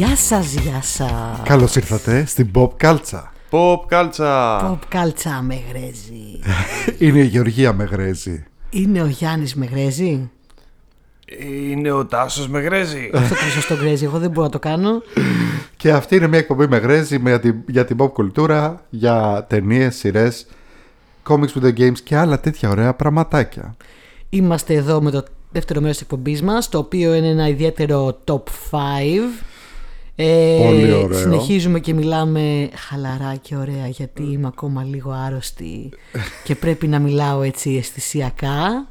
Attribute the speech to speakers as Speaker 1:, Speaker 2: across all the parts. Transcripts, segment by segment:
Speaker 1: Γεια σας, γεια σας.
Speaker 2: Καλώς ήρθατε στην Pop Κάλτσα.
Speaker 3: Pop κάλτσα.
Speaker 1: Ποπ κάλτσα Μεγρέζη.
Speaker 2: Είναι η Γεωργία Μεγρέζη.
Speaker 1: Είναι ο Γιάννης Μεγρέζη.
Speaker 3: Είναι ο Τάσος Μεγρέζη.
Speaker 1: Αυτό το σωστό Γκρέζη, εγώ δεν μπορώ να το κάνω.
Speaker 2: Και αυτή είναι μια εκπομπή Μεγρέζη για την, για την pop κουλτούρα, για ταινίες, σειρές, comics with the games και άλλα τέτοια ωραία πραγματάκια.
Speaker 1: Είμαστε εδώ με το δεύτερο μέρος της εκπομπής μας, το οποίο είναι ένα ιδιαίτερο top 5. Ε,
Speaker 2: Πολύ ωραίο.
Speaker 1: Συνεχίζουμε και μιλάμε χαλαρά και ωραία γιατί είμαι ακόμα λίγο άρρωστη και πρέπει να μιλάω έτσι αισθησιακά.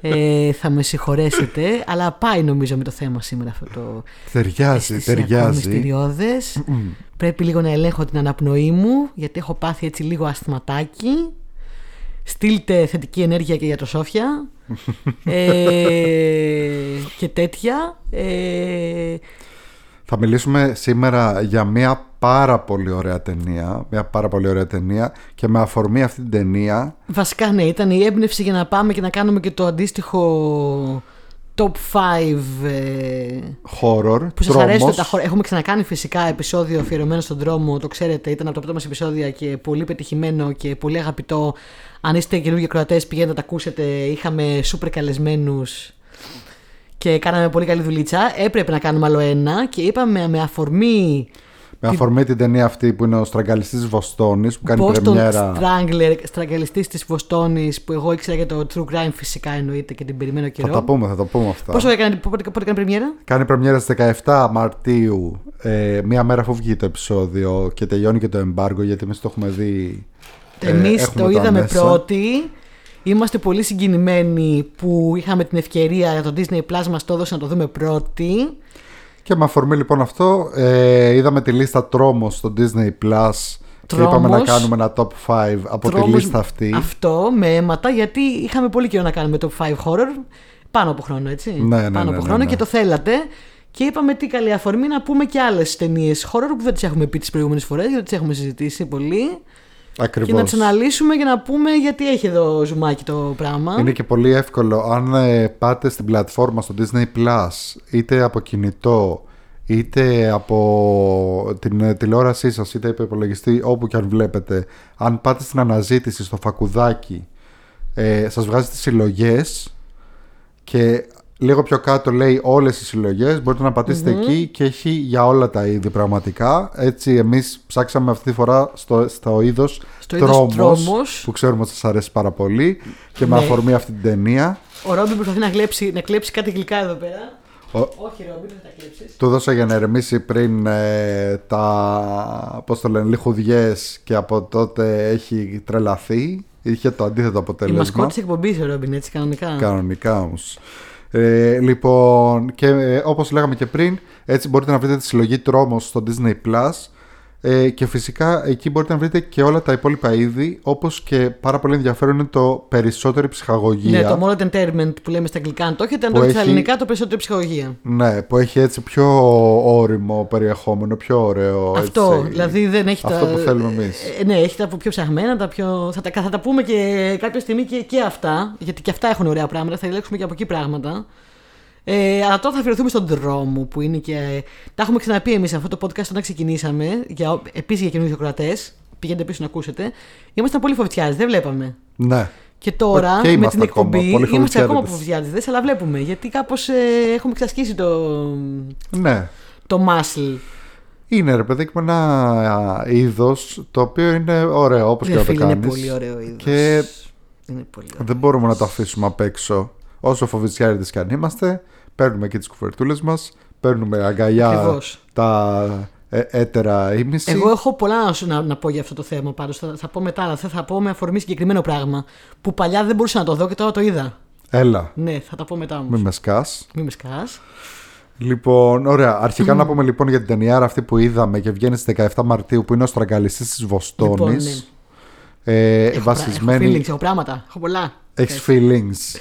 Speaker 1: Ε, θα με συγχωρέσετε, αλλά πάει νομίζω με το θέμα σήμερα αυτό το
Speaker 2: Ταιριάζει,
Speaker 1: αισθησιακό
Speaker 2: ταιριάζει.
Speaker 1: μυστηριώδες. Πρέπει λίγο να ελέγχω την αναπνοή μου, γιατί έχω πάθει έτσι λίγο ασθματάκι. Στείλτε θετική ενέργεια και για το Σόφια. ε, και τέτοια. Ε,
Speaker 2: Θα μιλήσουμε σήμερα για μια πάρα πολύ ωραία ταινία. Μια πάρα πολύ ωραία ταινία και με αφορμή αυτή την ταινία
Speaker 1: βασικά ναι, ήταν η έμπνευση για να πάμε και να κάνουμε και το αντίστοιχο top 5 ε,
Speaker 2: horror,
Speaker 1: που σας αρέσουν
Speaker 2: τρόμος.
Speaker 1: τα χώρα. Έχουμε ξανακάνει φυσικά επεισόδιο αφιερωμένο στον δρόμο, το ξέρετε, ήταν από τα πρώτα μας επεισόδια και πολύ πετυχημένο και πολύ αγαπητό. Αν είστε καινούργιοι κροατές πηγαίνετε να τα ακούσετε, είχαμε σούπερ καλεσμένους και κάναμε πολύ καλή δουλίτσα. Έπρεπε να κάνουμε άλλο ένα και είπαμε με αφορμή
Speaker 2: Με αφορμή την ταινία αυτή που είναι ο στραγγαλιστής Βοστόνης που κάνει
Speaker 1: Boston
Speaker 2: πρεμιέρα
Speaker 1: Strangler, στραγγαλιστής της Βοστόνης που εγώ ήξερα για το True Crime φυσικά εννοείται και την περιμένω
Speaker 2: Θα
Speaker 1: καιρό.
Speaker 2: τα πούμε, θα τα πούμε αυτά.
Speaker 1: Πόσο έκανε, πότε, πότε έκανε πρεμιέρα;
Speaker 2: Κάνει πρεμιέρα στις 17 Μαρτίου, ε, μία μέρα αφού βγει το επεισόδιο και τελειώνει και το εμπάργο γιατί εμείς το έχουμε δει. ε,
Speaker 1: Εμείς
Speaker 2: έχουμε
Speaker 1: το
Speaker 2: τα
Speaker 1: είδαμε
Speaker 2: μέσα.
Speaker 1: πρώτοι. Είμαστε πολύ συγκινημένοι που είχαμε την ευκαιρία για το Disney Plus μας το έδωσε να το δούμε πρώτοι.
Speaker 2: Και με αφορμή λοιπόν αυτό, ε, είδαμε τη λίστα τρόμος στο Disney Plus και είπαμε να
Speaker 1: Τρόμος.
Speaker 2: κάνουμε ένα top 5 από τη
Speaker 1: Τρόμος
Speaker 2: λίστα αυτή.
Speaker 1: Αυτό με αίματα γιατί είχαμε πολύ καιρό να κάνουμε top 5 horror. Πάνω από χρόνο, έτσι.
Speaker 2: Ναι, ναι,
Speaker 1: Πάνω
Speaker 2: ναι,
Speaker 1: από
Speaker 2: ναι,
Speaker 1: χρόνο
Speaker 2: ναι.
Speaker 1: και το θέλατε. Και είπαμε τι καλή αφορμή να πούμε και άλλες ταινίες horror που δεν τις έχουμε πει τις προηγούμενες φορές, γιατί τις έχουμε συζητήσει πολύ.
Speaker 2: Ακριβώς.
Speaker 1: Και να τι αναλύσουμε για να πούμε γιατί έχει εδώ ζουμάκι το πράγμα.
Speaker 2: Είναι και πολύ εύκολο αν ε, πάτε στην πλατφόρμα στο Disney Plus είτε από κινητό είτε από την ε, τηλεόρασή σας είτε από υπολογιστή όπου και αν βλέπετε αν πάτε στην αναζήτηση στο φακουδάκι ε, σας βγάζει τις συλλογές και λίγο πιο κάτω λέει όλες οι συλλογές μπορείτε να πατησετε εκεί και έχει για όλα τα είδη πραγματικά έτσι εμείς ψάξαμε αυτή τη φορά στο, στο είδος
Speaker 1: Στο είδος
Speaker 2: τρόμος,
Speaker 1: τρόμος.
Speaker 2: που ξέρουμε ότι σας αρέσει πάρα πολύ και με
Speaker 1: Ναι.
Speaker 2: αφορμή αυτή την ταινία
Speaker 1: Ο Ρόμπιν προσπαθεί να κλέψει, να κλέψει κάτι γλυκά εδώ πέρα.
Speaker 2: ο,
Speaker 1: Όχι, Ρόμπιν, δεν θα κλέψεις.
Speaker 2: του δώσα για να ερεμήσει πριν ε, τα πώς το λένε λιχουδιές και από τότε έχει τρελαθεί είχε το αντίθετο
Speaker 1: Η
Speaker 2: αποτέλεσμα
Speaker 1: μασκότη της εκπομπής ο Ρόμπιν, έτσι κανονικά.
Speaker 2: Κανονικά όμως. Ε, λοιπόν, και ε, όπως λέγαμε και πριν, έτσι μπορείτε να βρείτε τη συλλογή τρόμος στο Disney Plus ε, και φυσικά εκεί μπορείτε να βρείτε και όλα τα υπόλοιπα είδη, όπως και πάρα πολύ ενδιαφέρον είναι το περισσότερη ψυχαγωγία.
Speaker 1: Ναι, το Moral Entertainment που λέμε στα αγγλικά, αν το έχετε, αν
Speaker 2: Που
Speaker 1: το έχετε στα
Speaker 2: έχει-
Speaker 1: ελληνικά, το περισσότερο ψυχολογία.
Speaker 2: Ναι, που έχει έτσι πιο όριμο περιεχόμενο, πιο ωραίο.
Speaker 1: Αυτό,
Speaker 2: έτσι.
Speaker 1: δηλαδή δεν έχει
Speaker 2: Αυτό
Speaker 1: τα.
Speaker 2: που θέλουμε εμείς.
Speaker 1: Ε, ναι, έχει τα από πιο ψαχμένα, τα πιο. Θα τα, θα τα πούμε και κάποια στιγμή και, και αυτά, γιατί και αυτά έχουν ωραία πράγματα. Θα ελέγξουμε και από εκεί πράγματα. Ε, αλλά τώρα θα αφιερωθούμε στον δρόμο που είναι και. Τα έχουμε ξαναπεί εμείς αυτό το podcast όταν ξεκινήσαμε, για, επίσης για καινούριους ακροατές. Πηγαίνετε πίσω να ακούσετε. Ήμασταν πολύ φοβητιάδε, δεν βλέπαμε.
Speaker 2: Ναι.
Speaker 1: Και τώρα
Speaker 2: Και
Speaker 1: με
Speaker 2: είμαστε
Speaker 1: την
Speaker 2: ακόμα
Speaker 1: εκπομπή
Speaker 2: πολύ
Speaker 1: είμαστε ακόμα
Speaker 2: φοβητιάδες.
Speaker 1: φοβητιάδε, αλλά βλέπουμε. Γιατί κάπως ε, έχουμε εξασκήσει το,
Speaker 2: Ναι.
Speaker 1: το muscle.
Speaker 2: Είναι ρε παιδί μου ένα είδος το οποίο είναι ωραίο όπως και
Speaker 1: Ρε
Speaker 2: να το
Speaker 1: φίλε, είναι
Speaker 2: κάνεις.
Speaker 1: πολύ ωραίο είδος.
Speaker 2: Και
Speaker 1: Είναι πολύ ωραίο.
Speaker 2: Δεν μπορούμε να το αφήσουμε απ' έξω. Όσο φοβητσιάριδες κι αν είμαστε, παίρνουμε και τις κουβερτούλες μας, παίρνουμε αγκαλιά
Speaker 1: Ακριβώς.
Speaker 2: τα ε, έτερα ήμιση.
Speaker 1: Εγώ έχω πολλά να, σου, να, να πω για αυτό το θέμα πάντως. Θα, θα πω μετά, αλλά θα, θα πω με αφορμή συγκεκριμένο πράγμα. Που παλιά δεν μπορούσα να το δω και τώρα το είδα.
Speaker 2: Έλα,
Speaker 1: Ναι, θα τα πω μετά όμως.
Speaker 2: μην με σκάς.
Speaker 1: Μην με σκάς.
Speaker 2: Λοιπόν, ωραία. Αρχικά να πούμε λοιπόν για την ταινιάρα αυτή που είδαμε και βγαίνει στις 17 Μαρτίου που είναι ο στραγγαλιστής της Βοστόνης.
Speaker 1: Λοιπόν, ναι.
Speaker 2: ε,
Speaker 1: Έχω, πρά- έχω
Speaker 2: βασισμένη...
Speaker 1: feelings, έχω πράγματα. Έχω πολλά.
Speaker 2: Έχεις feelings.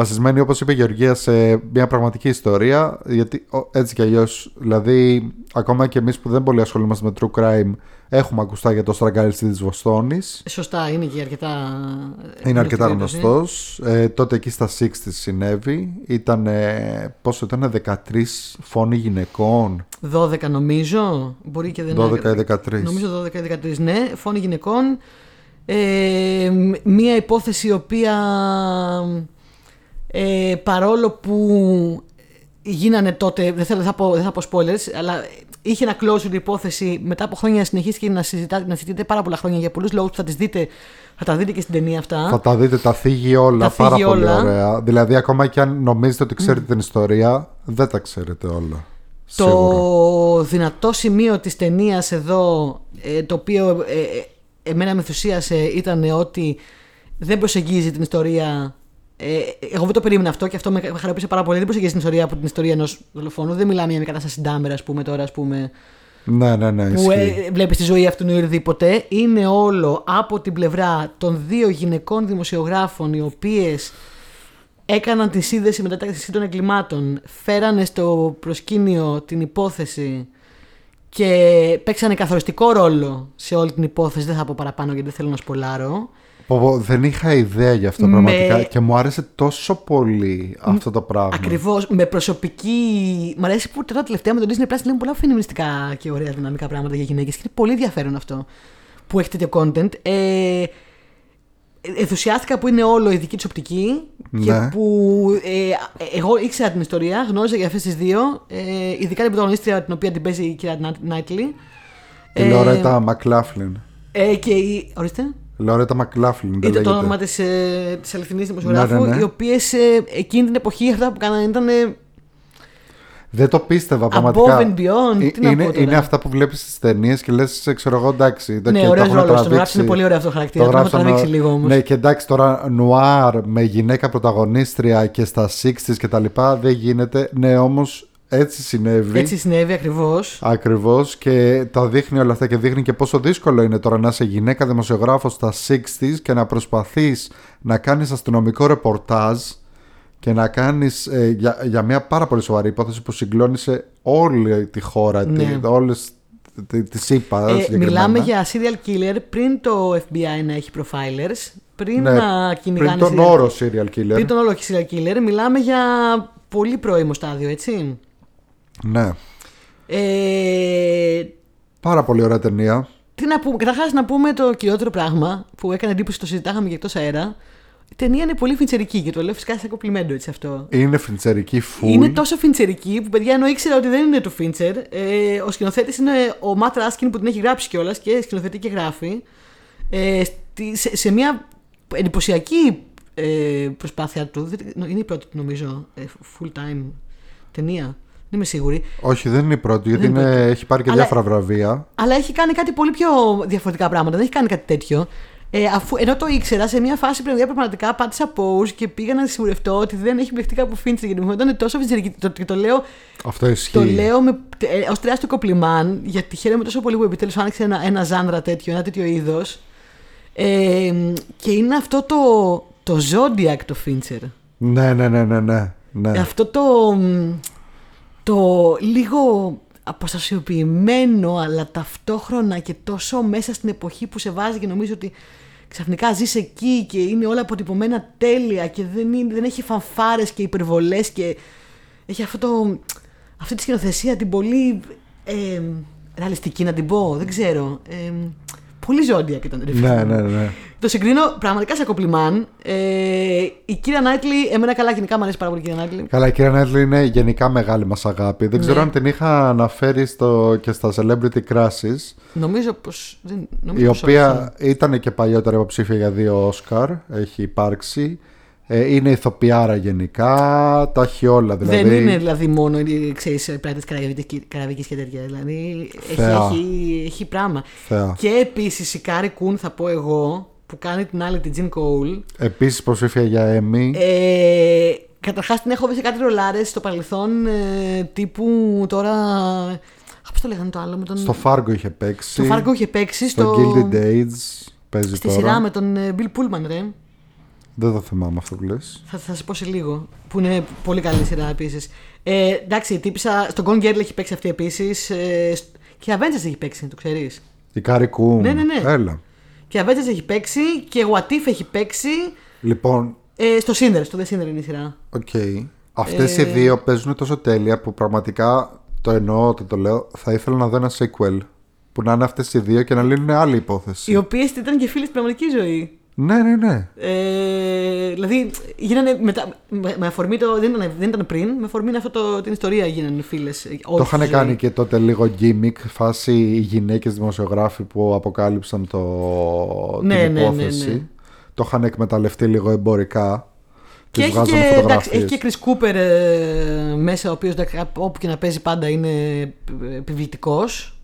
Speaker 2: Βασισμένη όπως είπε η Γεωργία σε μια πραγματική ιστορία γιατί ο- έτσι κι αλλιώς δηλαδή ακόμα και εμείς που δεν πολύ ασχολούμαστε με true crime έχουμε ακουστά για το στραγγαλιστή της Βοστόνης
Speaker 1: Σωστά, είναι και αρκετά.
Speaker 2: είναι αρκετά
Speaker 1: περίπτωση.
Speaker 2: γνωστός ε, τότε εκεί στα 60 συνέβη ήταν ε, πόσο ήταν 13 φόνοι γυναικών
Speaker 1: 12 νομίζω. Μπορεί και δεν
Speaker 2: 12
Speaker 1: είναι.
Speaker 2: ή 13
Speaker 1: Νομίζω 12 ή 13, ναι. Φόνοι γυναικών. Ε, μ- μία υπόθεση η οποία ε, παρόλο που γίνανε τότε, δεν θέλω δεν θα πω, δεν θα πω spoilers, αλλά είχε ένα closure η υπόθεση μετά από χρόνια συνεχίστηκε να, συζητά, να συζητείτε πάρα πολλά χρόνια για πολλούς λόγους που θα τις δείτε, θα τα δείτε και στην ταινία αυτά.
Speaker 2: Θα τα δείτε, τα θίγει όλα
Speaker 1: Τα
Speaker 2: πάρα
Speaker 1: θίγει
Speaker 2: πολύ
Speaker 1: όλα.
Speaker 2: ωραία. Δηλαδή, ακόμα και αν νομίζετε ότι ξέρετε την ιστορία, δεν τα ξέρετε όλα. Σίγουρα.
Speaker 1: Το δυνατό σημείο της ταινίας εδώ, ε, το οποίο ε, ε, εμένα με ενθουσίασε, ήταν ότι δεν προσεγγίζει την ιστορία. Ε, εγώ δεν το περίμενα αυτό και αυτό με με χαροποίησε πάρα πολύ. Δεν προσεγγίζει την ιστορία από την ιστορία ενός δολοφόνου. Δεν μιλάμε για μια κατάσταση ντάμερα, ας πούμε, τώρα, ας πούμε,
Speaker 2: Ναι, ναι, ναι.
Speaker 1: που
Speaker 2: ισχύει.
Speaker 1: ε, βλέπεις τη ζωή αυτού ή οτιδήποτε. Είναι όλο από την πλευρά των δύο γυναικών δημοσιογράφων, οι οποίες έκαναν τη σύνδεση μεταξύ των εγκλημάτων, φέρανε στο προσκήνιο την υπόθεση και παίξανε καθοριστικό ρόλο σε όλη την υπόθεση. Δεν θα πω παραπάνω γιατί δεν θέλω να σπολάρω.
Speaker 2: Πω, πω, δεν είχα ιδέα γι' αυτό
Speaker 1: Με-
Speaker 2: πραγματικά και μου άρεσε τόσο πολύ αυτό το πράγμα.
Speaker 1: Ακριβώς με προσωπική. Μ' αρέσει που τώρα τελευταία με τον Disney Plus λέμε πολλά φεμινιστικά και ωραία δυναμικά πράγματα για γυναίκες και είναι πολύ ενδιαφέρον αυτό που έχει τέτοιο content. Ε, ενθουσιάστηκα που είναι όλο η δική τη οπτική και
Speaker 2: Ναι.
Speaker 1: που ε, εγώ ήξερα την ιστορία, γνώριζα για αυτές τις δύο. Ε, ειδικά την πρωταγωνίστρια την οποία την παίζει η κυρία Νάιτλι.
Speaker 2: Η Λορέτα Μακλάφλιν.
Speaker 1: Ε, και η. Ορίστε.
Speaker 2: Λορέτα Μακλάφλιν δεν
Speaker 1: Ήταν το
Speaker 2: λέγεται.
Speaker 1: όνομα της ε, της αληθινής δημοσιογράφου,
Speaker 2: Ναι, ναι, ναι.
Speaker 1: οι οποίες ε, εκείνη την εποχή αυτά που κάνανε ήταν. ε,
Speaker 2: Δεν το πίστευα
Speaker 1: Above
Speaker 2: πραγματικά.
Speaker 1: and beyond,
Speaker 2: Ε,
Speaker 1: τι να
Speaker 2: είναι,
Speaker 1: πω τώρα.
Speaker 2: είναι αυτά που βλέπεις στις ταινίες και λες, ξέρω εγώ εντάξει.
Speaker 1: Ναι,
Speaker 2: και
Speaker 1: ωραίος
Speaker 2: το έχουν
Speaker 1: ρόλος. Τον
Speaker 2: τραβήξει.
Speaker 1: γράψει είναι πολύ ωραίο αυτό το χαρακτήρα.
Speaker 2: Το
Speaker 1: Το έχουν
Speaker 2: γράψανε-
Speaker 1: τραβήξει λίγο όμως.
Speaker 2: Ναι, και εντάξει τώρα νουάρ με γυναίκα πρωταγωνίστρια και στα 60s και τα λοιπά δεν γίνεται. Ναι, όμως έτσι συνέβη.
Speaker 1: Έτσι συνέβη ακριβώς.
Speaker 2: Ακριβώς και τα δείχνει όλα αυτά και δείχνει και πόσο δύσκολο είναι τώρα να είσαι γυναίκα δημοσιογράφος στα 60s και να προσπαθείς να κάνεις αστυνομικό ρεπορτάζ και να κάνεις για, για μια πάρα πολύ σοβαρή υπόθεση που συγκλώνησε όλη τη χώρα,
Speaker 1: Ναι.
Speaker 2: τη, όλες τη, τη ΣΥΠΑ.
Speaker 1: Ε,
Speaker 2: συγκεκριμένα.
Speaker 1: μιλάμε για serial killer πριν το FBI να έχει profilers, πριν
Speaker 2: Ναι,
Speaker 1: να κυνηγάνε
Speaker 2: πριν τον
Speaker 1: serial-
Speaker 2: όρο serial killer.
Speaker 1: Πριν τον όρο serial killer, μιλάμε για πολύ πρώιμο στάδιο, έτσι.
Speaker 2: Ναι.
Speaker 1: Ε,
Speaker 2: Πάρα πολύ ωραία ταινία.
Speaker 1: τι να πούμε, καταρχάς να πούμε το κυριότερο πράγμα που έκανε εντύπωση, το συζητάγαμε και εκτός αέρα. Η ταινία είναι πολύ φιντσερική και το λέω φυσικά σε κομπλιμέντο έτσι αυτό.
Speaker 2: Είναι φιντσερική full.
Speaker 1: Είναι τόσο φιντσερική που παιδιά ενώ ήξερα ότι δεν είναι του Φίντσερ. Ε, ο σκηνοθέτης είναι ο Ματ Ράσκιν που την έχει γράψει κιόλας και σκηνοθετεί και γράφει. Ε, στη- σε, σε μια εντυπωσιακή ε, προσπάθεια του. δεν- Είναι η πρώτη του νομίζω ε, full time ταινία. Δεν είμαι σίγουρη.
Speaker 2: Όχι, δεν είναι η πρώτη, γιατί
Speaker 1: Δεν είναι
Speaker 2: είναι, έχει πάρει και
Speaker 1: Αλλά-
Speaker 2: διάφορα βραβεία.
Speaker 1: Αλλά έχει κάνει κάτι πολύ πιο διαφορετικά πράγματα. Δεν έχει κάνει κάτι τέτοιο. Ε, αφού, ενώ το ήξερα, σε μια φάση παιδιά πραγματικά πάτησα pause και πήγα να σιγουρευτώ ότι δεν έχει μπλεχτεί κάπου Φίντσερ γιατί μου ήταν τόσο φιντσερική. Το, και το λέω
Speaker 2: Αυτό ισχύει.
Speaker 1: Το λέω με, ε, ως τεράστιο κοπλιμάν, γιατί χαίρομαι τόσο πολύ που επιτέλους άνοιξε ένα, ένα ζάνδρα τέτοιο, ένα τέτοιο είδος. Ε, και είναι αυτό το, το Zodiac το Fincher.
Speaker 2: Ναι, ναι, ναι, ναι, ναι. ναι.
Speaker 1: Αυτό το, μ, το λίγο αποστασιοποιημένο, αλλά ταυτόχρονα και τόσο μέσα στην εποχή που σε βάζει και νομίζω ότι ξαφνικά ζεις εκεί και είναι όλα αποτυπωμένα τέλεια και δεν, είναι, δεν έχει φανφάρες και υπερβολές και έχει αυτό το, αυτή τη σκηνοθεσία την πολύ ε, ρεαλιστική να την πω, δεν ξέρω. Ε, πολύ ζώντια και ήταν. ρε φίλε
Speaker 2: ναι,
Speaker 1: μου.
Speaker 2: ναι, ναι.
Speaker 1: Το συγκρίνω πραγματικά σε κοπλιμάν. Ε, η κυρία Νάιτλι, εμένα καλά γενικά μου αρέσει πάρα πολύ η κυρία Νάιτλι.
Speaker 2: Καλά, η κυρία Νέτλι είναι γενικά μεγάλη μας αγάπη. Δεν ξέρω
Speaker 1: Ναι.
Speaker 2: αν την είχα αναφέρει στο, και στα Celebrity Crushes,
Speaker 1: Νομίζω πως. Δεν, νομίζω
Speaker 2: η
Speaker 1: πως
Speaker 2: οποία ήταν και παλιότερα υποψήφια για δύο Όσκαρ, έχει υπάρξει. Ε, είναι ηθοποιάρα γενικά, τα έχει όλα δηλαδή.
Speaker 1: Δεν είναι δηλαδή μόνο οι ξέρεις, πράκτες καραβικής και τέτοια. Δηλαδή έχει,
Speaker 2: Θεά.
Speaker 1: έχει, έχει πράγμα.
Speaker 2: Θεά.
Speaker 1: Και επίσης η Κάρι Κούν, θα πω εγώ, που κάνει την άλλη την Τζιν Κόουλ.
Speaker 2: Επίσης υποψήφια για Emmy.
Speaker 1: Ε, Καταρχάς την έχω δει σε κάτι ρολάρες στο παρελθόν ε, τύπου τώρα. Πώς το λέγανε το άλλο με τον.
Speaker 2: στο Fargo είχε παίξει.
Speaker 1: Στο Fargo είχε παίξει.
Speaker 2: Στο
Speaker 1: Στο...
Speaker 2: Gilded Age παίζει
Speaker 1: Στη
Speaker 2: τώρα.
Speaker 1: σειρά με τον ε, Bill Pullman, ρε.
Speaker 2: Δεν το θυμάμαι αυτό που λες.
Speaker 1: Θα, θα σας πω σε λίγο. Που είναι πολύ καλή σειρά επίσης. Ε, εντάξει, η τύπισσα. Στον Gone Girl έχει παίξει αυτή επίσης. Ε, σ- και Avengers έχει παίξει, το ξέρεις.
Speaker 2: Η Carrie Coon.
Speaker 1: Ναι, ναι, ναι.
Speaker 2: Έλα.
Speaker 1: Και Avengers έχει παίξει και What If έχει παίξει.
Speaker 2: Λοιπόν,
Speaker 1: Ε, στο Sinner, στο The Sinner είναι η σειρά.
Speaker 2: οκ. Αυτές οι
Speaker 1: Ε,
Speaker 2: δύο παίζουν τόσο τέλεια που πραγματικά το εννοώ ότι το λέω. Θα ήθελα να δω ένα sequel που να είναι αυτές οι δύο και να λύνουν άλλη υπόθεση.
Speaker 1: Οι οποίες ήταν και φίλε στην πραγματική ζωή.
Speaker 2: Ναι, ναι, ναι.
Speaker 1: Ε, δηλαδή, γίνανε μετά, με, με αφορμή το. Δεν ήταν, δεν ήταν πριν, με αφορμή αυτό το, την ιστορία γίνανε φίλες.
Speaker 2: Το είχαν κάνει και τότε λίγο gimmick, φάση οι γυναίκες δημοσιογράφοι που αποκάλυψαν το,
Speaker 1: Ναι,
Speaker 2: την
Speaker 1: ναι, ναι,
Speaker 2: υπόθεση.
Speaker 1: ναι.
Speaker 2: Το είχαν εκμεταλλευτεί λίγο εμπορικά.
Speaker 1: Και
Speaker 2: Τις
Speaker 1: έχει
Speaker 2: βγάζανε
Speaker 1: και, εντάξει,
Speaker 2: φωτογραφίες.
Speaker 1: έχει και Chris Cooper ε, μέσα, ο οποίος όπου και να παίζει πάντα είναι επιβλητικός.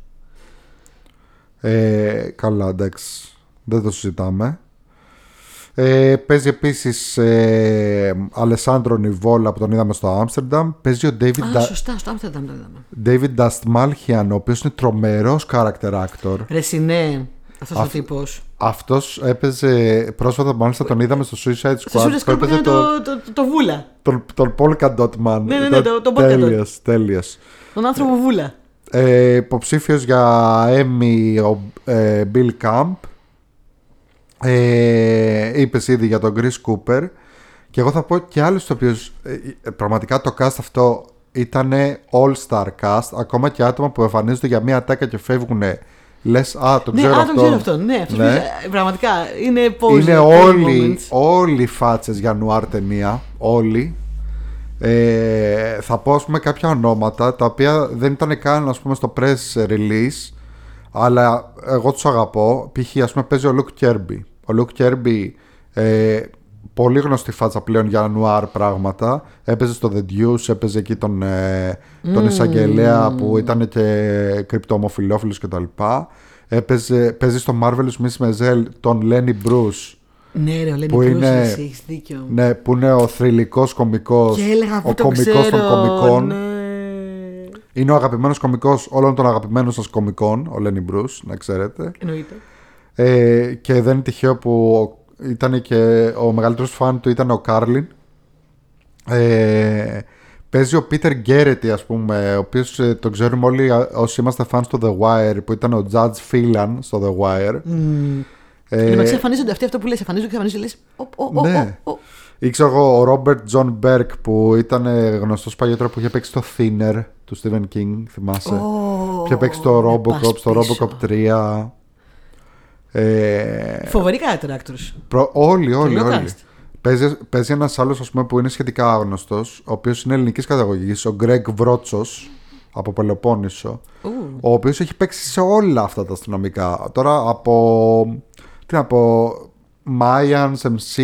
Speaker 2: Ε, καλά, εντάξει. Δεν το συζητάμε. Ε, παίζει επίσης ε, Αλεσάνδρο Νιβόλα που τον είδαμε στο Άμστερνταμ. Παίζει ο David,
Speaker 1: Α,
Speaker 2: Da-
Speaker 1: σωστά, στο Άμστερνταμ το είδαμε.
Speaker 2: David Dastmalchian, ο οποίος είναι τρομερός character actor.
Speaker 1: Ρε συνέ, αυτός ο
Speaker 2: Αφ-
Speaker 1: τύπος.
Speaker 2: Αυτός έπαιζε, πρόσφατα μάλιστα τον είδαμε στο Suicide Squad.
Speaker 1: Στο Σούρε
Speaker 2: που έπαιζε
Speaker 1: έκανε
Speaker 2: το,
Speaker 1: το, το, το, το βούλα.
Speaker 2: τον, τον Polka Dot Man.
Speaker 1: Ναι, ναι, ναι,
Speaker 2: Ήταν
Speaker 1: το- τον Polka Dot.
Speaker 2: Τέλειος, τέλειος.
Speaker 1: Τον άνθρωπο βούλα.
Speaker 2: Ε, υποψήφιος για Emmy ο ε, Bill Camp. Ε, είπες ήδη για τον Chris Cooper. Και εγώ θα πω και άλλους το οποίους ε, πραγματικά το cast αυτό ήταν all-star cast. Ακόμα και άτομα που εμφανίζονται για μία τάκα και φεύγουν. Λες, α, τον
Speaker 1: Ναι,
Speaker 2: ξέρω
Speaker 1: α,
Speaker 2: αυτό.
Speaker 1: τον ξέρω αυτόν. Ναι, αυτός
Speaker 2: Ναι.
Speaker 1: παίζει- ε, πραγματικά είναι pose.
Speaker 2: Είναι
Speaker 1: pose
Speaker 2: όλοι,
Speaker 1: moments.
Speaker 2: όλοι φάτσες για νουάρ ταινία. Όλοι. Ε, θα πω ας πούμε κάποια ονόματα τα οποία δεν ήταν καν ας πούμε στο press release αλλά εγώ τους αγαπώ π.χ. ας πούμε παίζει ο Luke Kirby ο Luke Kirby ε, πολύ γνωστή φάτσα πλέον για νουάρ πράγματα έπαιζε στο The Deuce έπαιζε εκεί τον, ε, τον εισαγγελέα που ήταν και κρυπτομοφιλόφιλος κτλ έπαιζε, παίζει στο Marvelous Miss Maisel τον Lenny Bruce
Speaker 1: Ναι, ρε, ο Lenny
Speaker 2: που
Speaker 1: Bruce,
Speaker 2: είναι-
Speaker 1: εσύ, έχεις δίκιο.
Speaker 2: ναι, που είναι ο θρηλυκός κομικός
Speaker 1: Και έλεγα
Speaker 2: ο
Speaker 1: που το
Speaker 2: κομικός
Speaker 1: ξέρω.
Speaker 2: των κομικών
Speaker 1: Ναι.
Speaker 2: Είναι ο αγαπημένος κομικός όλων των αγαπημένων σας κομικών ο Lenny Bruce, να ξέρετε
Speaker 1: Εννοείται.
Speaker 2: ε, και δεν είναι τυχαίο που ήταν και ο μεγαλύτερος φαν του ήταν ο Κάρλιν ε, παίζει ο Peter Garrity ας πούμε ο οποίος ε, τον ξέρουμε όλοι α, όσοι είμαστε fans του The Wire που ήταν ο Judge Phelan στο The Wire
Speaker 1: Mm.
Speaker 2: ε,
Speaker 1: Εν τω μεταξύ εμφανίζονται αυτοί αυτό που λες, εμφανίζονται και εμφανίζονται λες, «Οπ, ο, ο,
Speaker 2: Ναι.
Speaker 1: ο, ο».
Speaker 2: Ή ξέρω εγώ, ο Robert John Burke που ήταν ε, γνωστός παλιότερα που είχε παίξει το Thinner του Stephen King, θυμάσαι.
Speaker 1: Ω,
Speaker 2: Είχε παίξει το
Speaker 1: να
Speaker 2: Robocop,
Speaker 1: πας
Speaker 2: στο
Speaker 1: πίσω.
Speaker 2: Robocop 3. Ε,
Speaker 1: Φοβερή character actors.
Speaker 2: προ- όλοι, όλοι,
Speaker 1: Τέλειο
Speaker 2: όλοι.
Speaker 1: cast.
Speaker 2: Παίζει, παίζει ένας άλλος ας πούμε, που είναι σχετικά άγνωστος, ο οποίος είναι ελληνικής καταγωγής, ο Γκρέγκ Βρότσος, από Πελοπόννησο,
Speaker 1: Ου.
Speaker 2: ο οποίος έχει παίξει σε όλα αυτά τα αστυνομικά. Τώρα από, τι να πω, Mayans, MC,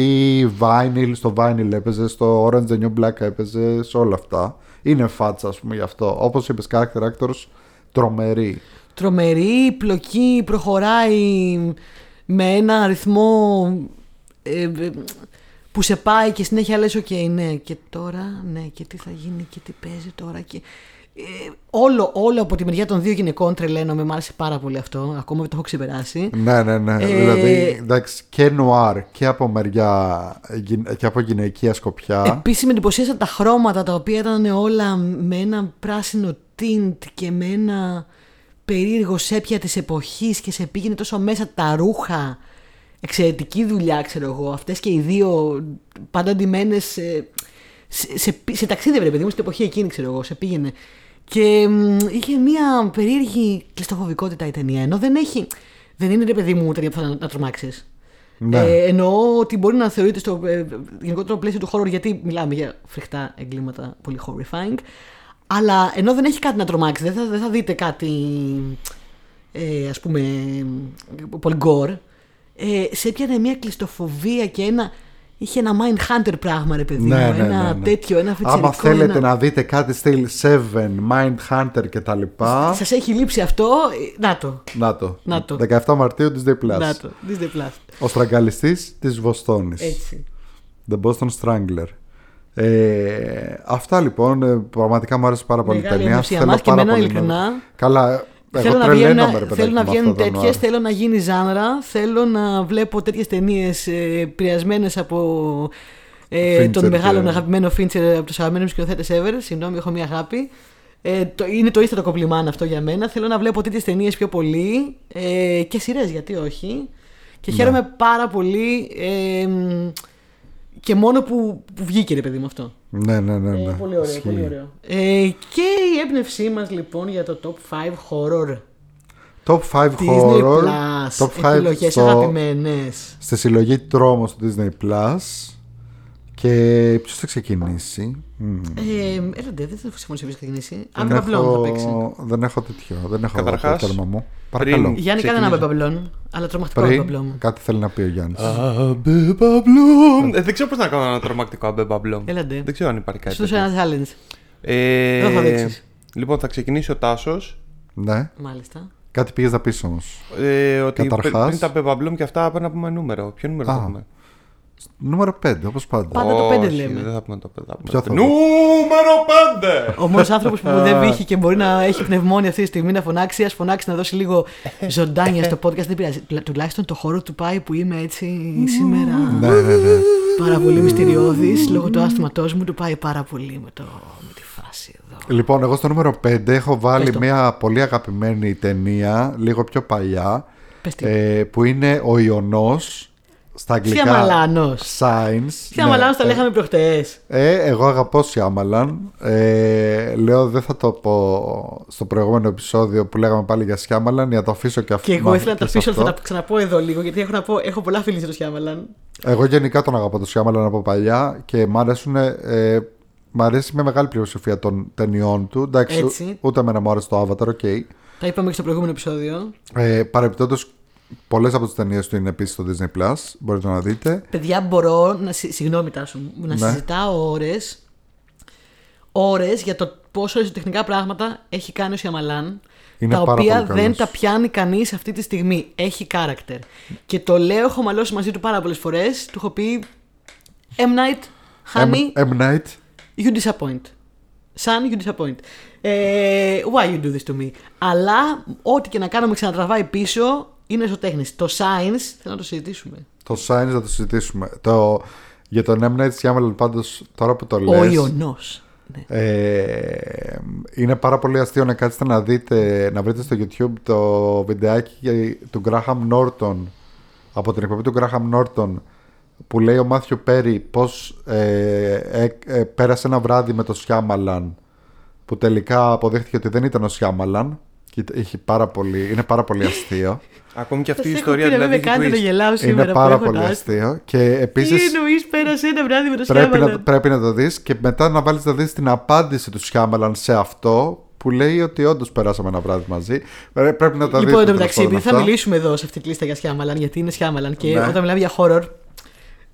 Speaker 2: Vinyl, στο Vinyl έπαιζε, στο Orange the New Black έπαιζε, σε όλα αυτά. Είναι φάτσα, ας πούμε, γι' αυτό. Όπως είπες, character actors, τρομερή.
Speaker 1: Τρομερή, πλοκή, προχωράει με ένα ρυθμό ε, ε, που σε πάει και συνέχεια λες οκ, ναι, και τώρα, ναι, και τι θα γίνει και τι παίζει τώρα και... Ε, όλο, όλο από τη μεριά των δύο γυναικών τρελαίνομαι, μου άρεσε πάρα πολύ αυτό, ακόμα δεν το έχω ξεπεράσει.
Speaker 2: Ναι, ναι, ναι.
Speaker 1: Ε,
Speaker 2: δηλαδή, εντάξει, και νουάρ και από μεριά γυ- και από γυναικεία σκοπιά.
Speaker 1: Επίσης με εντυπωσίασαν τα χρώματα τα οποία ήταν όλα με ένα πράσινο tint και με ένα περίεργο σέπια της εποχής και σε πήγαινε τόσο μέσα τα ρούχα. Εξαιρετική δουλειά ξέρω εγώ. Αυτές και οι δύο πάντα ντυμένες σε, σε, σε, σε ταξίδι βρε παιδί μου στην εποχή εκείνη ξέρω εγώ. Σε πήγαινε. Και μ, είχε μια περίεργη κλειστοφοβικότητα η ταινία. Ενώ δεν έχει. Δεν είναι ρε παιδί μου ταινία που θα να, να τρομάξεις.
Speaker 2: Ναι.
Speaker 1: Ε, εννοώ ότι μπορεί να θεωρείται στο ε, γενικότερο πλαίσιο του horror γιατί μιλάμε για φρικτά εγκλήματα πολύ horrifying. Αλλά ενώ δεν έχει κάτι να τρομάξει, δεν θα, δεν θα δείτε κάτι ε, ας πούμε πολύ gore. Ε, σε έπιανε μια κλειστοφοβία και ένα. Είχε ένα mind hunter πράγμα, ρε παιδί μου.
Speaker 2: Ναι, ναι,
Speaker 1: ένα
Speaker 2: ναι, ναι.
Speaker 1: τέτοιο, ένα φιτσερικό.
Speaker 2: Άμα θέλετε
Speaker 1: ένα...
Speaker 2: να δείτε κάτι στυλ 7, Mind Hunter και τα λοιπά,
Speaker 1: Σας έχει λείψει αυτό. ε, Να το.
Speaker 2: να το.
Speaker 1: Να το.
Speaker 2: 17 Μαρτίου Disney Plus.
Speaker 1: Να το. Disney Plus.
Speaker 2: Ο στραγγαλιστής της Βοστόνης.
Speaker 1: Έτσι.
Speaker 2: The Boston Strangler. Ε, αυτά λοιπόν, ε, πραγματικά μου άρεσε πάρα πολύ η
Speaker 1: Μεγάλη
Speaker 2: ταινία.
Speaker 1: εμπειρία
Speaker 2: Θέλω
Speaker 1: μας και
Speaker 2: πάρα
Speaker 1: εμένα,
Speaker 2: πολύ να-
Speaker 1: ειλικρινά.
Speaker 2: Καλά, Εγώ
Speaker 1: θέλω να
Speaker 2: τρελαίνομαι,
Speaker 1: βγαίνουν,
Speaker 2: ρε παιδάκι,
Speaker 1: θέλω να
Speaker 2: με
Speaker 1: βγαίνουν
Speaker 2: αυτό το
Speaker 1: τέτοιες,
Speaker 2: noir.
Speaker 1: θέλω να γίνει ζάνρα, θέλω να βλέπω τέτοιες ταινίες ε, επηρεασμένε από ε, τον
Speaker 2: Fincher
Speaker 1: μεγάλο
Speaker 2: και-
Speaker 1: αγαπημένο Φίντσερ από τους αγαπημένους σκηνοθέτες ever. Συγγνώμη, έχω μία αγάπη. Ε, το, είναι το ίστατο κομπλιμάν αυτό για μένα. Θέλω να βλέπω τέτοιες ταινίες πιο πολύ ε, και σειρές, γιατί όχι. Και
Speaker 2: Ναι.
Speaker 1: χαίρομαι πάρα πολύ ε, μ, και μόνο που, που βγήκε ρε παιδί μου αυτό.
Speaker 2: Ναι, ναι, ναι. ναι.
Speaker 1: Ε, πολύ ωραίο,
Speaker 2: Ισχύει.
Speaker 1: πολύ ωραίο. Ε, και η έμπνευσή μας λοιπόν για το top 5 horror.
Speaker 2: Top 5
Speaker 1: Disney
Speaker 2: horror.
Speaker 1: Plus.
Speaker 2: Top 5
Speaker 1: επιλογές
Speaker 2: στο,
Speaker 1: αγαπημένες.
Speaker 2: στη συλλογή τρόμος στο Disney Plus. Και ποιος θα ξεκινήσει; Μμμ.
Speaker 1: Ε, έλατε, δεν θα συμφωνήσω ποιος θα ξεκινήσει.
Speaker 2: Δεν
Speaker 1: Αν Μπαμπλόν θα
Speaker 2: έχω,
Speaker 1: παίξει.
Speaker 2: δεν έχω τέτοιο. Δεν έχω
Speaker 3: Καταρχάς,
Speaker 2: το τέρμα μου. Παρακαλώ.
Speaker 1: Γιάννη, κάνε ένα
Speaker 3: Ξεκινήσω.
Speaker 1: Μπαμπλόν, αλλά τρομακτικό
Speaker 2: Πριν,
Speaker 1: Μπαμπλόν.
Speaker 2: κάτι θέλει να πει ο Γιάννης.
Speaker 3: Αμπεμπαμπλόμ. Ε, Δεν ξέρω πώς να κάνω ένα τρομακτικό αμπεμπαμπλόμ.
Speaker 1: Έλατε.
Speaker 3: Δεν ξέρω αν υπάρχει κάτι.
Speaker 1: Σου δώσα
Speaker 3: τέτοιο.
Speaker 1: ένα challenge.
Speaker 3: Ε,
Speaker 1: Εδώ θα δείξεις.
Speaker 3: Λοιπόν, θα ξεκινήσει ο Τάσος.
Speaker 2: Ναι.
Speaker 1: Μάλιστα.
Speaker 2: Κάτι πήγες να πεις όμως.
Speaker 3: Ε, ότι
Speaker 2: Καταρχάς-
Speaker 3: πριν, πριν τα αμπεμπαμπλόμ και αυτά πρέπει να πούμε νούμερο. Ποιο νούμερο
Speaker 2: Α,
Speaker 3: θα πούμε;
Speaker 2: Νούμερο 5, όπως πάντα.
Speaker 1: Πάντα το πέντε
Speaker 3: Όχι,
Speaker 1: λέμε.
Speaker 3: Δεν θα πούμε το 5.
Speaker 2: Ποιο θα
Speaker 3: Νούμερο 5!
Speaker 1: Ο μόνο άνθρωπος που δεν βύχει και μπορεί να έχει πνευμόνια αυτή τη στιγμή να φωνάξει, ας φωνάξει να δώσει λίγο ζωντάνια στο podcast. Δεν πειράζει. Τουλά- Τουλάχιστον το χώρο του πάει που είμαι έτσι σήμερα.
Speaker 2: Ναι, ναι, ναι.
Speaker 1: Πάρα πολύ μυστηριώδης. Λόγω του άσθηματό μου του πάει πάρα πολύ με, το, με τη φάση εδώ.
Speaker 2: Λοιπόν, εγώ στο νούμερο 5 έχω βάλει
Speaker 1: Πες το.
Speaker 2: μια πολύ αγαπημένη ταινία, λίγο πιο παλιά,
Speaker 1: Πες τι.
Speaker 2: ε, που είναι ο Ιωνός στα αγγλικά.
Speaker 1: Σιαμαλάνος.
Speaker 2: Science.
Speaker 1: Σιαμαλάνος το
Speaker 2: Ναι,
Speaker 1: λέγαμε προχτές.
Speaker 2: Ε, εγώ αγαπώ Σιάμαλαν. Ε, λέω δεν θα το πω στο προηγούμενο επεισόδιο που λέγαμε πάλι για Σιάμαλαν για να το αφήσω και αυτό.
Speaker 1: Και εγώ ήθελα να το
Speaker 2: και σε
Speaker 1: αφήσω, θα
Speaker 2: αυτό.
Speaker 1: τα ξαναπώ εδώ λίγο, γιατί έχω, να πω, έχω πολλά feelings στο Σιάμαλαν.
Speaker 2: Εγώ γενικά τον αγαπώ τον Σιάμαλαν από παλιά και μ' αρέσουν. Ε, μ' αρέσει με μεγάλη πλειοψηφία των ταινιών του. Εντάξει,
Speaker 1: Έτσι.
Speaker 2: ούτε εμένα μου άρεσε το Avatar, OK.
Speaker 1: Τα είπαμε και στο προηγούμενο επεισόδιο.
Speaker 2: Ε, Παρεπιπτόντω, πολλές από τις ταινίες του είναι επίσης στο Disney Plus. Μπορείτε να δείτε.
Speaker 1: Παιδιά, μπορώ να. συ- Συγγνώμη, Τάσο, μου, να
Speaker 2: Ναι.
Speaker 1: συζητάω ώρες. Ώρες για το πόσο αριστοτεχνικά πράγματα έχει κάνει ο Σιαμαλάν.
Speaker 2: Είναι
Speaker 1: τα
Speaker 2: πάρα
Speaker 1: οποία
Speaker 2: πολύ καλός.
Speaker 1: δεν τα πιάνει κανείς αυτή τη στιγμή. Έχει character. Και το λέω, έχω μαλώσει μαζί του πάρα πολλές φορές. Του έχω πει. M. Night, honey,
Speaker 2: M. Night.
Speaker 1: you disappoint. Son, you disappoint. Ε, why you do this to me; Αλλά ό,τι και να κάνουμε ξανατραβάει πίσω είναι ζωοτέχνη. Το science θέλω να το συζητήσουμε.
Speaker 2: Το Science θα το συζητήσουμε. Το, για τον M. Night Shyamalan πάντως τώρα που το
Speaker 1: Ο
Speaker 2: λες
Speaker 1: Ιωνός. Ναι.
Speaker 2: ε, είναι πάρα πολύ αστείο να κάτσετε να δείτε να βρείτε στο YouTube το βιντεάκι του Graham Norton από την εκπομπή του Graham Norton που λέει ο Μάθιο Πέρι πως ε, ε, ε, πέρασε ένα βράδυ με το Σιάμαλαν που τελικά αποδείχθηκε ότι δεν ήταν ο Σιάμαλαν και είχε πάρα πολύ, είναι πάρα πολύ αστείο
Speaker 3: Ακόμη και αυτή η
Speaker 1: Σας έχω
Speaker 3: ιστορία
Speaker 1: πει να
Speaker 3: δηλαδή.
Speaker 1: μην με κάνετε να
Speaker 3: έχει twist.
Speaker 1: γελάω σήμερα
Speaker 2: είναι πάρα
Speaker 1: που έχω
Speaker 2: πολύ
Speaker 1: να-
Speaker 2: αστείο και
Speaker 1: Τι
Speaker 2: επίσης
Speaker 1: εννοείς, πέρασε ένα βράδυ με το
Speaker 2: πρέπει να,
Speaker 1: Σιάμαλαν;
Speaker 2: πρέπει να το δεις και μετά να βάλεις να δεις την απάντηση του Σιάμαλαν σε αυτό που λέει ότι όντως περάσαμε ένα βράδυ μαζί. Ε, Πρέπει να τα δείτε.
Speaker 1: Λοιπόν, εν τω
Speaker 2: τέλος
Speaker 1: μεταξύ,
Speaker 2: πάντων
Speaker 1: επειδή θα
Speaker 2: αυτά.
Speaker 1: μιλήσουμε εδώ σε αυτή τη λίστα για Σιάμαλαν, γιατί είναι Σιάμαλαν και
Speaker 2: Ναι.
Speaker 1: όταν μιλάμε για horror,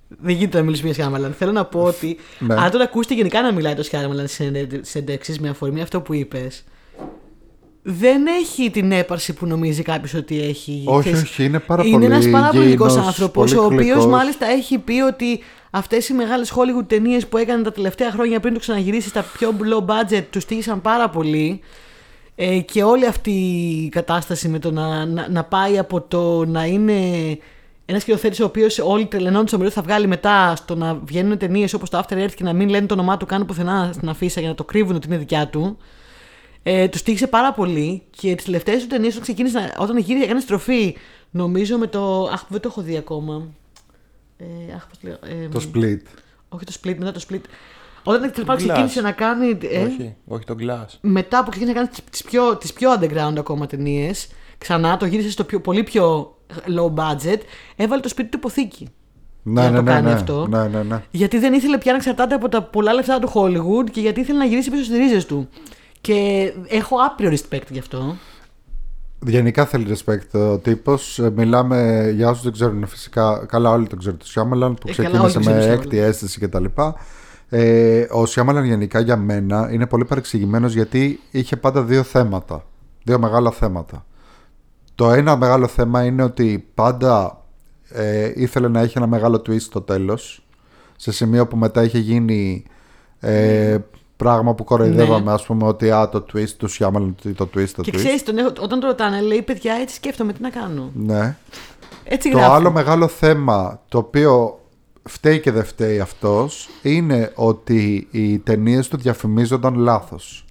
Speaker 1: δεν γίνεται να μιλήσουμε για Σιάμαλαν. Θέλω να πω ότι
Speaker 2: Ναι.
Speaker 1: αν τον ακούσετε γενικά να μιλάει το Σιάμαλαν στι συνεντεύξει με αφορμή αυτό που είπες, δεν έχει την έπαρση που νομίζει κάποιος ότι έχει.
Speaker 2: Όχι,
Speaker 1: Ξέρεις,
Speaker 2: όχι, είναι πάρα
Speaker 1: είναι
Speaker 2: πολύ
Speaker 1: ένας πάρα πολιτικό
Speaker 2: γήινος,
Speaker 1: άνθρωπος,
Speaker 2: πολύ
Speaker 1: ο οποίος
Speaker 2: γλυκός.
Speaker 1: μάλιστα έχει πει ότι αυτές οι μεγάλες Hollywood ταινίες που έκανε τα τελευταία χρόνια πριν το ξαναγυρίσει στα πιο low budget τους στήγησαν πάρα πολύ. Ε, και όλη αυτή η κατάσταση με το να, να, να πάει από το να είναι ένας σκηνοθέτης ο οποίος όλοι τρελαινόντουσαν με το θα βγάλει μετά στο να βγαίνουν ταινίες όπως το After Earth και να μην λένε το όνομά του καν πουθενά στην αφίσα για να το κρύβουν ότι είναι δικιά του. Ε, τους τύχησε πάρα πολύ και τις τελευταίες τους ταινίες όταν ξεκίνησε, να- όταν γύρισε έκανε στροφή, νομίζω με το. Αχ, δεν το έχω δει ακόμα. Ε, αχ, πώς λέω, ε,
Speaker 2: Το split.
Speaker 1: Όχι το split, μετά το split. Όταν τέλος πάντων
Speaker 3: Glass.
Speaker 1: ξεκίνησε να κάνει. ε,
Speaker 3: Όχι, όχι το Glass.
Speaker 1: μετά που ξεκίνησε να κάνει τις πιο, τις πιο underground ακόμα ταινίες, ξανά το γύρισε στο πιο, πολύ πιο low budget, έβαλε το σπίτι του υποθήκη.
Speaker 2: Ναι,
Speaker 1: Για να
Speaker 2: ναι,
Speaker 1: το
Speaker 2: ναι,
Speaker 1: κάνει
Speaker 2: ναι,
Speaker 1: αυτό.
Speaker 2: ναι, ναι, ναι.
Speaker 1: Γιατί δεν ήθελε πια να εξαρτάται από τα πολλά λεφτά του Hollywood και γιατί ήθελε να γυρίσει πίσω στις ρίζες του. Και έχω άπειρο respect γι' αυτό.
Speaker 2: Γενικά θέλει respect ο τύπος. Μιλάμε για όσους δεν ξέρουν φυσικά. Καλά, όλοι τον ξέρουν το Σιάμαλαν που
Speaker 1: Ε, καλά, όλοι
Speaker 2: ξεκίνησε
Speaker 1: τον
Speaker 2: με
Speaker 1: ξέρουν
Speaker 2: έκτη αίσθηση κτλ. Ε, ο Σιάμαλαν γενικά για μένα είναι πολύ παρεξηγημένος γιατί είχε πάντα δύο θέματα. Δύο μεγάλα θέματα. Το ένα μεγάλο θέμα είναι ότι πάντα ε, ήθελε να έχει ένα μεγάλο twist στο τέλος σε σημείο που μετά είχε γίνει ε, πράγμα που κοροϊδεύαμε, ας πούμε, ότι α, το twist τους Σιάμαλ, το twist, το
Speaker 1: Και
Speaker 2: twist.
Speaker 1: ξέρεις, όταν το ρωτάνε, λέει παιδιά, έτσι σκέφτομαι τι να κάνω.
Speaker 2: Ναι.
Speaker 1: Έτσι
Speaker 2: Το
Speaker 1: γράφει.
Speaker 2: άλλο μεγάλο θέμα το οποίο φταίει και δεν φταίει αυτός είναι ότι οι ταινίες του διαφημίζονταν λάθος.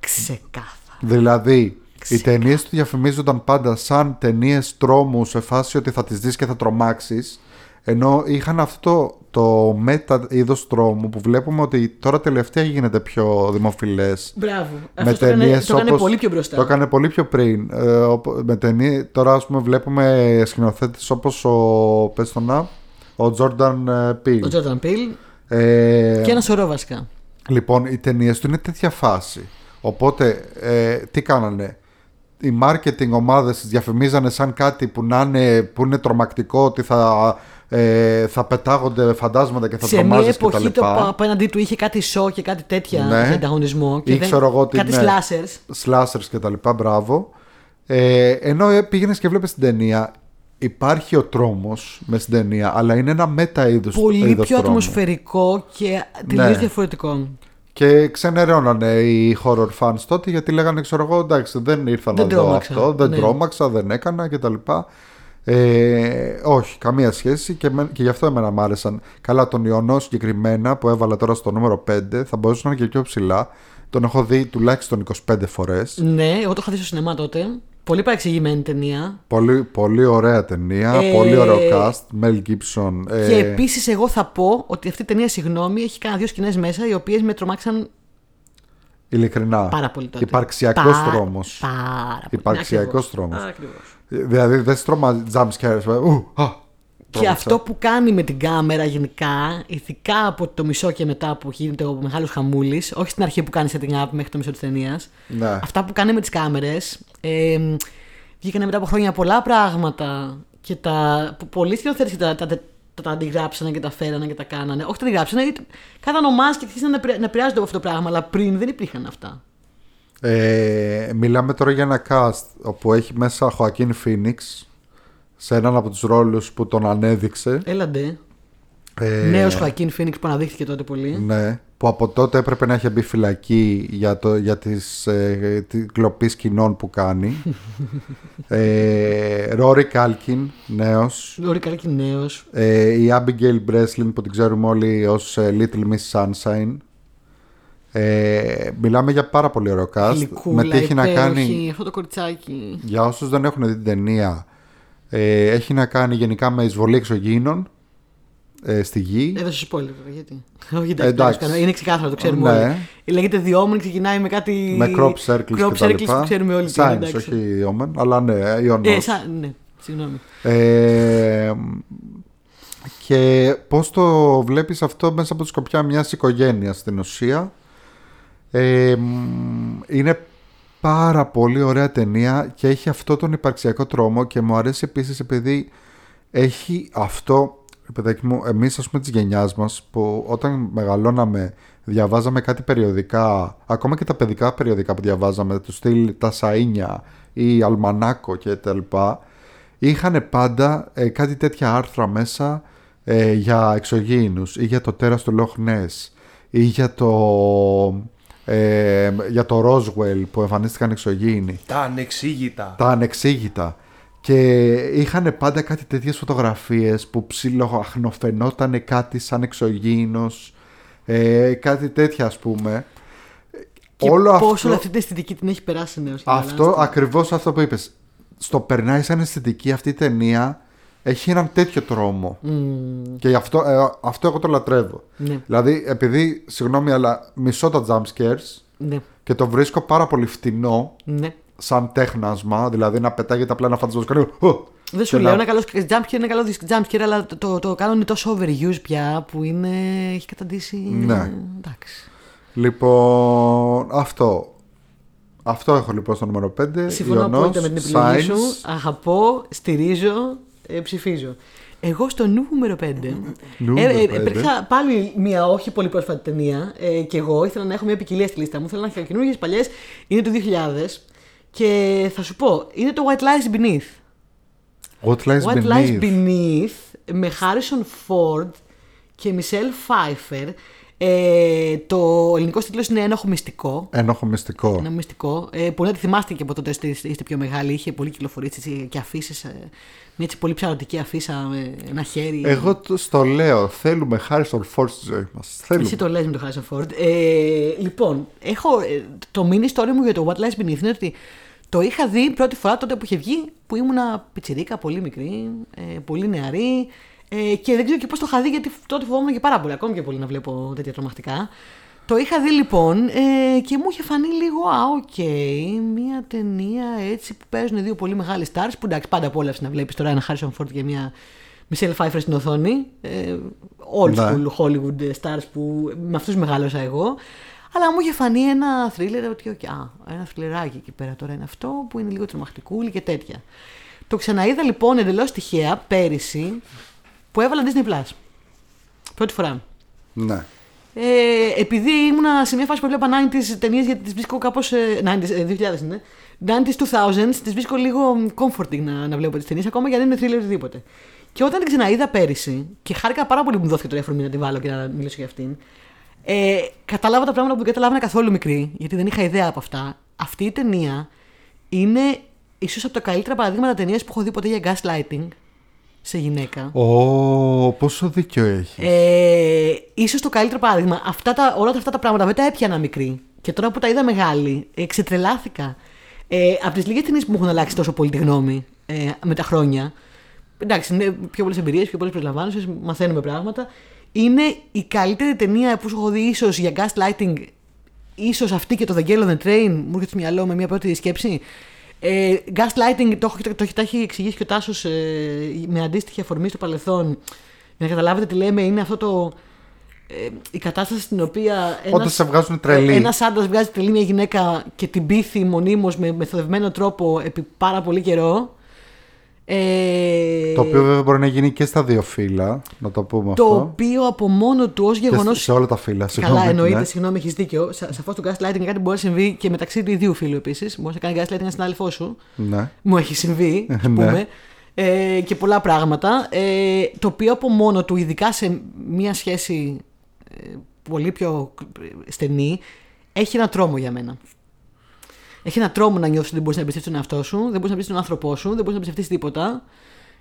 Speaker 1: Ξεκάθαρα.
Speaker 2: Δηλαδή, οι
Speaker 1: Ξεκάθαρα.
Speaker 2: ταινίες του διαφημίζονταν πάντα σαν ταινίες τρόμου σε φάση ότι θα τις δεις και θα τρομάξεις ενώ είχαν αυτό το μετα είδος τρόμου που βλέπουμε ότι τώρα τελευταία γίνεται πιο δημοφιλές
Speaker 1: Μπράβο.
Speaker 2: με
Speaker 1: Αυτός το έκανε,
Speaker 2: ταινίες
Speaker 1: το έκανε
Speaker 2: όπως-
Speaker 1: πολύ πιο μπροστά.
Speaker 2: Το έκανε πολύ πιο πριν. Ε, οπο- με ταινίες, τώρα, ας πούμε, βλέπουμε σκηνοθέτε όπως ο. Πες το να, ο Τζόρνταν Πιλ.
Speaker 1: Ο Τζόρνταν Πιλ
Speaker 2: Ε,
Speaker 1: και ένας σωρό βασικά.
Speaker 2: Λοιπόν, οι ταινίες του είναι τέτοια φάση. Οπότε, ε, τι κάνανε; Οι marketing ομάδες τις διαφημίζανε σαν κάτι που, να είναι, που είναι τρομακτικό, ότι θα, ε, θα πετάγονται φαντάσματα και θα
Speaker 1: Σε μια
Speaker 2: τρομάζεις κτλ.
Speaker 1: εποχή το που απέναντί του είχε κάτι show και κάτι τέτοια
Speaker 2: Ναι.
Speaker 1: για ανταγωνισμό. Και
Speaker 2: Ή ξέρω εγώ τι,
Speaker 1: κάτι
Speaker 2: ναι.
Speaker 1: slashers.
Speaker 2: slashers και τα λοιπά, μπράβο. Ε, ενώ ε, πήγαινες και βλέπεις την ταινία, υπάρχει ο τρόμος μες στην ταινία, αλλά είναι ένα μετα είδους
Speaker 1: Πολύ
Speaker 2: είδος
Speaker 1: πιο
Speaker 2: τρόμου.
Speaker 1: ατμοσφαιρικό και τελείως
Speaker 2: Ναι.
Speaker 1: διαφορετικό.
Speaker 2: Και ξενερώνανε οι horror fans τότε γιατί λέγανε, ξέρω εγώ, εντάξει, δεν ήρθα
Speaker 1: Δεν
Speaker 2: να δω
Speaker 1: τρόμαξα,
Speaker 2: αυτό, δεν
Speaker 1: ναι.
Speaker 2: τρόμαξα, δεν έκανα κτλ. Ε, όχι, καμία σχέση και, με- και γι' αυτό εμένα μ' άρεσαν. Καλά, τον Ιωνό συγκεκριμένα που έβαλα τώρα στο νούμερο 5 θα μπορούσε να είναι και πιο ψηλά. Τον έχω δει τουλάχιστον 25 φορές.
Speaker 1: Ναι, εγώ το είχα δει στο σινεμά τότε. Πολύ παρεξηγημένη ταινία.
Speaker 2: Πολύ, πολύ ωραία ταινία,
Speaker 1: Ε,
Speaker 2: πολύ ωραίο cast. Mel Gibson. ε,
Speaker 1: Και επίσης, εγώ θα πω ότι αυτή η ταινία, συγγνώμη, έχει κάνα δύο σκηνές μέσα οι οποίες με τρομάξαν
Speaker 2: ειλικρινά.
Speaker 1: πάρα πολύ τότε.
Speaker 2: Υπαρξιακός
Speaker 1: Πα-
Speaker 2: τρόμος.
Speaker 1: Πάρα πολύ.
Speaker 2: Υπαρξιακός
Speaker 1: Ακριβώς.
Speaker 2: Τρόμος.
Speaker 1: Ακριβώς.
Speaker 2: Δηλαδή δεν στρώμα jump scares. ε, Ου, α,
Speaker 1: Και
Speaker 2: τρόμαξα.
Speaker 1: αυτό που κάνει με την κάμερα γενικά, ηθικά από το μισό και μετά που γίνεται ο μεγάλος χαμούλης, όχι στην αρχή που κάνει setting up μέχρι το μισό της ταινίας.
Speaker 2: Ναι.
Speaker 1: Αυτά που κάνει με τις κάμερες. Ε, βγήκανε μετά από χρόνια πολλά πράγματα και τα. που πολλοί σκηνοθέτε τα, τα, τα, τα, τα αντιγράψανε και τα φέρανε και τα κάνανε. Όχι τα αντιγράψανε, κάναν ομάδε και αρχίσαν να, επηρε- να επηρεάζονται από αυτό το πράγμα. Αλλά πριν δεν υπήρχαν αυτά.
Speaker 2: Ε, μιλάμε τώρα για ένα cast όπου έχει μέσα Joaquin Phoenix σε έναν από τους ρόλους που τον ανέδειξε.
Speaker 1: Έλαντε.
Speaker 2: Ε,
Speaker 1: Νέος Χωακίν Φίνιξ που αναδείχθηκε τότε πολύ.
Speaker 2: Ναι, που από τότε έπρεπε να έχει μπει φυλακή για, το, για τις, ε, τη κλοπής σκηνών που κάνει. ε, Rory Culkin, νέος.
Speaker 1: Λόρι Καλκι νέος.
Speaker 2: Ε, η Abigail Breslin που την ξέρουμε όλοι ως ε, Little Miss Sunshine. Ε, μιλάμε για πάρα πολύ ωραίο cast. με τι έχει να κάνει
Speaker 1: Αυτό το κοριτσάκι.
Speaker 2: Για όσους δεν έχουν δει την ταινία, ε, έχει να κάνει γενικά με εισβολή εξωγήινων ε, στη γη.
Speaker 1: Έδωσε spoiler τώρα, γιατί. Όχι, εντάξει,
Speaker 2: Εντάξει.
Speaker 1: εντάξει. Είναι ξεκάθαρο, το ξέρουμε
Speaker 2: Ναι.
Speaker 1: όλοι. Λέγεται The Omen, ξεκινάει με κάτι.
Speaker 2: με crop circles
Speaker 1: crop
Speaker 2: και τα
Speaker 1: circles
Speaker 2: λοιπά.
Speaker 1: που ξέρουμε όλοι. τι είναι,
Speaker 2: Science,
Speaker 1: εντάξει.
Speaker 2: όχι Omen, αλλά ναι, Ιωνός.
Speaker 1: Ε, σαν, ναι, συγγνώμη.
Speaker 2: Ε, και πώς το βλέπεις αυτό μέσα από τη σκοπιά μιας οικογένειας στην ουσία; Ε, μ, είναι πάρα πολύ ωραία ταινία και έχει αυτό τον υπαρξιακό τρόμο και μου αρέσει επίσης επειδή έχει αυτό, ρε παιδάκι μου, εμείς ας πούμε της γενιάς μας που όταν μεγαλώναμε διαβάζαμε κάτι περιοδικά, ακόμα και τα παιδικά περιοδικά που διαβάζαμε, του στυλ τα Σαΐνια ή Αλμανάκο και τα λοιπά, είχαν πάντα ε, κάτι τέτοια άρθρα μέσα ε, για εξωγήινους ή για το τέρας του Λοχ Νες ή για το, ε, για το Roswell που εμφανίστηκαν εξωγήινοι
Speaker 3: Τα ανεξήγητα.
Speaker 2: τα ανεξήγητα. Και είχαν πάντα κάτι τέτοιες φωτογραφίες που ψιλοαχνοφαινόταν κάτι σαν εξωγήινος, ε, κάτι τέτοια ας πούμε.
Speaker 1: Και
Speaker 2: Όλο
Speaker 1: πόσο
Speaker 2: αυτό,
Speaker 1: όλη αυτή την αισθητική την έχει περάσει νέο.
Speaker 2: αυτό ακριβώς αυτό που είπες. Στο περνάει σαν αισθητική αυτή η ταινία έχει έναν τέτοιο τρόμο. Και γι' αυτό, ε, αυτό εγώ το λατρεύω.
Speaker 1: Ναι,
Speaker 2: Δηλαδή, επειδή, συγγνώμη, αλλά μισώ τα jump scares
Speaker 1: ναι,
Speaker 2: και το βρίσκω πάρα πολύ φτηνό
Speaker 1: ναι.
Speaker 2: σαν τέχνασμα, δηλαδή να πετάγεται απλά ένα φαντασμό και κάνει, «Ω!»
Speaker 1: Δεν σου
Speaker 2: και
Speaker 1: λέω
Speaker 2: να-
Speaker 1: ένα καλός jumpscare είναι καλό jumpscare, αλλά το, το, το κάνουν τόσο overuse πια που είναι, έχει καταντήσει.
Speaker 2: Ναι.
Speaker 1: Εντάξει.
Speaker 2: Λοιπόν, αυτό. Αυτό έχω λοιπόν στο νούμερο 5.
Speaker 1: Συμφωνώ απόλυτα με την επιλογή σου. Αγαπώ, στηρίζω, ε, ψηφίζω. Εγώ στο νούμερο 5.
Speaker 2: Νούμερο
Speaker 1: ε, ε,
Speaker 2: πέντε.
Speaker 1: υπήρξα πάλι μια όχι πολύ πρόσφατη ταινία. Ε, και εγώ ήθελα να έχω μια ποικιλία στη λίστα μου. Θέλω να έχω καινούργιες παλιές. Είναι το 2000. Και θα σου πω, είναι το White Lies Beneath.
Speaker 2: What lies
Speaker 1: What
Speaker 2: beneath.
Speaker 1: Lies Beneath με Harrison Ford και Michelle Pfeiffer. Ε, το ελληνικό τίτλο είναι Ένοχο Μυστικό.
Speaker 2: Ένοχο μυστικό.
Speaker 1: Ένα μυστικό. Ε, μπορεί να τη θυμάστε και από τότε είστε, είστε πιο μεγάλοι. Είχε πολύ κυκλοφορήσει και αφήσεις. Ε, μια έτσι πολύ ψαρωτική αφίσα με ένα χέρι.
Speaker 2: Εγώ το- στο λέω, θέλουμε Harrison Ford στη ζωή μας. Θέλουμε.
Speaker 1: Εσύ το λες με το Harrison Ford. Ε, λοιπόν, έχω, ε, το mini story μου για το What Lies Beneath είναι ότι το είχα δει πρώτη φορά τότε που είχε βγει, που ήμουνα πιτσιρίκα, πολύ μικρή, ε, πολύ νεαρή. Ε, και δεν ξέρω και πώς το είχα δει, γιατί τότε φοβόμουν και πάρα πολύ, ακόμη και πολύ να βλέπω τέτοια τρομακτικά. Το είχα δει λοιπόν ε, και μου είχε φανεί λίγο, α, οκ, μια ταινία έτσι που παίζουν δύο πολύ μεγάλοι stars, που εντάξει πάντα απόλαυση να βλέπεις τώρα ένα Harrison Ford και μια Michelle Pfeiffer στην οθόνη, ε, old
Speaker 2: Ναι.
Speaker 1: school Hollywood stars που με αυτούς μεγάλωσα εγώ, αλλά μου είχε φανεί ένα thriller ότι, οκ, α, ένα θριλεράκι εκεί πέρα τώρα είναι αυτό που είναι λίγο τρομακτικούλη και τέτοια. Το ξαναείδα λοιπόν εντελώς τυχαία πέρυσι που έβαλα Disney Plus. Πρώτη φορά.
Speaker 2: Ναι.
Speaker 1: Ε, επειδή ήμουνα σε μια φάση που έβλεπα 90s ταινίες γιατί τις βρίσκω κάπως. 90s, ε, 2000 είναι. 90s 2000s, τις βρίσκω λίγο comforting να, να βλέπω τις ταινίες, ακόμα και αν είναι thriller οτιδήποτε. Και όταν την ξαναείδα πέρυσι, και χάρηκα πάρα πολύ που μου δόθηκε το αφορμή να τη βάλω και να μιλήσω για αυτήν, ε, κατάλαβα τα πράγματα που δεν καταλάβαινα καθόλου μικρή, γιατί δεν είχα ιδέα από αυτά. Αυτή η ταινία είναι ίσως από τα καλύτερα παραδείγματα ταινίας που έχω δει ποτέ για gaslighting σε γυναίκα.
Speaker 2: Ω, πόσο δίκιο έχεις.
Speaker 1: Ε, ίσως το καλύτερο παράδειγμα. Αυτά τα, όλα αυτά τα πράγματα δεν τα έπιανα μικρή. Και τώρα που τα είδα μεγάλη, ε, ξετρελάθηκα. Ε, από τις λίγες ταινίες που μου έχουν αλλάξει τόσο πολύ τη γνώμη ε, με τα χρόνια. Εντάξει, είναι πιο πολλές εμπειρίες, πιο πολλές προσλαμβάνουσε, μαθαίνουμε πράγματα. Είναι η καλύτερη ταινία που σου έχω δει ίσως για gaslighting. ίσως αυτή και το The Girl on the Train. Μου έρχεται στο μυαλό με μια πρώτη σκέψη; Ε, gaslighting το, έχω- το, έχει- τα έχει εξηγήσει και ο Τάσος ε, με αντίστοιχη αφορμή στο παρελθόν. Για να καταλάβετε τι λέμε, είναι αυτό το. Ε, η κατάσταση στην οποία.
Speaker 2: Όταν σε βγάζουν τρελή.
Speaker 1: Ένας άντρας βγάζει τρελή μια γυναίκα και την πείθει μονίμως με μεθοδευμένο τρόπο επί πάρα πολύ καιρό. Ε,
Speaker 2: Το οποίο βέβαια μπορεί να γίνει και στα δύο φύλλα, να το πούμε
Speaker 1: το
Speaker 2: αυτό.
Speaker 1: οποίο από μόνο του ως
Speaker 2: Και
Speaker 1: γεγονό.
Speaker 2: σε όλα τα φύλλα.
Speaker 1: Καλά,
Speaker 2: συγγνώμη,
Speaker 1: εννοείται,
Speaker 2: ναι.
Speaker 1: συγγνώμη, έχεις δίκιο. Σαφώς το gaslighting είναι κάτι που μπορεί να συμβεί και μεταξύ του ιδίου φίλου επίσης. Μπορεί να κάνει gaslighting ένα συνάδελφό σου.
Speaker 2: Ναι.
Speaker 1: Μου έχει συμβεί, ας
Speaker 2: Ναι.
Speaker 1: πούμε. Ε, και πολλά πράγματα. Ε, το οποίο από μόνο του, ειδικά σε μια σχέση ε, πολύ πιο στενή, έχει ένα τρόμο για μένα. Έχει ένα τρόμο να νιώθεις ότι δεν μπορείς να εμπιστευτείς τον εαυτό σου, δεν μπορείς να εμπιστευτείς τον άνθρωπό σου, δεν μπορείς να εμπιστευτείς τίποτα.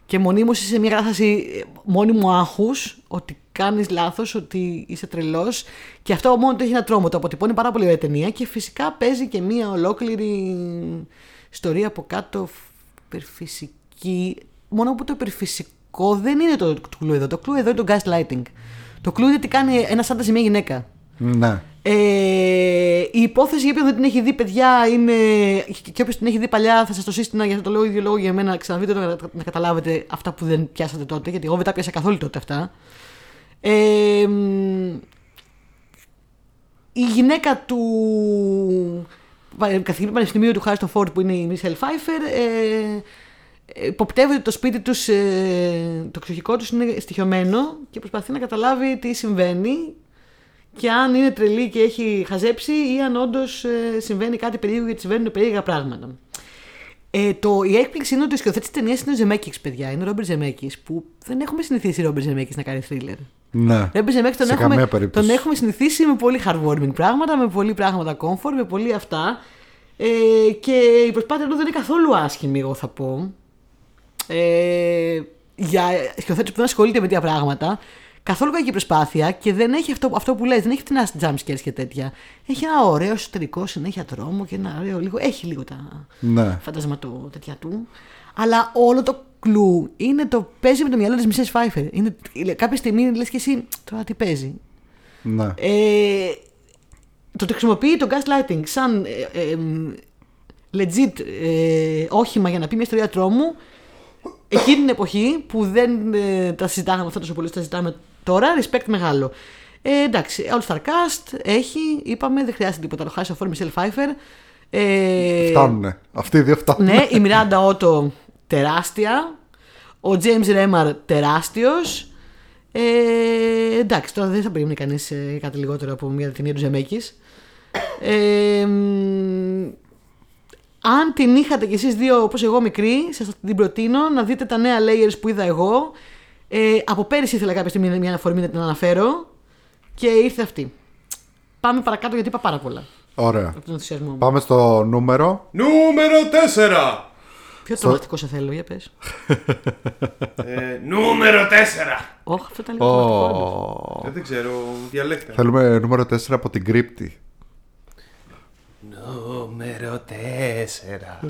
Speaker 1: Και μονίμως είσαι σε μια κατάσταση ε, μόνιμου άγχους ότι κάνεις λάθος, ότι είσαι τρελός. Και αυτό μόνο του έχει ένα τρόμο. Το αποτυπώνει πάρα πολύ ωραία ταινία και φυσικά παίζει και μια ολόκληρη ιστορία από κάτω υπερφυσική. Μόνο που το υπερφυσικό δεν είναι το κλου εδώ. Το κλου εδώ είναι το gaslighting. Το κλου είναι τι κάνει ένα άντρα σε μια γυναίκα.
Speaker 2: Ναι.
Speaker 1: Ε, η υπόθεση για όποιον δεν την έχει δει, παιδιά, είναι. και όποιος την έχει δει παλιά, θα σας το σύστηνα γιατί το λέω ίδιο λόγο για μένα. να Ξαναδείτε το να, να καταλάβετε αυτά που δεν πιάσατε τότε, γιατί εγώ δεν τα πιάσα καθόλου τότε αυτά. Ε, μ, η γυναίκα του καθηγητή πανεπιστημίου του Χάριστον Φόρτ που είναι η Μίσελ Φάιφερ ε, υποπτεύει ότι το σπίτι τους, ε, το εξοχικό τους είναι στοιχειωμένο και προσπαθεί να καταλάβει τι συμβαίνει και αν είναι τρελή και έχει χαζέψει ή αν όντως συμβαίνει κάτι περίεργο γιατί συμβαίνουν περίεργα πράγματα. Ε, το, η έκπληξη είναι ότι ο σκηνοθέτης της ταινίας είναι ο Ζεμέκης, παιδιά. Είναι ο Ρόμπερ Ζεμέκης που δεν έχουμε συνηθίσει Ρόμπερ Ζεμέκης να κάνει thriller.
Speaker 2: ναι.
Speaker 1: Ρόμπερ Ζεμέκης τον,
Speaker 2: Σε
Speaker 1: έχουμε,
Speaker 2: καμία περίπτωση.
Speaker 1: τον έχουμε συνηθίσει με πολύ heartwarming πράγματα, με πολύ πράγματα comfort, με πολύ αυτά. Ε, και η προσπάθεια του δεν είναι καθόλου άσχημη, εγώ θα πω. Ε, για σκηνοθέτη που δεν ασχολείται με τέτοια πράγματα, καθόλου κακή προσπάθεια και δεν έχει αυτό, αυτό που λες, δεν έχει την jump scares και τέτοια. Έχει ένα ωραίο εσωτερικό συνέχεια τρόμο και ένα ωραίο λίγο. Έχει λίγο τα
Speaker 2: ναι.
Speaker 1: φαντασματο τέτοια του. Αλλά όλο το κλου είναι το παίζει με το μυαλό της Μισές Φάιφερ. Είναι, κάποια στιγμή λες και εσύ τώρα τι παίζει.
Speaker 2: ναι.
Speaker 1: Ε, το ότι χρησιμοποιεί το gaslighting σαν ε, ε, εμ, legit ε, όχημα για να πει μια ιστορία τρόμου εκείνη την εποχή που δεν ε, τα συζητάγαμε αυτά τόσο πολύ, τα συζητάμε τώρα, respect μεγάλο. Ε, εντάξει, All Star Cast έχει, είπαμε, δεν χρειάζεται τίποτα άλλο. Χάσει ο Φόρ Μισελ Φάιφερ. Ε,
Speaker 2: Φτάνουνε. Αυτοί οι δύο φτάνουν.
Speaker 1: ναι, η Μιράντα Ότο τεράστια. Ο James Ρέμαρ τεράστιος. Ε, εντάξει, τώρα δεν θα περίμενε κανείς κάτι λιγότερο από μια ταινία του Ζεμέκης. Ε, μ, αν την είχατε κι εσείς δύο όπως εγώ μικρή, σας την προτείνω να δείτε τα νέα layers που είδα εγώ. Ε, από πέρυσι ήθελα κάποια στιγμή μια αφορμή να την αναφέρω. Και ήρθε αυτή. Πάμε παρακάτω γιατί είπα πάρα πολλά.
Speaker 2: Ωραία.
Speaker 1: Από τον ενθουσιασμό μου.
Speaker 2: Πάμε στο νούμερο.
Speaker 3: Νούμερο 4.
Speaker 1: Ποιο τρομακτικό σε θέλω, για πες.
Speaker 3: ε, νούμερο 4.
Speaker 1: Όχι, αυτό ήταν λίγο τρομακτικό. όντως.
Speaker 3: Ε, δεν ξέρω, διαλέκτε.
Speaker 2: Θέλουμε νούμερο 4 από την κρύπτη.
Speaker 3: Νούμερο 4.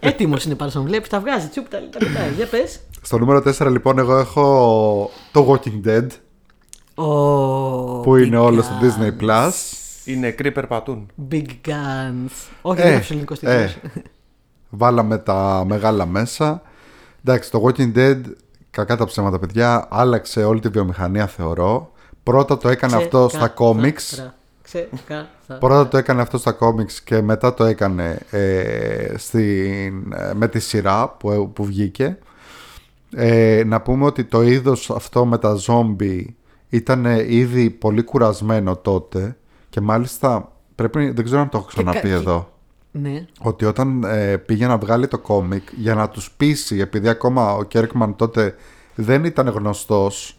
Speaker 1: Έτοιμος είναι πάνω στον βλέπει, τα βγάζει. Τσουπ, τα τα πετάει. Για πες.
Speaker 2: Στο νούμερο 4 λοιπόν εγώ έχω το Walking Dead που είναι όλο στο Disney Plus.
Speaker 3: Οι νεκροί περπατούν.
Speaker 1: Big Guns. Όχι,
Speaker 2: Ε,
Speaker 1: δεν είναι ο ελληνικό τίτλο.
Speaker 2: ε. Βάλαμε τα μεγάλα μέσα. Εντάξει, το Walking Dead, κακά τα ψέματα παιδιά, άλλαξε όλη τη βιομηχανία θεωρώ. Πρώτα το έκανε αυτό στα κόμιξ.
Speaker 1: Ξεκάθαρα.
Speaker 2: Πρώτα το έκανε αυτό στα κόμιξ και μετά το έκανε ε, στην, ε, με τη σειρά που, που βγήκε. Ε, να πούμε ότι το είδος αυτό με τα ζόμπι ήταν ήδη πολύ κουρασμένο τότε και μάλιστα πρέπει, δεν ξέρω αν το έχω ξαναπεί
Speaker 1: κα-
Speaker 2: εδώ
Speaker 1: Ναι.
Speaker 2: ότι όταν ε, πήγε να βγάλει το κόμικ για να τους πείσει επειδή ακόμα ο Κέρκμαν τότε δεν ήταν γνωστός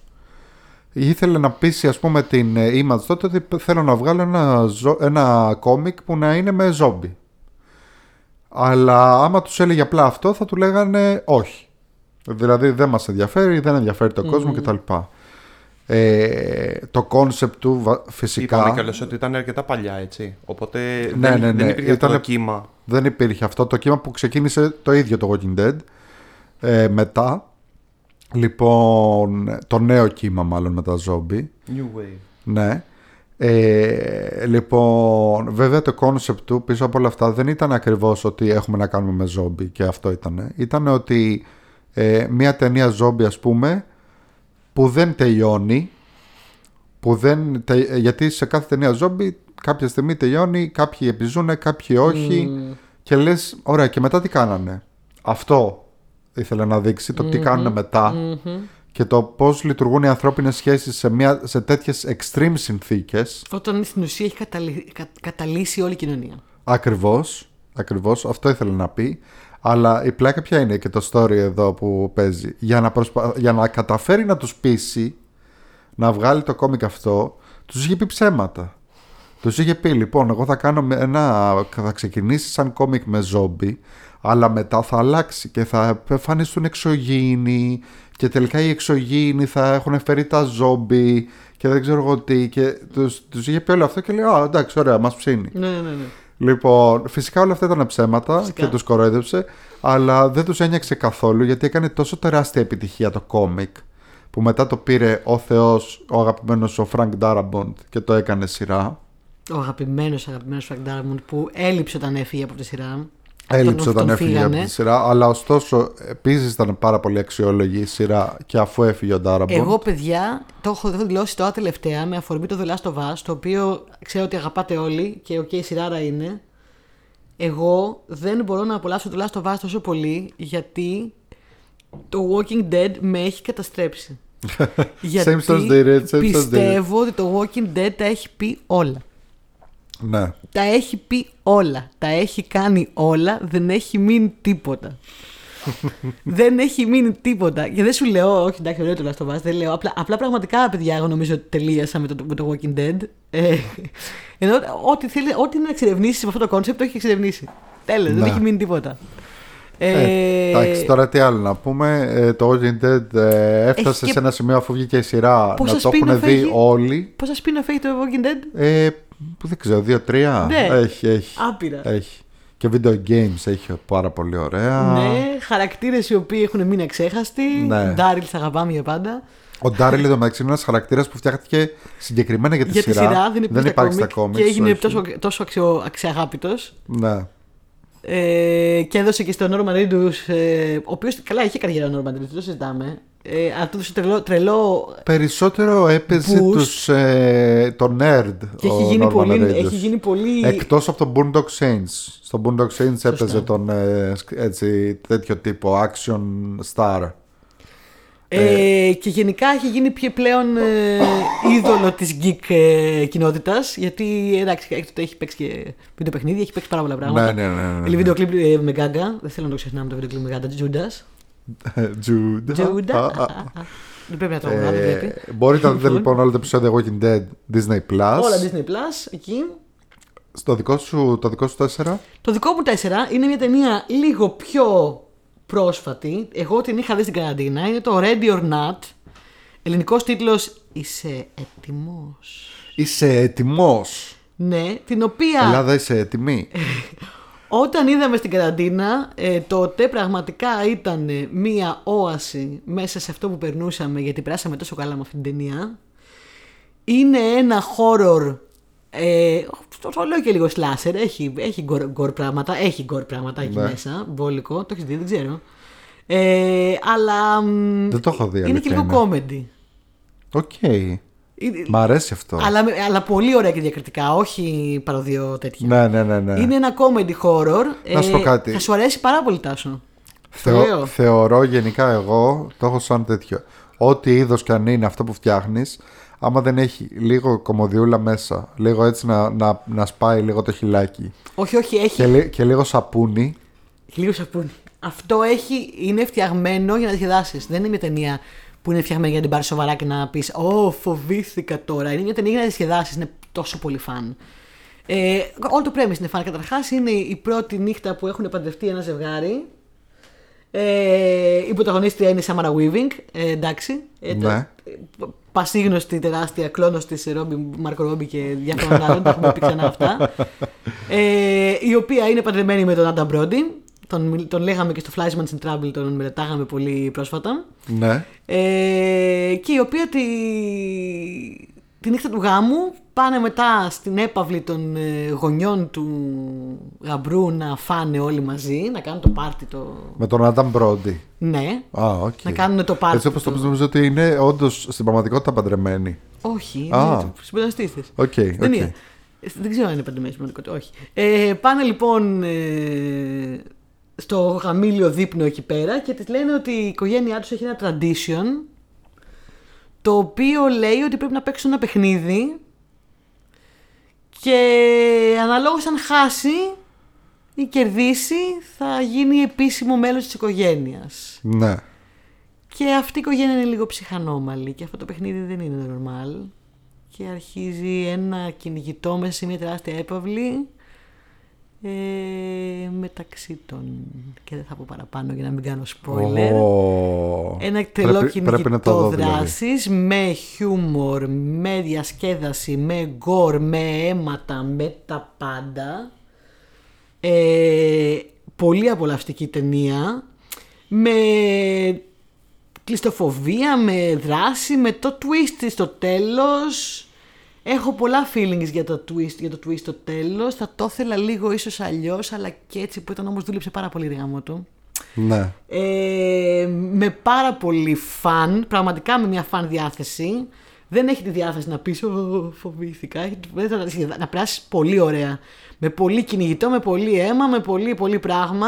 Speaker 2: ήθελε να πείσει ας πούμε την ε, Image τότε ότι θέλω να βγάλω ένα, ζω- ένα κόμικ που να είναι με ζόμπι αλλά άμα τους έλεγε απλά αυτό θα του λέγανε όχι δηλαδή δεν μας ενδιαφέρει δεν ενδιαφέρει τον κόσμο κτλ ε, το κόνσεπτ του βα- φυσικά
Speaker 3: Είπαμε κιόλας ότι ήταν αρκετά παλιά, έτσι. Οπότε
Speaker 2: Ναι,
Speaker 3: δεν,
Speaker 2: ναι, ναι.
Speaker 3: δεν υπήρχε αυτό το
Speaker 2: Ήτανε-
Speaker 3: κύμα.
Speaker 2: Δεν υπήρχε αυτό το κύμα που ξεκίνησε το ίδιο το Walking Dead. Ε, μετά, λοιπόν, το νέο κύμα μάλλον με τα ζόμπι.
Speaker 3: New Wave.
Speaker 2: Ναι. Ε, λοιπόν, βέβαια το κόνσεπτ του πίσω από όλα αυτά δεν ήταν ακριβώς ότι έχουμε να κάνουμε με ζόμπι και αυτό ήταν. Ήταν ότι ε, μια ταινία ζόμπι ας πούμε που δεν τελειώνει που δεν, τε- γιατί σε κάθε ταινία ζόμπι κάποια στιγμή τελειώνει, κάποιοι επιζούνε, κάποιοι όχι και λες, ωραία και μετά τι κάνανε; Αυτό ήθελε να δείξει, το τι κάνουν μετά και το πώς λειτουργούν οι ανθρώπινες σχέσεις σε, μια, σε τέτοιες extreme συνθήκες.
Speaker 1: Όταν στην ουσία έχει καταλη... κα- καταλύσει όλη η κοινωνία.
Speaker 2: Ακριβώς, ακριβώς, αυτό ήθελε να πει. Αλλά η πλάκα ποια είναι και το story εδώ που παίζει. Για να, προσπα... για να καταφέρει να τους πείσει να βγάλει το κόμικ αυτό, τους είχε πει ψέματα. Τους είχε πει λοιπόν, εγώ θα κάνω με ένα, θα ξεκινήσει σαν κόμικ με ζόμπι, αλλά μετά θα αλλάξει και θα εμφανιστούν εξωγήινοι και τελικά οι εξωγήινοι θα έχουν φέρει τα ζόμπι και δεν ξέρω εγώ τι και τους, τους είχε πει όλο αυτό και λέει, α εντάξει ωραία μας ψήνει.
Speaker 1: Ναι, ναι, ναι. Ναι.
Speaker 2: Λοιπόν, φυσικά όλα αυτά ήταν ψέματα
Speaker 1: Φυσικά.
Speaker 2: και τους κορόιδεψε, αλλά δεν τους ένοιαξε καθόλου γιατί έκανε τόσο τεράστια επιτυχία το κόμικ που μετά το πήρε ο Θεός, ο αγαπημένος ο Φρανκ Ντάραμποντ και το έκανε σειρά.
Speaker 1: Ο αγαπημένος αγαπημένος Φρανκ Ντάραμποντ που έλειψε όταν έφυγε από τη σειρά.
Speaker 2: Έλειψε
Speaker 1: Τον-
Speaker 2: όταν
Speaker 1: τον
Speaker 2: έφυγε από
Speaker 1: φύγανε.
Speaker 2: τη σειρά, αλλά ωστόσο επίσης ήταν πάρα πολύ αξιόλογη η σειρά και αφού έφυγε ο Ντάραμποντ.
Speaker 1: Εγώ, παιδιά, το έχω, το έχω δηλώσει τώρα τελευταία με αφορμή το The Last of Us, το οποίο ξέρω ότι αγαπάτε όλοι και οκ, σειράρα είναι. Εγώ δεν μπορώ να απολαύσω το Last of Us τόσο πολύ γιατί το Walking Dead με έχει καταστρέψει. γιατί
Speaker 2: Simpsons did it, Simpsons did it.
Speaker 1: πιστεύω ότι το Walking Dead τα έχει πει όλα.
Speaker 2: Ναι.
Speaker 1: Τα έχει πει όλα. Τα έχει κάνει όλα. Δεν έχει μείνει τίποτα. δεν έχει μείνει τίποτα. Και δεν σου λέω, όχι εντάξει, ωραίο το Last of Us, δεν λέω. Απλά, απλά πραγματικά, παιδιά, εγώ νομίζω ότι τελείασα με το, με το Walking Dead. Ε, ενώ ό,τι, θέλει, ό,τι είναι να εξερευνήσεις με αυτό το concept το έχει εξερευνήσει. Τέλος, δεν
Speaker 2: Ναι.
Speaker 1: έχει μείνει τίποτα.
Speaker 2: Ε,
Speaker 1: Ε,
Speaker 2: εντάξει, τώρα τι άλλο να πούμε. Ε, το Walking Dead ε, έφτασε
Speaker 1: Έχει και-
Speaker 2: σε ένα σημείο αφού βγήκε η σειρά
Speaker 1: Πόσα
Speaker 2: να το
Speaker 1: spin-off
Speaker 2: έχουν δει
Speaker 1: έχει;
Speaker 2: όλοι.
Speaker 1: Πόσα spin-off έχει το Walking Dead?
Speaker 2: Ε, που δεν ξέρω, δύο-τρία.
Speaker 1: Ναι.
Speaker 2: Έχει, έχει.
Speaker 1: Άπειρα.
Speaker 2: Έχει. Και video games έχει πάρα πολύ ωραία.
Speaker 1: Ναι, χαρακτήρες οι οποίοι έχουν μείνει αξέχαστοι.
Speaker 2: Ναι.
Speaker 1: Ντάριλ, θα αγαπάμε για πάντα.
Speaker 2: Ο Ντάριλ εδώ μεταξύ είναι ένας χαρακτήρας που φτιάχτηκε συγκεκριμένα για τη
Speaker 1: για τη
Speaker 2: σειρά.
Speaker 1: σειρά δεν υπάρχει,
Speaker 2: υπάρχει
Speaker 1: στα
Speaker 2: στα
Speaker 1: κόμικ
Speaker 2: κόμικ.
Speaker 1: και έγινε τόσο, τόσο αξιο, αξιαγάπητος.
Speaker 2: Ναι.
Speaker 1: Ε, και έδωσε και στον Νόρμαν Reedus, ε, ο οποίος καλά είχε καριέρα ο Νόρμαν Reedus, δεν το συζητάμε. Ε, αλλά του έδωσε τρελό, τρελό
Speaker 2: Περισσότερο έπαιζε
Speaker 1: Boost.
Speaker 2: τους, ε, το nerd.
Speaker 1: και
Speaker 2: ο
Speaker 1: έχει γίνει,
Speaker 2: Norman
Speaker 1: πολύ,
Speaker 2: Reedus.
Speaker 1: έχει γίνει πολύ.
Speaker 2: Εκτός από το Boondock Saints. Στο Boondock Saints έπαιζε τον ε, σκ- έτσι, τέτοιο τύπο action star.
Speaker 1: Ε, και γενικά έχει γίνει πιο πλέον ε, είδωλο της geek ε, κοινότητας γιατί εντάξει έκτοτε έχει παίξει και βίντεο παιχνίδια, έχει παίξει πάρα πολλά πράγματα.
Speaker 2: Ναι, ναι, ναι, ναι, ναι.
Speaker 1: Έχει βίντεο κλιπ ε, με Γκάγκα, δεν θέλω να το ξεχνάμε το βίντεο κλιπ με Γκάγκα, Τζούντας.
Speaker 2: Jude.
Speaker 1: Τζούντα.
Speaker 2: Α, α.
Speaker 1: Δεν πρέπει να το αγοράσω, δεν πρέπει.
Speaker 2: Ε, μπορείτε να δείτε λοιπόν όλα τα επεισόδια Walking Dead Disney Plus.
Speaker 1: Όλα Disney Plus εκεί.
Speaker 2: Στο δικό σου, το δικό σου 4.
Speaker 1: Το δικό μου 4 είναι μια ταινία λίγο πιο πρόσφατη. Εγώ την είχα δει στην καραντίνα. Είναι το Ready or Not. Ελληνικός τίτλος Είσαι έτοιμος.
Speaker 2: Είσαι έτοιμος.
Speaker 1: Ναι, την οποία
Speaker 2: Ελλάδα είσαι έτοιμη.
Speaker 1: όταν είδαμε στην καραντίνα ε, τότε πραγματικά ήταν ε, μία όαση μέσα σε αυτό που περνούσαμε γιατί περάσαμε τόσο καλά με αυτή την ταινία. Είναι ένα horror ε, το, το λέω και λίγο slasher, έχει, έχει gore, gore πράγματα, έχει gore πράγματα εκεί
Speaker 2: Ναι.
Speaker 1: μέσα, μπόλικο, το έχεις δει, δεν ξέρω. Ε, αλλά μ,
Speaker 2: Δεν το έχω δει,
Speaker 1: είναι και
Speaker 2: αλήθεια
Speaker 1: λίγο
Speaker 2: είναι.
Speaker 1: comedy.
Speaker 2: OK.
Speaker 1: Είναι-
Speaker 2: Μ' αρέσει αυτό.
Speaker 1: αλλά, αλλά πολύ ωραία και διακριτικά, όχι παρωδία τέτοια.
Speaker 2: Ναι, ναι, ναι. ναι.
Speaker 1: Είναι ένα comedy horror. ε,
Speaker 2: Να σου πω κάτι.
Speaker 1: Θα σου αρέσει πάρα πολύ Τάσο.
Speaker 2: Θεω-
Speaker 1: λέω.
Speaker 2: θεωρώ γενικά εγώ, το έχω σαν τέτοιο. Ό,τι είδος κι αν είναι αυτό που φτιάχνεις, άμα δεν έχει λίγο κωμωδιούλα μέσα, λίγο έτσι να, να, να σπάει λίγο το χειλάκι
Speaker 1: Όχι, όχι, έχει
Speaker 2: και, λι- και λίγο σαπούνι.
Speaker 1: λίγο σαπούνι. Αυτό έχει, είναι φτιαγμένο για να διασκεδάσεις. Δεν είναι μια ταινία που είναι φτιαγμένη για να την πάρεις σοβαρά και να πεις Ω, φοβήθηκα τώρα. Είναι μια ταινία για να διασκεδάσεις. Είναι τόσο πολύ φαν. Ε, όλο το premise είναι φαν. Καταρχάς είναι η πρώτη νύχτα που έχουν παντρευτεί ένα ζευγάρι. Ε, η πρωταγωνίστρια είναι η Σάμαρα Weaving. Ε, εντάξει. Ε, το-
Speaker 2: Ναι.
Speaker 1: πασίγνωστη τεράστια κλόνος της Ρόμπι, Μάρκο Ρόμπι και διάφορων άλλων, τα έχουμε πει ξανά αυτά. Ε, η οποία είναι παντρεμένη με τον Adam Brody. Τον, τον λέγαμε και στο Fleishman Is in Trouble, τον μελετάγαμε πολύ πρόσφατα.
Speaker 2: Ναι.
Speaker 1: Ε, και η οποία τη, τη νύχτα του γάμου πάνε μετά στην έπαυλη των ε, γονιών του γαμπρού να φάνε όλοι μαζί, να κάνουν το πάρτι το...
Speaker 2: Με τον Adam Brody.
Speaker 1: Ναι,
Speaker 2: Α, οκ.
Speaker 1: να κάνουν το πάρτι
Speaker 2: Έτσι όπως το
Speaker 1: το-
Speaker 2: πες, νομίζω ότι είναι όντως στην πραγματικότητα παντρεμένοι.
Speaker 1: Όχι,
Speaker 2: Α.
Speaker 1: είναι συμπρωταγωνίστριά της.
Speaker 2: Οκ,
Speaker 1: Δεν
Speaker 2: οκ.
Speaker 1: είναι. Δεν ξέρω αν είναι παντρεμένη σημαντικότητα. Όχι. Ε, πάνε λοιπόν ε, στο γαμήλιο δείπνο εκεί πέρα και της λένε ότι η οικογένειά τους έχει ένα tradition το οποίο λέει ότι πρέπει να παίξουν ένα παιχνίδι και αναλόγως αν χάσει ή κερδίσει θα γίνει επίσημο μέλος της οικογένειας.
Speaker 2: Ναι.
Speaker 1: Και αυτή η οικογένεια είναι λίγο ψυχανόμαλη και αυτό το παιχνίδι δεν είναι normal. Και αρχίζει ένα κυνηγητό μέσα σε μια τεράστια έπαυλη ε, μεταξύ των. Και δεν θα πω παραπάνω για να μην κάνω spoiler.
Speaker 2: Ω.
Speaker 1: Ένα εκτελώ
Speaker 2: Πρέπει- πρέπει να το
Speaker 1: κυνηγητό
Speaker 2: δω, δηλαδή.
Speaker 1: δράσης με χιούμορ, με διασκέδαση, με γκορ, με αίματα, με τα πάντα. Ε, πολύ απολαυστική ταινία. Με κλειστοφοβία, με δράση, με το twist στο τέλος. Έχω πολλά feelings για το twist, για το twist στο τέλος. Θα το ήθελα λίγο ίσως αλλιώς, αλλά και έτσι που ήταν όμως δούλεψε πάρα πολύ ρίγαμο του.
Speaker 2: Ναι.
Speaker 1: Ε, με πάρα πολύ φαν, πραγματικά με μια φαν διάθεση. Δεν έχει τη διάθεση να πεις «Ω, φοβήθηκα. Έχει, δεν θα- να περάσεις πολύ ωραία. Με πολύ κυνηγητό, με πολύ αίμα, με πολύ πολύ πράγμα.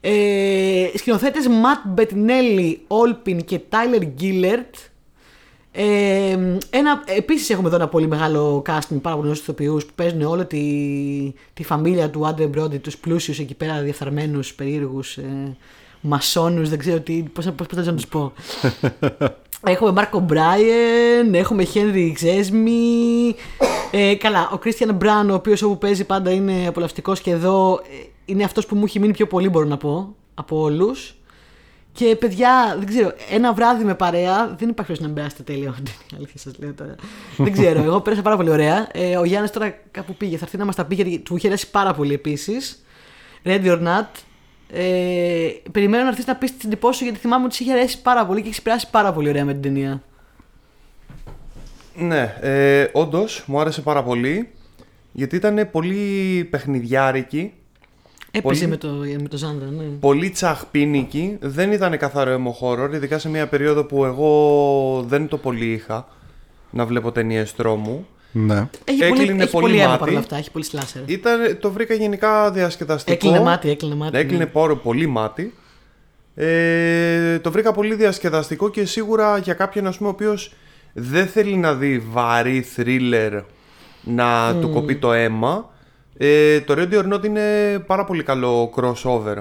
Speaker 1: Ε, σκηνοθέτες Ματ Μπετινέλη, Όλπιν και Τάιλερ Γκίλερτ. Ε, ένα, επίσης έχουμε εδώ ένα πολύ μεγάλο casting, πάρα πολλούς ηθοποιούς που παίζουν όλη τη, τη φαμίλια του Άντρε Μπρόντι, τους πλούσιους εκεί πέρα διαφθαρμένους, περίεργους, ε, μασόνους, δεν ξέρω τι, πώς, πώς, πώς να τους πω. έχουμε Μάρκο Μπράιεν, έχουμε Χένρι Ξέσμι, ε, καλά, ο Κρίστιαν Μπράν, ο οποίος όπου παίζει πάντα είναι απολαυστικός και εδώ ε, είναι αυτός που μου έχει μείνει πιο πολύ μπορώ να πω, από όλους. Και παιδιά, δεν ξέρω, ένα βράδυ με παρέα δεν υπάρχει περίπτωση να μην περάσετε τέλεια. Είναι η αλήθεια σας λέω τώρα. δεν ξέρω, εγώ πέρασα πάρα πολύ ωραία. Ε, ο Γιάννης τώρα κάπου πήγε, θα έρθει να μας τα πει γιατί του είχε αρέσει πάρα πολύ επίσης. Ready or not. Ε, περιμένω να έρθεις να πεις την εντυπώση σου γιατί θυμάμαι ότι σε είχε αρέσει πάρα πολύ και έχει περάσει πάρα πολύ ωραία με την ταινία.
Speaker 3: Ναι, ε, όντως μου άρεσε πάρα πολύ γιατί ήταν πολύ παιχνιδιάρικη,
Speaker 1: Έπαιζε
Speaker 3: Πολύ.
Speaker 1: με το, με το Ζάντα, ναι.
Speaker 3: πολύ τσαχπίνικη. Δεν ήταν καθαρό emo horror, ειδικά σε μια περίοδο που εγώ δεν το πολύ είχα να βλέπω ταινίες τρόμου.
Speaker 2: Ναι.
Speaker 1: Έχει
Speaker 3: Έκλεινε
Speaker 1: πολύ, έχει
Speaker 3: πολύ
Speaker 1: πολύ αίμα
Speaker 3: μάτι.
Speaker 1: παρόλα αυτά, έχει πολύ σλάσερ.
Speaker 3: Ήταν, το βρήκα γενικά διασκεδαστικό.
Speaker 1: Έκλεινε μάτι, έκλεινε μάτι.
Speaker 3: Έκλεινε
Speaker 1: ναι.
Speaker 3: πόρο πολύ μάτι. Ε, το βρήκα πολύ διασκεδαστικό και σίγουρα για κάποιον ας πούμε, ο οποίος δεν θέλει να δει βαρύ θρίλερ να του κοπεί το αίμα. Ε, το Ready or Not είναι πάρα πολύ καλό crossover.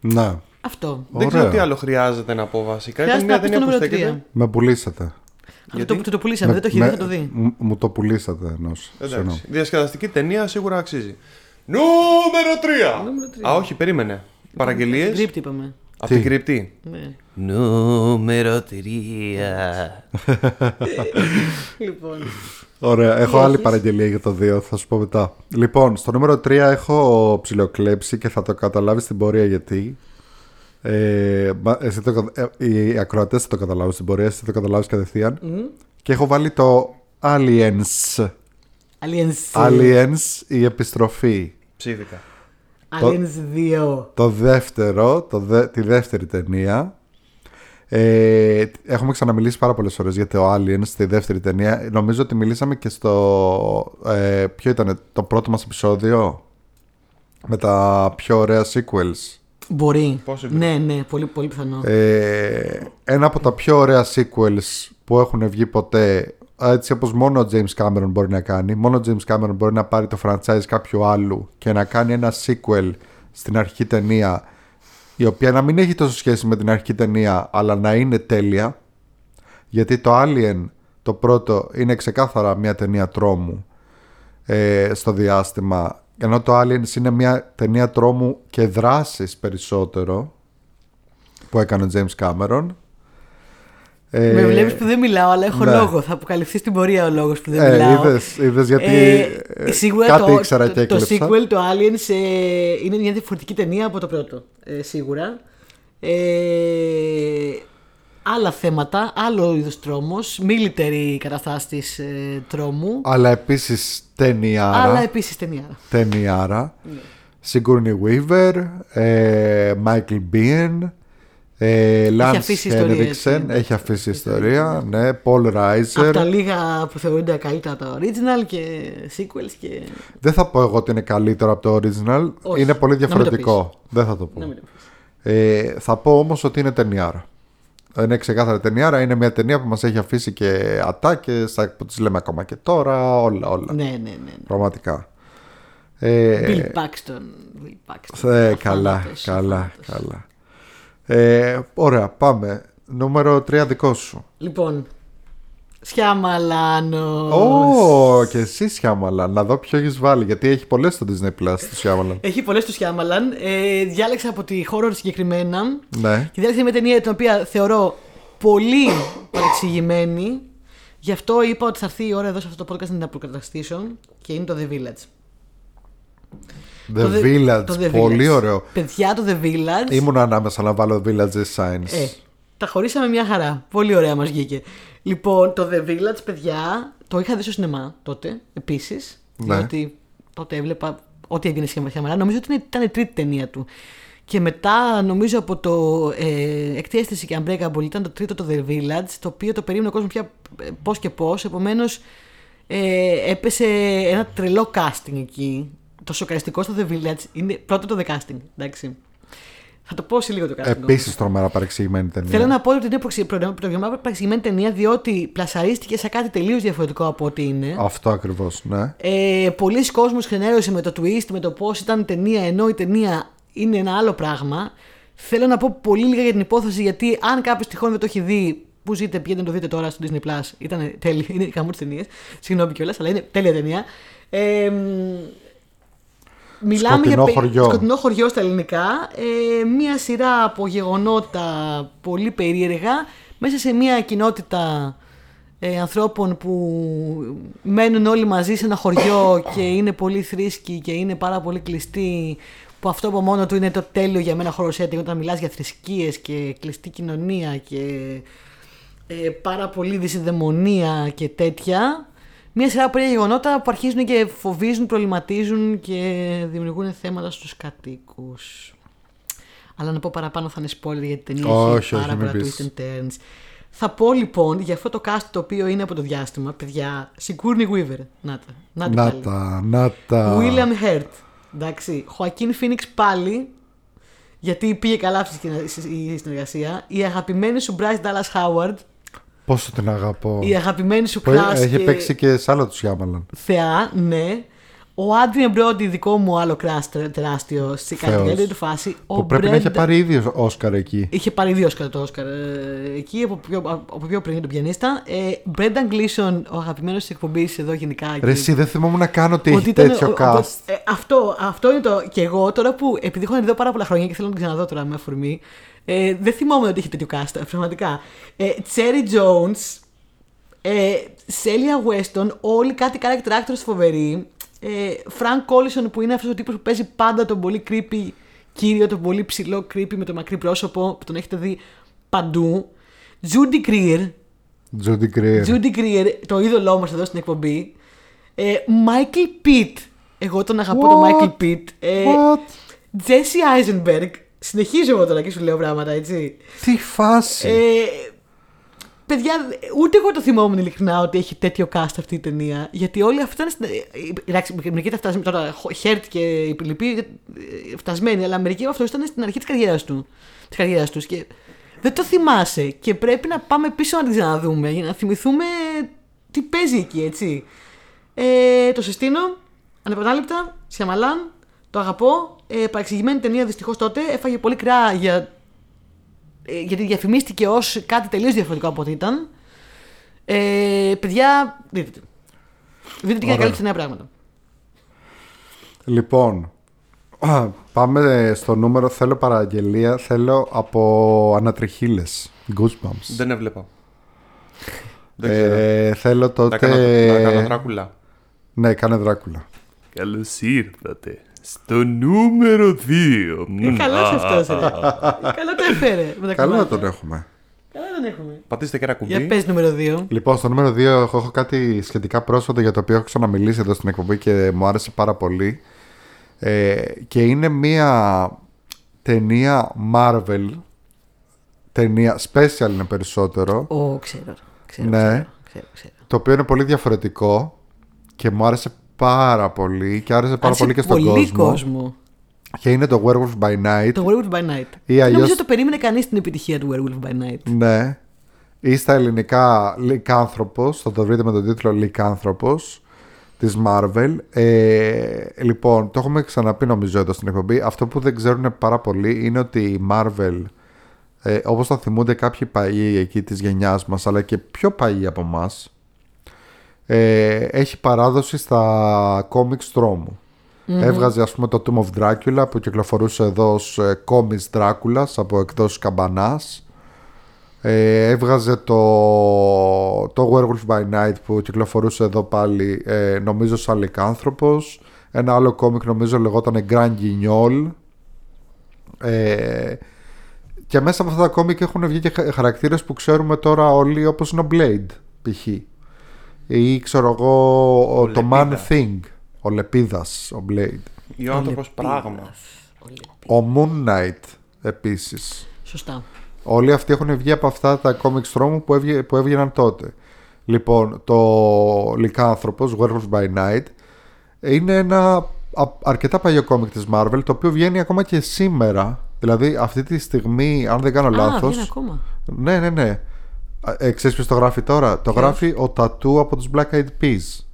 Speaker 2: Ναι.
Speaker 1: Αυτό.
Speaker 3: Δεν ξέρω
Speaker 2: Ωραία.
Speaker 3: τι άλλο χρειάζεται να πω βασικά. Ήταν
Speaker 1: Χρειάζεται
Speaker 3: μια
Speaker 1: να πεις το
Speaker 3: ταινία που
Speaker 1: νούμερο
Speaker 3: στέκεται.
Speaker 1: τρία.
Speaker 2: Με πουλήσατε.
Speaker 1: Αυτό
Speaker 3: Γιατί;
Speaker 1: το, το, το πουλήσαμε, δεν το έχει δει,
Speaker 2: Με-
Speaker 1: θα το δει.
Speaker 2: μ- Μου το πουλήσατε ενός. Συγγνώμη.
Speaker 3: Εντάξει. Διασκεδαστική ταινία σίγουρα αξίζει. Νούμερο 3!
Speaker 1: Νούμερο τρία.
Speaker 3: Α, όχι, περίμενε. Παραγγελίες;
Speaker 1: Γκρίπτη είπαμε.
Speaker 3: Από
Speaker 2: Τι;
Speaker 3: την κρυπτή.
Speaker 1: Ναι.
Speaker 3: Νούμερο 3.
Speaker 1: λοιπόν.
Speaker 2: Ωραία, έχω
Speaker 1: Τι
Speaker 2: άλλη
Speaker 1: έχεις;
Speaker 2: παραγγελία για το 2, θα σου πω μετά. Λοιπόν, στο νούμερο 3 έχω ψιλοκλέψει και θα το καταλάβεις στην πορεία γιατί. Ε, μα- εσύ το, κα- ε, οι ακροατές θα το καταλάβουν στην πορεία, εσύ θα το καταλάβεις κατευθείαν.
Speaker 1: Μμ.
Speaker 2: Και έχω βάλει το Aliens.
Speaker 1: Aliens.
Speaker 2: Aliens, η επιστροφή.
Speaker 3: Ψήθηκα.
Speaker 1: Aliens 2.
Speaker 2: Το δεύτερο, το δε- τη δεύτερη ταινία. Ε, έχουμε ξαναμιλήσει πάρα πολλές φορές για το Aliens, τη δεύτερη ταινία. Νομίζω ότι μιλήσαμε και στο... Ε, ποιο ήταν το πρώτο μας επεισόδιο με τα πιο ωραία sequels.
Speaker 1: Μπορεί.
Speaker 3: Possible.
Speaker 1: Ναι, ναι, πολύ, πολύ πιθανό.
Speaker 2: Ε, ένα από τα πιο ωραία sequels που έχουν βγει ποτέ έτσι όπως μόνο ο James Cameron μπορεί να κάνει μόνο ο James Cameron μπορεί να πάρει το franchise κάποιου άλλου και να κάνει ένα sequel στην αρχική ταινία η οποία να μην έχει τόσο σχέση με την αρχική ταινία αλλά να είναι τέλεια γιατί το Alien το πρώτο είναι ξεκάθαρα μια ταινία τρόμου ε, στο διάστημα ενώ το Aliens είναι μια ταινία τρόμου και δράσης περισσότερο που έκανε ο James Cameron. Ε,
Speaker 1: Με βλέπεις που δεν μιλάω, αλλά έχω
Speaker 2: ναι.
Speaker 1: λόγο. Θα αποκαλυφθεί στην πορεία ο λόγος που δεν
Speaker 2: ε,
Speaker 1: μιλάω.
Speaker 2: είδες, είδες γιατί
Speaker 1: Ε,
Speaker 2: ε,
Speaker 1: σίγουρα
Speaker 2: κάτι
Speaker 1: το,
Speaker 2: ήξερα και
Speaker 1: το, το
Speaker 2: έκλεψα.
Speaker 1: sequel, το Aliens, ε, είναι μια διαφορετική ταινία από το πρώτο. Ε, σίγουρα. Ε, άλλα θέματα, άλλο είδος τρόμος, military καταστάσεις ε, τρόμου.
Speaker 2: Αλλά επίσης ταινιάρα.
Speaker 1: αλλά επίσης ταινία.
Speaker 2: ταινιάρα.
Speaker 1: Ναι.
Speaker 2: Sigourney Weaver, ε, Michael Biehn, ε, Lance
Speaker 1: αφήσει ιστορίες,
Speaker 2: Henriksen,
Speaker 1: ναι.
Speaker 2: έχει αφήσει ιστορία, ναι, Paul
Speaker 1: Από
Speaker 2: Reiser.
Speaker 1: τα λίγα που θεωρούνται καλύτερα τα original και sequels και.
Speaker 2: Δεν θα πω εγώ ότι είναι καλύτερο από το original,
Speaker 1: Όχι,
Speaker 2: είναι πολύ
Speaker 1: να μην το
Speaker 2: διαφορετικό. Δεν θα το πω.
Speaker 1: Να μην το πεις.
Speaker 2: Ε, θα πω όμως ότι είναι ταινιάρα. Είναι ξεκάθαρα ταινιάρα, είναι μια ταινία που μας έχει αφήσει και ατάκες, που τις λέμε ακόμα και τώρα, όλα, όλα.
Speaker 1: Ναι, ναι, ναι. ναι.
Speaker 2: Πραγματικά. Ε,
Speaker 1: Bill Paxton. Bill Paxton.
Speaker 2: ε, καλά,
Speaker 1: Αφάνατος,
Speaker 2: καλά,
Speaker 1: αφάνατος.
Speaker 2: καλά. Ε, ωραία, πάμε. Νούμερο 3 δικός σου.
Speaker 1: Λοιπόν, Σιάμαλάνος.
Speaker 2: Ω, και εσύ Σιάμαλαν. Να δω ποιο έχεις βάλει. Γιατί έχει πολλές στο Disney Plus του Σιάμαλαν.
Speaker 1: Έχει πολλές του Σιάμαλαν. Ε, διάλεξα από τη horror συγκεκριμένα.
Speaker 2: ναι.
Speaker 1: Και διάλεξα μια ταινία την οποία θεωρώ πολύ παρεξηγημένη. Γι' αυτό είπα ότι θα έρθει η ώρα εδώ σε αυτό το podcast να την αποκαταστήσω. Και είναι το The Village.
Speaker 2: The
Speaker 1: Το
Speaker 2: Village.
Speaker 1: το The
Speaker 2: πολύ
Speaker 1: Village.
Speaker 2: ωραίο.
Speaker 1: Παιδιά, το The Village.
Speaker 2: Ήμουν ανάμεσα να βάλω Village Signs.
Speaker 1: Ε, τα χωρίσαμε μια χαρά. Πολύ ωραία μας βγήκε. Λοιπόν, το The Village, παιδιά, το είχα δει στο σινεμά τότε, επίσης.
Speaker 2: Ναι.
Speaker 1: Διότι τότε έβλεπα ό,τι έγινε σχέμα μέρα. Νομίζω ότι ήταν η τρίτη ταινία του. Και μετά, νομίζω από το ε, Εκτη αίσθηση και Unbreakable ήταν το τρίτο το The Village, το οποίο το περίμενε ο κόσμος πια πώς και πώς. Επομένως, ε, έπεσε ένα τρελό casting εκεί. Το σοκαριστικό στο The Village είναι πρώτο το The Casting, εντάξει. Θα το πω σε λίγο το casting. όμως.
Speaker 2: Επίσης τρομερά παρεξηγημένη ταινία.
Speaker 1: Θέλω να πω ότι είναι προξυ- προ- προγραμματικά παρεξηγημένη ταινία διότι πλασαρίστηκε σε κάτι τελείως διαφορετικό από ό,τι είναι.
Speaker 2: Αυτό ακριβώς, ναι.
Speaker 1: Ε, Πολλοί κόσμος ξενέρωσε με το twist, με το πώς ήταν ταινία, ενώ η ταινία είναι ένα άλλο πράγμα. Θέλω να πω πολύ λίγα για την υπόθεση, γιατί αν κάποιος τυχόν δεν το έχει δει, που ζείτε, πηγαίνετε να το δείτε τώρα στο Disney Plus. Ήταν τέλειο, είναι καμού τι ταινίες. Συγγνώμη κιόλας, αλλά είναι τέλεια ταινία. Ε, μ, Μιλάμε
Speaker 2: Σκοτεινό
Speaker 1: για πε-
Speaker 2: χωριό.
Speaker 1: σκοτεινό χωριό στα ελληνικά. Ε, μία σειρά από γεγονότα πολύ περίεργα μέσα σε μία κοινότητα ε, ανθρώπων που μένουν όλοι μαζί σε ένα χωριό και είναι πολύ θρήσκοι και είναι πάρα πολύ κλειστοί που αυτό από μόνο του είναι το τέλειο για μένα χώρο setting όταν μιλάς για θρησκείες και κλειστή κοινωνία και ε, πάρα πολύ δυσυνδαιμονία και τέτοια. Μια σειρά από γεγονότα που αρχίζουν και φοβίζουν, προβληματίζουν και δημιουργούν θέματα στους κατοίκους. Αλλά να πω παραπάνω θα είναι spoiler γιατί η ταινία
Speaker 2: Όχι,
Speaker 1: έχει
Speaker 2: όχι,
Speaker 1: πάρα
Speaker 2: μην
Speaker 1: πολλά
Speaker 2: πεις.
Speaker 1: twists and turns. Θα πω λοιπόν για αυτό το cast το οποίο είναι από το διάστημα, παιδιά, Sigourney Weaver. Να τα. Να, τα
Speaker 2: Να
Speaker 1: πάλι.
Speaker 2: τα, να τα.
Speaker 1: William Hurt. Εντάξει. Joaquin Phoenix πάλι. Γιατί πήγε καλά αυτή η συνεργασία. Η αγαπημένη σου Bryce Dallas Howard.
Speaker 2: Πόσο την αγαπώ.
Speaker 1: Η αγαπημένη σου
Speaker 2: Που
Speaker 1: Class
Speaker 2: Έχει
Speaker 1: και
Speaker 2: παίξει και σε άλλο τους Σιάμαλαν.
Speaker 1: Θεά, ναι. Ο Άντριαν Μπρόντι, δικό μου άλλο crush τεράστιο στην
Speaker 2: Θεός.
Speaker 1: καλύτερη του φάση. Ο
Speaker 2: Που πρέπει να είχε
Speaker 1: Brendan-
Speaker 2: πάρει ίδιο Όσκαρ εκεί.
Speaker 1: Είχε πάρει δύο Όσκαρ το Όσκαρ. ε, εκεί από πιο, από πιο πριν τον πιανίστα. Ε, Brendan Gleeson, ο αγαπημένος της εκπομπής εδώ γενικά.
Speaker 2: Ρε,
Speaker 1: και-
Speaker 2: εσύ δεν θυμόμουν να κάνω ότι έχει
Speaker 1: ήταν
Speaker 2: τέτοιο
Speaker 1: ο- ο-
Speaker 2: cast.
Speaker 1: ε, αυτό, αυτό είναι το. Και εγώ τώρα που. Επειδή έχω δει εδώ πάρα πολλά χρόνια και θέλω να την ξαναδώ τώρα με αφορμή. Ε, δεν θυμόμαι ότι είχε τέτοιο cast, πραγματικά. Ε, Cherry Jones, ε, Celia Weston, όλοι κάτι character actors φοβεροί. Ε, Frank Collison που είναι αυτός ο τύπος που παίζει πάντα τον πολύ creepy κύριο, τον πολύ ψηλό creepy με το μακρύ πρόσωπο που τον έχετε δει παντού. Judy Greer,
Speaker 2: Τζούντι Γκρέερ.
Speaker 1: Judy Greer, το είδωλό μας εδώ στην εκπομπή. Ε, Michael Pitt. Εγώ τον αγαπώ τον
Speaker 2: What?
Speaker 1: Michael Pitt. Ε,
Speaker 2: What?
Speaker 1: Jesse Eisenberg. Συνεχίζω εγώ τώρα και σου λέω πράγματα, έτσι.
Speaker 2: Τι φάση.
Speaker 1: Ε, παιδιά, ούτε εγώ το θυμόμουν ειλικρινά ότι έχει τέτοιο cast αυτή η ταινία. Γιατί όλοι αυτά ήταν. στην- ε, Εντάξει, μερικοί ήταν φτασμένοι. Τώρα, Χέρτ και οι λοιποί ε, φτασμένοι, αλλά μερικοί από αυτού ήταν στην αρχή της καριέρας του. Της καριέρας τους και δεν το θυμάσαι. Και πρέπει να πάμε πίσω να την ξαναδούμε για να θυμηθούμε τι παίζει εκεί, έτσι. Ε, το συστήνω. Ανεπανάληπτα. Σιαμαλάν. Το αγαπώ. Ε, παρεξηγημένη ταινία δυστυχώς τότε. Έφαγε πολύ κρά για ε, γιατί διαφημίστηκε ως κάτι τελείως διαφορετικό από ό,τι ήταν. Ε, παιδιά, δείτε τη. Δείτε τη για να
Speaker 2: Ωραία.
Speaker 1: καλύψετε νέα πράγματα.
Speaker 2: Λοιπόν, α, πάμε στο νούμερο. Θέλω παραγγελία. Θέλω από ανατριχίλες. Goosebumps.
Speaker 3: Δεν έβλεπα. Δεν ξέρω.
Speaker 2: Ε, θέλω
Speaker 3: Να κάνω, να κάνω
Speaker 2: τότε.
Speaker 3: Δράκουλα.
Speaker 2: Ναι, κάνε Δράκουλα.
Speaker 3: Καλώς ήρθατε στο νούμερο 2.
Speaker 1: Ε, καλός αυτός, ρε. Καλά το έφερε. με τα
Speaker 2: Καλά
Speaker 1: κομμάτια.
Speaker 2: τον έχουμε.
Speaker 1: Καλά τον έχουμε.
Speaker 3: Πατήστε και ένα
Speaker 1: Για
Speaker 3: κουμπί.
Speaker 1: πες νούμερο 2.
Speaker 2: Λοιπόν, στο νούμερο 2 έχω, έχω κάτι σχετικά πρόσφατο για το οποίο έχω ξαναμιλήσει εδώ στην εκπομπή και μου άρεσε πάρα πολύ. Ε, και είναι μία ταινία Marvel. Ταινία special είναι περισσότερο.
Speaker 1: Ω, ξέρω. ξέρω,
Speaker 2: Ναι.
Speaker 1: ξέρω, ξέρω, ξέρω.
Speaker 2: Το οποίο είναι πολύ διαφορετικό και μου άρεσε πάρα πολύ και άρεσε πάρα
Speaker 1: Άρεσε
Speaker 2: πολύ και στον
Speaker 1: πολύ
Speaker 2: κόσμο.
Speaker 1: κόσμο.
Speaker 2: Και είναι το Werewolf by Night.
Speaker 1: Το Werewolf by Night.
Speaker 2: Ή
Speaker 1: Δεν
Speaker 2: αλλιώς-
Speaker 1: Νομίζω το περίμενε κανείς την επιτυχία του Werewolf by Night.
Speaker 2: Ναι. Ή στα ελληνικά Λυκάνθρωπος, θα το βρείτε με τον τίτλο Λυκάνθρωπος της Marvel. Ε, λοιπόν, το έχουμε ξαναπεί νομίζω εδώ στην εκπομπή. Αυτό που δεν ξέρουν πάρα πολύ είναι ότι η Marvel, ε, όπως θα θυμούνται κάποιοι παγιοί εκεί της γενιάς μας, αλλά και πιο παγιοί από μας, ε, έχει παράδοση στα comics τρόμου. Έβγαζε ας πούμε το Tomb of Dracula που κυκλοφορούσε εδώ ως ε, comics Dracula από εκτός καμπανάς. Ε, έβγαζε το, το Werewolf by Night που κυκλοφορούσε εδώ πάλι ε, νομίζω σαν λικάνθρωπος. Ένα άλλο κόμικ νομίζω λεγόταν Grand Guignol. Ε, και μέσα από αυτά τα κόμικ έχουν βγει και χα- χαρακτήρες που ξέρουμε τώρα όλοι όπως είναι ο Blade π.χ. Ή ξέρω εγώ ο, το Man
Speaker 3: Λεπίδας.
Speaker 2: Thing, ο Λεπίδας, ο Blade.
Speaker 3: Ή ο άνθρωπος πράγμα.
Speaker 2: Ο Moon Knight επίσης.
Speaker 1: Σωστά.
Speaker 2: Όλοι αυτοί έχουν βγει από αυτά τα comics τρόμου που, έβγε, που έβγαιναν τότε. Λοιπόν, το Λυκάνθρωπος, Werewolf by Night, είναι ένα α- αρκετά παλιό κόμικ της Marvel, το οποίο βγαίνει ακόμα και σήμερα. Δηλαδή, αυτή τη στιγμή, αν δεν κάνω
Speaker 1: Α,
Speaker 2: λάθος...
Speaker 1: βγαίνει ακόμα.
Speaker 2: Ναι, ναι, ναι. Ε, ξέρεις ποιος το γράφει τώρα; Το
Speaker 1: Ποιος;
Speaker 2: γράφει ο Τατού από τους Black Eyed Peas.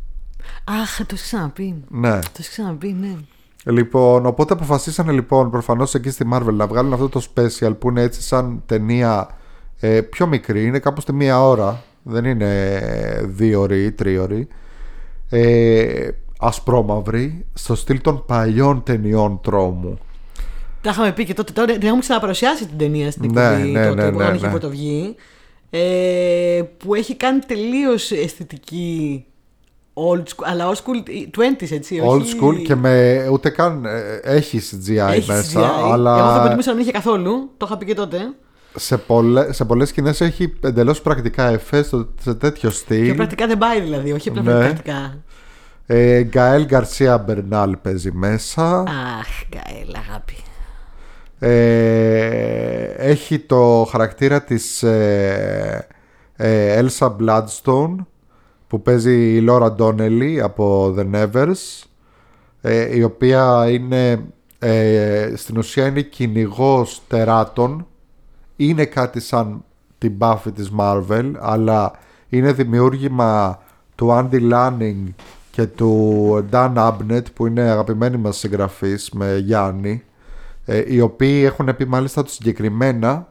Speaker 1: Αχ, το έχεις ξαναπεί.
Speaker 2: Ναι.
Speaker 1: Το έχεις ξαναπεί, ναι.
Speaker 2: Λοιπόν, οπότε αποφασίσανε λοιπόν προφανώς εκεί στη Marvel να βγάλουν αυτό το special που είναι έτσι σαν ταινία ε, πιο μικρή, είναι κάπου στη μία ώρα, δεν είναι δύο ώρες ή τρία ώρες. Ε, ασπρόμαυρη, στο στυλ των παλιών ταινιών τρόμου.
Speaker 3: Ναι,
Speaker 1: Τα είχαμε πει και τότε. Τώρα την έχουμε ξαναπαρουσιάσει την ταινία στην
Speaker 2: Ναι,
Speaker 1: εκπομπή
Speaker 2: ναι,
Speaker 1: τότε
Speaker 2: ναι,
Speaker 1: που
Speaker 2: ναι,
Speaker 1: όταν είχε
Speaker 2: ναι.
Speaker 1: πρωτοβγεί. Ε, που έχει κάνει τελείως αισθητική old school, αλλά old school 20s έτσι.
Speaker 2: Old
Speaker 1: όχι-
Speaker 2: school και με ούτε καν ε, έχει CGI
Speaker 1: έχει
Speaker 2: μέσα,
Speaker 1: CGI.
Speaker 2: αλλά
Speaker 1: Εγώ θα προτιμούσα να μην είχε καθόλου. Το είχα πει και τότε.
Speaker 2: σε, πολλές, σε πολλές σκηνές έχει εντελώς πρακτικά εφές στο- σε τέτοιο
Speaker 1: Και
Speaker 2: στυλ.
Speaker 1: πρακτικά δεν πάει δηλαδή, όχι απλά
Speaker 2: Ναι.
Speaker 1: πρακτικά.
Speaker 2: Ε, Γκαέλ Γκαρσία Μπερνάλ παίζει μέσα.
Speaker 1: Αχ, Γκαέλ, αγάπη.
Speaker 2: Ε, έχει το χαρακτήρα της ε, ε, Elsa Bloodstone που παίζει η Laura Donnelly από The Nevers ε, η οποία είναι ε, στην ουσία είναι κυνηγός τεράτων. Είναι κάτι σαν την Buffy της Marvel αλλά είναι δημιούργημα του Andy Lanning και του Dan Abnett που είναι αγαπημένοι μας συγγραφείς με Γιάννη. ε, οι οποίοι έχουν πει μάλιστα ότι συγκεκριμένα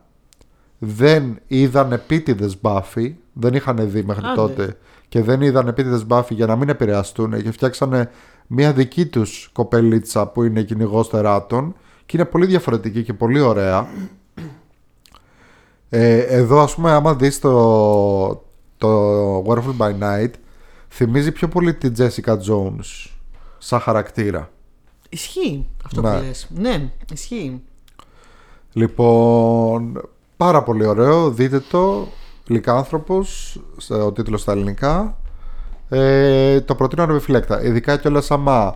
Speaker 2: δεν είδαν επίτηδες Buffy δεν είχαν δει μέχρι
Speaker 1: Άντε.
Speaker 2: τότε και δεν είδαν επίτηδες Buffy για να μην επηρεαστούν και φτιάξανε μια δική τους κοπελίτσα που είναι κυνηγός τεράτων και είναι πολύ διαφορετική και πολύ ωραία ε, εδώ ας πούμε άμα δεις το, το Werewolf by Night θυμίζει πιο πολύ την Jessica Jones σαν χαρακτήρα
Speaker 1: Ισχύει αυτό
Speaker 2: Ναι.
Speaker 1: που λες. Ναι, ισχύει.
Speaker 2: Λοιπόν, πάρα πολύ ωραίο. Δείτε το. Λυκάνθρωπος, σε- ο τίτλος στα ελληνικά. Ε, το προτείνω ανεπιφυλάκτα. Ειδικά κιόλας άμα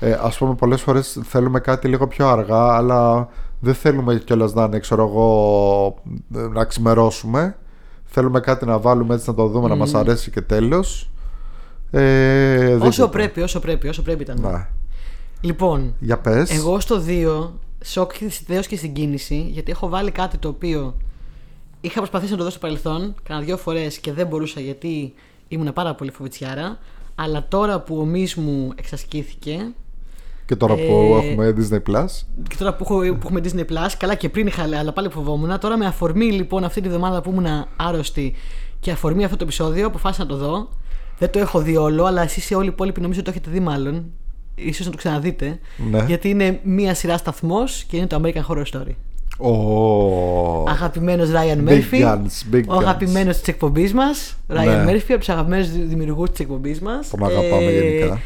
Speaker 2: ε, ας πούμε πολλές φορές θέλουμε κάτι λίγο πιο αργά αλλά δεν θέλουμε κιόλας να είναι ξέρω εγώ να ξημερώσουμε θέλουμε κάτι να βάλουμε έτσι να το δούμε να μας αρέσει και τέλος ε, δείτε
Speaker 1: Όσο
Speaker 2: το.
Speaker 1: πρέπει, όσο πρέπει, όσο πρέπει ήταν.
Speaker 2: Ναι.
Speaker 1: Λοιπόν,
Speaker 2: Για πες
Speaker 1: εγώ στο 2 σοκ ιδέως και στην κίνηση, γιατί έχω βάλει κάτι το οποίο είχα προσπαθήσει να το δω στο παρελθόν, κάνα δύο φορές και δεν μπορούσα γιατί ήμουν πάρα πολύ φοβητσιάρα. Αλλά τώρα που ο μυς μου εξασκήθηκε
Speaker 2: και τώρα που
Speaker 1: ε,
Speaker 2: έχουμε Disney Plus
Speaker 1: και τώρα που, έχω, που έχουμε Disney Plus, καλά και πριν είχα, αλλά πάλι φοβόμουν. Τώρα με αφορμή λοιπόν αυτή τη βδομάδα που ήμουν άρρωστη και αφορμή αυτό το επεισόδιο, αποφάσισα να το δω. Δεν το έχω δει όλο, αλλά εσείς όλοι οι υπόλοιποι νομίζω το έχετε δει μάλλον. Ίσως να το ξαναδείτε.
Speaker 2: Ναι.
Speaker 1: Γιατί είναι μία σειρά σταθμός και είναι το American Horror Story.
Speaker 2: Oh.
Speaker 1: Αγαπημένος Ryan
Speaker 2: Big
Speaker 1: Murphy.
Speaker 2: guns, big
Speaker 1: ο
Speaker 2: guns.
Speaker 1: αγαπημένος της εκπομπής μας. Ryan
Speaker 2: Ναι.
Speaker 1: Murphy, από τους αγαπημένους δημιουργούς της εκπομπής μας.
Speaker 2: Τον αγαπάμε γενικά.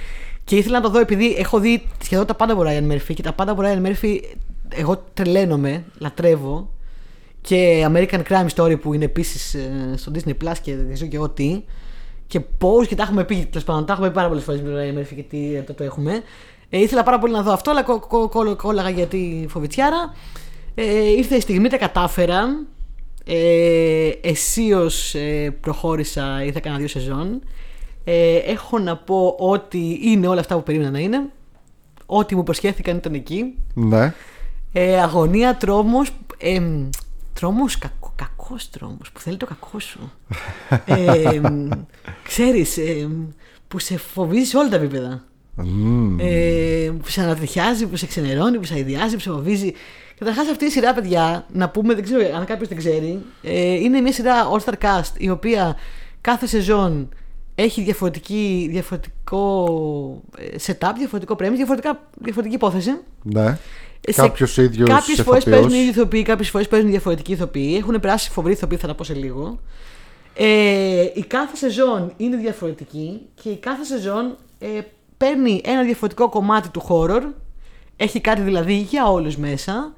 Speaker 1: Και ήθελα να το δω επειδή έχω δει σχεδόν τα πάντα από Ryan Murphy και τα πάντα από Ryan Murphy εγώ τρελαίνομαι, λατρεύω. Και American Crime Story που είναι επίσης στο Disney Plus και δεν ξέρω και εγώ τι. Και πώς και τα έχουμε πει, τέλος πάντων, τα έχουμε πει πάρα πολλές φορές με τον Ryan Murphy και τι ε, το, το έχουμε. Ε, ήθελα πάρα πολύ να δω αυτό, αλλά κο, κο, κο- κόλλαγα γιατί φοβητσιάρα. Ε, ήρθε η στιγμή, τα κατάφερα. Ε, αισίως ε, προχώρησα, ήρθα κανένα δύο σεζόν. Ε, έχω να πω ότι είναι όλα αυτά που περίμενα να είναι. Ό,τι μου υποσχέθηκαν ήταν εκεί.
Speaker 2: Ναι.
Speaker 1: Ε, αγωνία, τρόμος, ε, τρόμος, κακό, κακός τρόμος, που θέλει το κακό σου. ε, ξέρεις, ε, που σε φοβίζει σε όλα τα επίπεδα.
Speaker 2: Μμμ.
Speaker 1: Ε, που σε ανατριχιάζει, που σε ξενερώνει, που σε αειδιάζει, που σε φοβίζει. Καταρχάς, αυτή η σειρά, παιδιά, να πούμε, δεν ξέρω αν κάποιος δεν ξέρει, ε, είναι μια σειρά All Star Cast η οποία κάθε σεζόν έχει διαφορετική, διαφορετικό ε, setup, διαφορετικό πρέμι, διαφορετικά, διαφορετική υπόθεση.
Speaker 2: Ναι.
Speaker 1: Σε-
Speaker 2: Κάποιους ίδιους
Speaker 1: Κάποιες φορές
Speaker 2: ηθοποιούς.
Speaker 1: παίζουν οι ίδιοι ηθοποιοί, κάποιες φορές παίζουν διαφορετικοί ηθοποιοί. Έχουν περάσει φοβεροί ηθοποιοί, θα τα πω σε λίγο. Ε, η κάθε σεζόν είναι διαφορετική και η κάθε σεζόν ε, παίρνει ένα διαφορετικό κομμάτι του horror. Έχει κάτι δηλαδή για όλους μέσα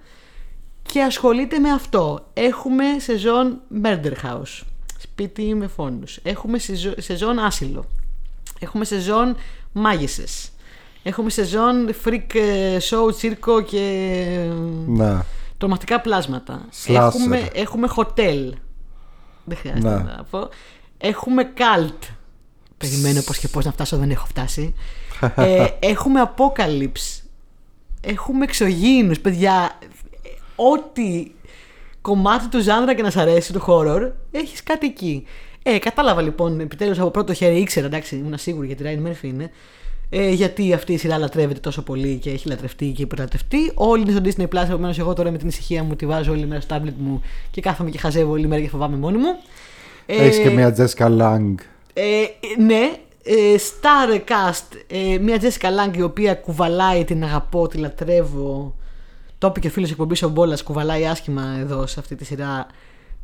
Speaker 1: και ασχολείται με αυτό. Έχουμε σεζόν Murder House, σπίτι με φόνους. Έχουμε σεζο- σεζόν άσυλο. Έχουμε σεζόν μάγισσες. Έχουμε σεζόν freak ε, show, τσίρκο και ε,
Speaker 2: Ναι.
Speaker 1: τρομακτικά πλάσματα.
Speaker 2: Slasher.
Speaker 1: Έχουμε, έχουμε hotel. Δεν χρειάζεται
Speaker 2: Ναι.
Speaker 1: να πω. Έχουμε cult. Περιμένω πώς και πώς να φτάσω, δεν έχω φτάσει. ε, έχουμε apocalypse. Έχουμε εξωγήινους, παιδιά. Ε, Ό,τι κομμάτι του ζάνδρα και να σ' αρέσει του horror, έχεις κάτι εκεί. Ε, κατάλαβα λοιπόν, επιτέλους από πρώτο χέρι ήξερα, εντάξει, ήμουν σίγουρη γιατί Ryan Murphy είναι. Ε, γιατί αυτή η σειρά λατρεύεται τόσο πολύ και έχει λατρευτεί και υπερλατρευτεί. Όλοι είναι στο Disney Plus, επομένως εγώ τώρα με την ησυχία μου τη βάζω όλη μέρα στο tablet μου και κάθομαι και χαζεύω όλη μέρα και φοβάμαι μόνη μου. Ε,
Speaker 2: Έχεις και μια Jessica Lang.
Speaker 1: ε, ναι, ε, star cast, ε, μια Jessica Lange η οποία κουβαλάει την αγαπώ, τη λατρεύω. Το είπε και ο φίλος εκπομπής ο Μπόλας, κουβαλάει άσχημα εδώ σε αυτή τη σειρά.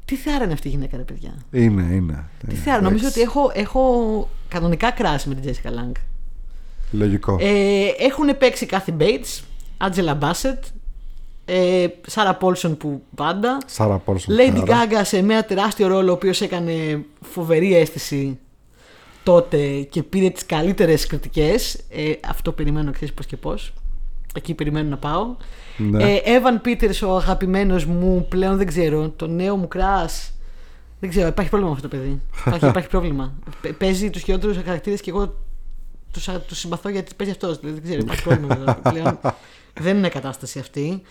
Speaker 1: Τι θεάρα είναι αυτή η γυναίκα, ρε παιδιά;
Speaker 2: Είναι, είναι.
Speaker 1: Τι
Speaker 2: Ε,
Speaker 1: θεάρα, νομίζω ότι
Speaker 2: εντάξει.
Speaker 1: έχω, έχω κανονικά κράσει με την Jessica Lange.
Speaker 2: Λογικό.
Speaker 1: Ε, έχουν παίξει Kathy Bates, Angela Bassett, ε, Sarah Paulson που πάντα,
Speaker 2: Σάρα Πόρσον.
Speaker 1: Lady Gaga σε μια τεράστιο ρόλο ο οποίος έκανε φοβερή αίσθηση τότε και πήρε τις καλύτερες κριτικές. Ε, αυτό περιμένω ξέρεις πώς και πώς. Εκεί περιμένω να πάω.
Speaker 2: Ναι.
Speaker 1: ε, Evan Peters ο αγαπημένος μου πλέον δεν ξέρω το νέο μου crush. Δεν ξέρω υπάρχει πρόβλημα με αυτό το παιδί. Υπάρχει, υπάρχει πρόβλημα. Παι- παίζει τους χειρότερους χαρακτήρες και εγώ τους, α- τους συμπαθώ γιατί παίζει αυτός δεν ξέρω υπάρχει πρόβλημα εδώ. πλέον δεν είναι κατάσταση αυτή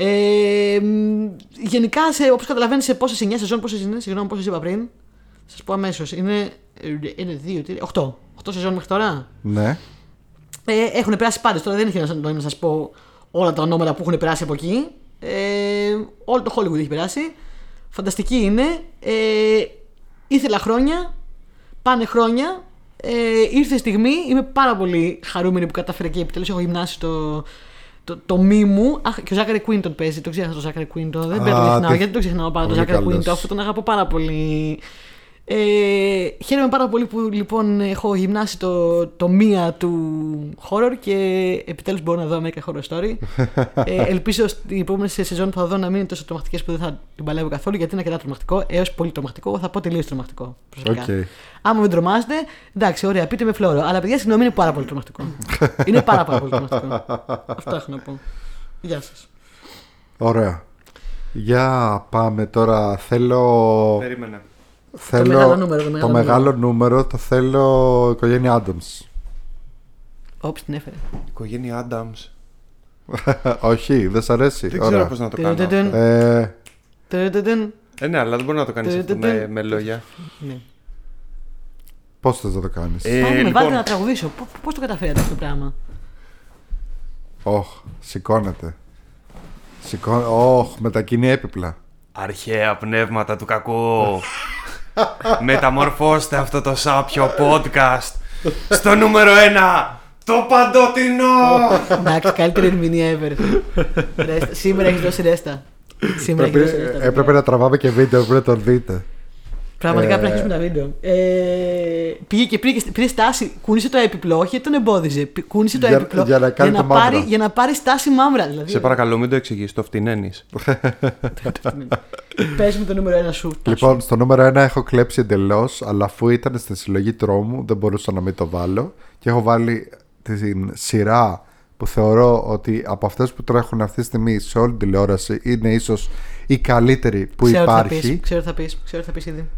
Speaker 1: ε, μ, γενικά, σε, όπως καταλαβαίνεις, σε πόσες 9 σεζόν, πόσες είναι, συγγνώμη, πόσες είπα πριν. Σας πω αμέσως. Είναι, είναι δύο, τρία, οχτώ. Οχτώ σεζόν μέχρι τώρα.
Speaker 2: Ναι.
Speaker 1: Ε, έχουν περάσει πάντες. Τώρα δεν έχει νόημα να σας πω όλα τα ονόματα που έχουν περάσει από εκεί. Ε, όλο το Hollywood έχει περάσει. Φανταστική είναι. Ε, ήθελα χρόνια. Πάνε χρόνια. Ε, ήρθε η στιγμή. Είμαι πάρα πολύ χαρούμενη που κατάφερε και επιτέλους έχω γυμνάσει το, το, το μυ μου. Αχ, και ο Zachary Quinto παίζει. Το ξέχασα το Zachary Quinto. Δεν πρέπει να το
Speaker 2: Α,
Speaker 1: ξεχνάω.
Speaker 2: τι-
Speaker 1: Γιατί το ξεχνάω πάρα το
Speaker 2: Πολύ
Speaker 1: Zachary Quinto.
Speaker 2: καλός.
Speaker 1: Το αυτό τον αγαπώ πάρα πολύ. Ε, χαίρομαι πάρα πολύ που λοιπόν έχω γυμνάσει το, το μυ μου του horror και επιτέλους μπορώ να δω American Horror Story. ε, ελπίζω στην επόμενη σεζόν που θα δω να μην είναι τόσο τρομακτικές που δεν θα την παλεύω καθόλου γιατί είναι αρκετά τρομακτικό έως πολύ τρομακτικό. Εγώ θα πω τελείως τρομακτικό. Προσωπικά.
Speaker 2: Οκ.
Speaker 1: Άμα με τρομάζετε, εντάξει, ωραία, πείτε με φλόρο. Αλλά παιδιά, συγγνώμη, είναι πάρα πολύ τρομακτικό. είναι πάρα, πάρα πολύ τρομακτικό. Αυτό έχω να πω. Γεια σας.
Speaker 2: Ωραία. Για πάμε τώρα. Θέλω.
Speaker 3: Περίμενε.
Speaker 2: Θέλω
Speaker 1: μεγάλο νούμερο, το μεγάλο
Speaker 2: μεγάλο νούμερο το θέλω οικογένεια Adams.
Speaker 1: Όπς την έφερε.
Speaker 3: Οικογένεια Adams.
Speaker 2: Όχι, δεν σ' αρέσει.
Speaker 3: Δεν
Speaker 2: Ωραία.
Speaker 3: ξέρω πώς να το κάνω.
Speaker 1: Τεν,
Speaker 3: αυτό.
Speaker 2: Ε,
Speaker 1: Τερετετεν.
Speaker 3: Ε, ναι, αλλά δεν μπορεί να το κάνεις αυτό με, με λόγια.
Speaker 1: Ναι.
Speaker 2: Πώς θες να το κάνεις;
Speaker 3: Ε,
Speaker 1: Πάνε με
Speaker 3: λοιπόν,
Speaker 1: βάλετε να τραγουδήσω. Πώς το καταφέρατε αυτό το πράγμα;
Speaker 2: Όχ, σηκώνεται. Σηκώ... Όχ, μετακινεί έπιπλα.
Speaker 3: Αρχαία πνεύματα του κακού. Μεταμορφώστε αυτό το σάπιο podcast στο νούμερο 1. Το παντοτινό!
Speaker 1: Εντάξει, καλύτερη ερμηνεία ever. Ρέστα. Σήμερα έχεις δώσει ρέστα. Σήμερα έχεις
Speaker 2: Πρέπει-
Speaker 1: δώσει ρέστα.
Speaker 2: έπρεπε να τραβάμε και βίντεο πρέπει να το δείτε.
Speaker 1: Πραγματικά
Speaker 2: Ε,
Speaker 1: πρέπει να αρχίσουμε τα βίντεο. Ε, πήγε και πήρε, πήρε στάση, κούνησε το έπιπλο, όχι τον εμπόδιζε. πη- Κούνησε το
Speaker 2: Για-
Speaker 1: έπιπλο
Speaker 2: για να κάνει το
Speaker 1: πάρει,
Speaker 2: μαύρα.
Speaker 1: για να πάρει στάση μαύρα. Δηλαδή,
Speaker 3: Σε παρακαλώ, μην το εξηγήσει, το φτηνένεις.
Speaker 1: Πες με το νούμερο ένα σου. Τάσο.
Speaker 2: Λοιπόν, στο νούμερο 1 έχω κλέψει εντελώς, αλλά αφού ήταν στη συλλογή τρόμου, δεν μπορούσα να μην το βάλω. Και έχω βάλει την σειρά που θεωρώ ότι από αυτές που τρέχουν αυτή τη στιγμή σε όλη την τηλεόραση είναι ίσως η καλύτερη που
Speaker 1: ξέρω τι θα πεις,
Speaker 2: υπάρχει.
Speaker 1: ξέρω τι θα πεις, ξέρω τι θα πεις ήδη.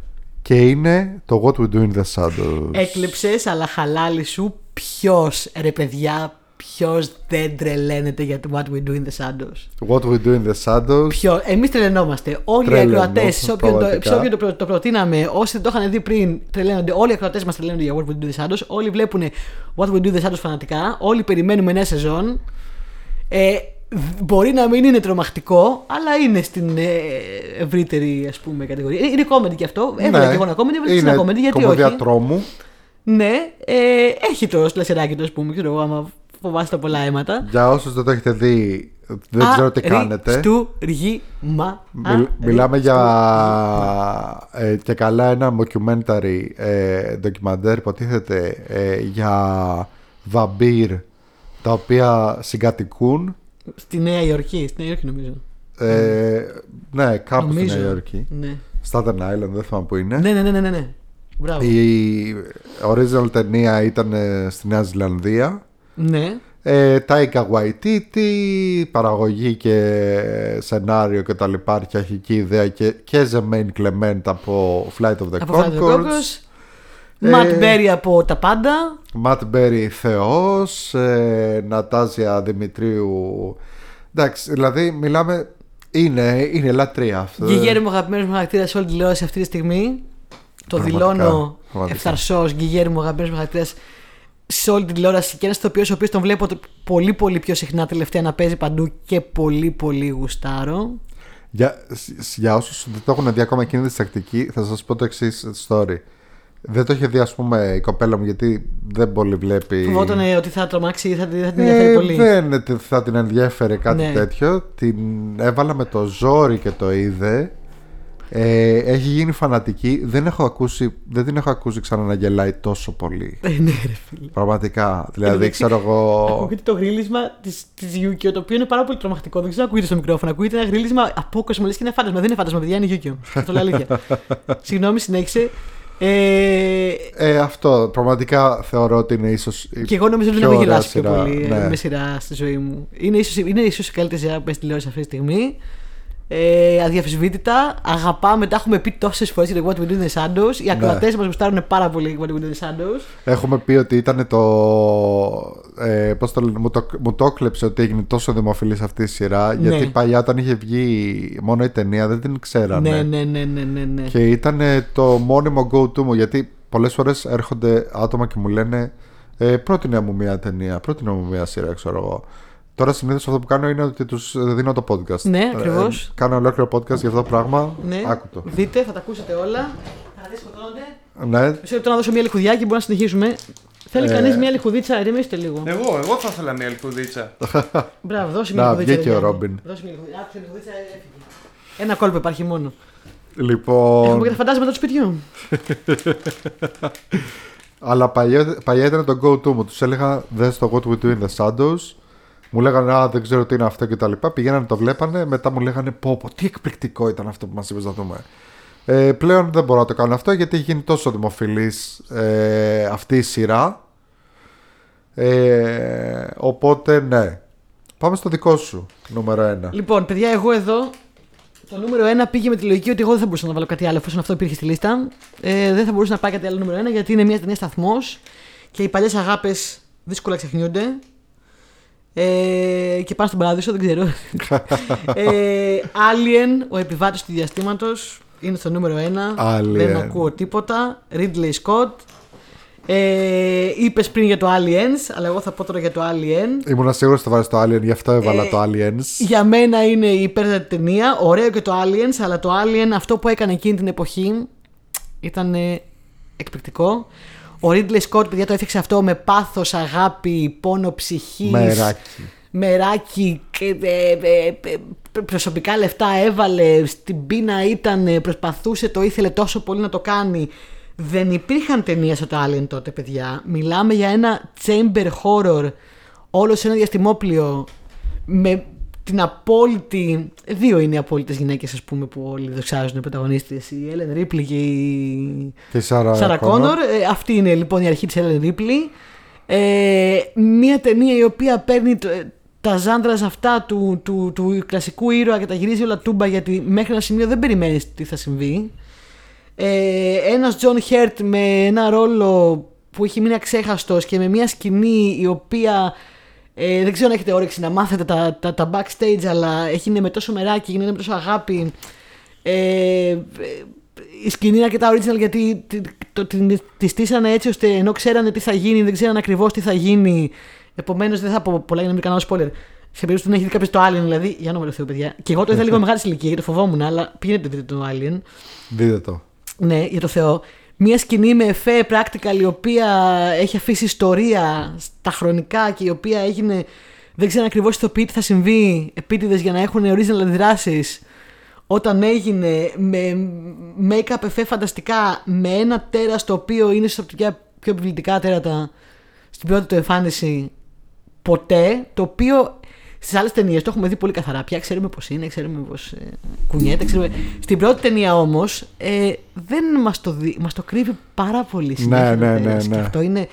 Speaker 2: Και είναι το What We Do in the Shadows.
Speaker 1: Έκλεψες, αλλά χαλάλι σου. Ποιος, ρε παιδιά, ποιος δεν τρελαίνεται για το What We Do in the Shadows;
Speaker 2: What We Do in the Shadows.
Speaker 1: Ποιο, εμείς τρελαινόμαστε. Όλοι οι
Speaker 2: Τρελαίνω,
Speaker 1: ακροατές, σε όποιον, το,
Speaker 2: πραγματικά.
Speaker 1: σε όποιον το, προ- το προτείναμε, όσοι δεν το είχαν δει πριν, τρελαίνονται. Όλοι οι ακροατές μας τρελαίνονται για What We Do in the Shadows. Όλοι βλέπουν What We Do in the Shadows φανατικά. Όλοι περιμένουμε νέα σεζόν. Ε, δ- μπορεί να μην είναι τρομακτικό, αλλά είναι στην ε, ευρύτερη ας πούμε, κατηγορία. Είναι, είναι comedy και αυτό. Έβαλα και εγώ ένα comedy, έβαλα και
Speaker 2: Ναι. είναι
Speaker 1: ένα comedy, γιατί
Speaker 2: κομμωδία
Speaker 1: όχι.
Speaker 2: τρόμου.
Speaker 1: Ναι, ε, έχει το σλασεράκι του, ας πούμε, ξέρω εγώ, άμα φοβάστε πολλά αίματα.
Speaker 2: Για όσους δεν το έχετε δει, δεν ξέρω τι κάνετε.
Speaker 1: Στούργημα.
Speaker 2: Μιλ- μιλάμε για ε, και καλά ένα mockumentary ε, ντοκιμαντέρ υποτίθεται ε, για βαμπύρ τα οποία συγκατοικούν
Speaker 1: Στη Νέα Υόρκη, στη Νέα Υόρκη νομίζω.
Speaker 2: ε, ναι κάπου
Speaker 1: νομίζω.
Speaker 2: στη Νέα Υόρκη
Speaker 1: Ναι.
Speaker 2: Staten Island δεν θυμάμαι που είναι
Speaker 1: Ναι, ναι, ναι, ναι, ναι, ναι. Μπράβο.
Speaker 2: η original ταινία ήταν ε, στη Νέα Ζηλανδία
Speaker 1: Ναι.
Speaker 2: ε, Taika Waititi, παραγωγή και σενάριο και τα λοιπά, αρχική ιδέα και, και Zemaine Clement από Flight of the
Speaker 1: Από Flight of the
Speaker 2: Conchords.
Speaker 1: Conchords.
Speaker 2: Ε,
Speaker 1: Matt Berry από τα πάντα.
Speaker 2: Matt Berry Θεός, ε, Νατάζια Δημητρίου. Εντάξει, δηλαδή μιλάμε, είναι, είναι λατρεία αυτό.
Speaker 1: Γιγέρι μου αγαπημένος μου χαρακτήρας σε όλη τη τηλεόραση αυτή τη στιγμή. Το
Speaker 2: Πραγματικά,
Speaker 1: δηλώνω
Speaker 2: πραγματικά.
Speaker 1: ευθαρσός. Γιγέρι μου αγαπημένος μου χαρακτήρας σε όλη την τηλεόραση και ένας ηθοποιός ο οποίος τον βλέπω το- πολύ πολύ πιο συχνά τελευταία να παίζει παντού και πολύ πολύ γουστάρω.
Speaker 2: Για, σ- για όσους δεν το έχουν δει ακόμα εκείνη τη τακτική, θα σας πω το εξής story. Δεν το είχε δει, ας πούμε, η κοπέλα μου γιατί δεν πολύ βλέπει.
Speaker 1: Φοβόταν ε, ότι θα τρομάξει ή θα, την- θα την ενδιαφέρει
Speaker 2: Ε,
Speaker 1: πολύ.
Speaker 2: δεν θα την ενδιαφέρε κάτι
Speaker 1: Ναι.
Speaker 2: τέτοιο. Την έβαλα με το ζόρι και το είδε. Ε, έχει γίνει φανατική. Δεν, έχω ακούσει, δεν την έχω ακούσει ξανά να γελάει τόσο πολύ.
Speaker 1: Ε, ναι, ρε φίλε.
Speaker 2: Πραγματικά. Δηλαδή,
Speaker 1: Εντάξει,
Speaker 2: ξέρω εγώ.
Speaker 1: Ακούγεται το γρίλισμα της της Yukio, το οποίο είναι πάρα πολύ τρομακτικό. Δεν ξέρω αν ακούγεται στο μικρόφωνο. Ακούγεται ένα γρίλισμα απόκοσμο, λες και είναι φάντασμα. Δεν είναι φάντασμα, παιδιά, είναι Yukio. Αυτό λέω αλήθεια. Συγγνώμη, συνέχισε. Ε,
Speaker 2: Ε, αυτό πραγματικά θεωρώ ότι είναι ίσως.
Speaker 1: και εγώ νομίζω ότι δεν
Speaker 2: πιο
Speaker 1: έχω
Speaker 2: ωραία
Speaker 1: γελάσει πιο
Speaker 2: σειρά,
Speaker 1: πολύ ε,
Speaker 2: ναι.
Speaker 1: με σειρά στη ζωή μου. Είναι ίσως είναι ίσως η καλύτερη σειρά που παίζει τηλεόραση αυτή τη στιγμή. Ε, αδιαφυσβήτητα. Αγαπάμε, τα έχουμε πει τόσες φορές για το What We Do in the Shadows. Οι ακροατές μας γουστάρουν πάρα πολύ What We Do in the Shadows.
Speaker 2: Έχουμε πει ότι ήταν το. Ε, πώς το, λένε, μου, το μου το έκλεψε ότι έγινε τόσο δημοφιλής αυτή η σειρά.
Speaker 1: Ναι.
Speaker 2: Γιατί παλιά όταν είχε βγει μόνο η ταινία δεν την ξέρανε.
Speaker 1: Ναι, ναι, ναι, ναι, ναι, ναι.
Speaker 2: Και ήταν ε, το μόνιμο go-to μου. Γιατί πολλές φορές έρχονται άτομα και μου λένε ε, Πρότεινε μου μια ταινία, πρότεινε μου μια σειρά, ξέρω εγώ. Τώρα συνήθως αυτό που κάνω είναι ότι τους δίνω το podcast.
Speaker 1: Ναι, ακριβώς.
Speaker 2: κάνω ολόκληρο podcast για αυτό το πράγμα.
Speaker 1: ναι.
Speaker 2: Άκου το.
Speaker 1: Δείτε, θα τα ακούσετε όλα. Παραδείγματο σκοτώνονται.
Speaker 2: Ναι,
Speaker 1: Μισό λεπτό να δώσω μια λιχουδιά και μπορούμε να συνεχίσουμε. Θέλει
Speaker 2: Ε.
Speaker 1: κανείς μια λιχουδίτσα, ερεμήστε λίγο.
Speaker 3: Εγώ, εγώ θα ήθελα μια ελκουδίτσα.
Speaker 1: Μπράβο, δώσε μια
Speaker 2: Να,
Speaker 1: λιχουδίτσα.
Speaker 2: βγήκε
Speaker 1: ρε
Speaker 2: ο
Speaker 1: Γιάννη.
Speaker 2: Ρόμπιν.
Speaker 1: Δώσε μια λιχουδίτσα. Άκουσε λιχουδίτσα, έφυγε. Ένα κόλπο υπάρχει μόνο.
Speaker 2: λοιπόν.
Speaker 1: Έχουμε και τα φαντάσματα του σπιτιού.
Speaker 2: Αλλά παλιά, παλιά ήταν το go-to μου. Τους έλεγα δες το What We Do in the Shadows. Μου λέγανε Α, δεν ξέρω τι είναι αυτό και τα λοιπά. Πηγαίνανε, το βλέπανε. Μετά μου λέγανε Πω, πω, τι εκπληκτικό ήταν αυτό που μας είπες να δούμε. Ε, πλέον δεν μπορώ να το κάνω αυτό γιατί έχει γίνει τόσο δημοφιλής ε, αυτή η σειρά. Ε, οπότε ναι. Πάμε στο δικό σου, νούμερο ένα.
Speaker 1: Λοιπόν, παιδιά, εγώ εδώ το νούμερο 1 πήγε με τη λογική ότι εγώ δεν θα μπορούσα να βάλω κάτι άλλο εφόσον αυτό υπήρχε στη λίστα. Ε, δεν θα μπορούσε να πάει κάτι άλλο νούμερο 1 γιατί είναι μια ταινία σταθμός και οι παλιές αγάπες δύσκολα ξεχνιούνται. Ε, και πάνε στον παράδεισο, δεν ξέρω. ε, Alien, ο επιβάτης του διαστήματος, είναι στο νούμερο 1.
Speaker 2: Alien.
Speaker 1: Δεν ακούω τίποτα. Ridley Scott. Ε, Είπες πριν για το Aliens, αλλά εγώ θα πω τώρα για το Alien.
Speaker 2: Ήμουν σίγουρος ότι θα βάλεις το Alien, γι' αυτό έβαλα
Speaker 1: Ε,
Speaker 2: το Aliens.
Speaker 1: Για μένα είναι η υπέρτατη ταινία. Ωραίο και το Aliens, αλλά το Alien αυτό που έκανε εκείνη την εποχή ήταν ε, εκπληκτικό. Ο Ridley Scott, παιδιά, το έφτιαξε αυτό με πάθος, αγάπη, πόνο ψυχής.
Speaker 2: Μεράκι.
Speaker 1: Μεράκι και ε, ε, ε, προσωπικά λεφτά έβαλε, στην πείνα ήταν, ε, προσπαθούσε, το ήθελε τόσο πολύ να το κάνει. Δεν υπήρχαν ταινίες στο Alien τότε, παιδιά. Μιλάμε για ένα chamber horror όλο σε ένα διαστημόπλιο με την απόλυτη. Δύο είναι οι απόλυτες γυναίκες, ας πούμε, που όλοι δοξάζουν οι πρωταγωνίστρε. Η Ellen Ripley και η
Speaker 2: Και η Σάρα,
Speaker 1: Σάρα
Speaker 2: Κόνορ.
Speaker 1: Κόνορ. Ε, αυτή είναι λοιπόν η αρχή της Ellen Ripley. Ε, μια ταινία η οποία παίρνει το- ε, τα ζάντρα αυτά του, του, του κλασικού ήρωα και τα γυρίζει όλα τούμπα γιατί μέχρι ένα σημείο δεν περιμένεις τι θα συμβεί. Ε, ένας John Hurt με ένα ρόλο που έχει μείνει αξέχαστος και με μια σκηνή η οποία ε, δεν ξέρω αν έχετε όρεξη να μάθετε τα, τα, τα backstage αλλά έχει είναι με τόσο μεράκι, γίνεται με τόσο αγάπη ε, ε, η σκηνή είναι αρκετά original γιατί τη, το, την, τη στήσανε έτσι ώστε ενώ ξέρανε τι θα γίνει, δεν ξέρανε ακριβώς τι θα γίνει. Επομένως δεν θα πω πολλά για να μην κάνω spoiler. Σε περίπτωση που δεν έχει δει κάποιος το Alien, δηλαδή, για όνομα του Θεού, παιδιά. Και εγώ το είδα λίγο μεγάλη ηλικία γιατί το φοβόμουν, αλλά πήγαινε δείτε το Alien.
Speaker 2: Δείτε το.
Speaker 1: Ναι, για το Θεό. Μια σκηνή με εφέ practical η οποία έχει αφήσει ιστορία στα χρονικά και η οποία έγινε. Δεν ξέρω ακριβώς ηθοποιεί τι θα συμβεί επίτηδες για να έχουν original αντιδράσει. Όταν έγινε με make-up εφέ φανταστικά με ένα τέρα το οποίο είναι στα οπτικά πιο επιβλητικά τέρατα στην πρώτη του εμφάνιση ποτέ. Το οποίο στις άλλες ταινίες το έχουμε δει πολύ καθαρά. Πια ξέρουμε πώς είναι, ξέρουμε πώς ε, κουνιέται. Ξέρουμε... Στην πρώτη ταινία όμως ε, δεν μας το, δει, μας το κρύβει πάρα πολύ συνέχεια.
Speaker 2: Ναι, ναι,
Speaker 1: το τέλος.
Speaker 2: ναι, ναι.
Speaker 1: Και αυτό είναι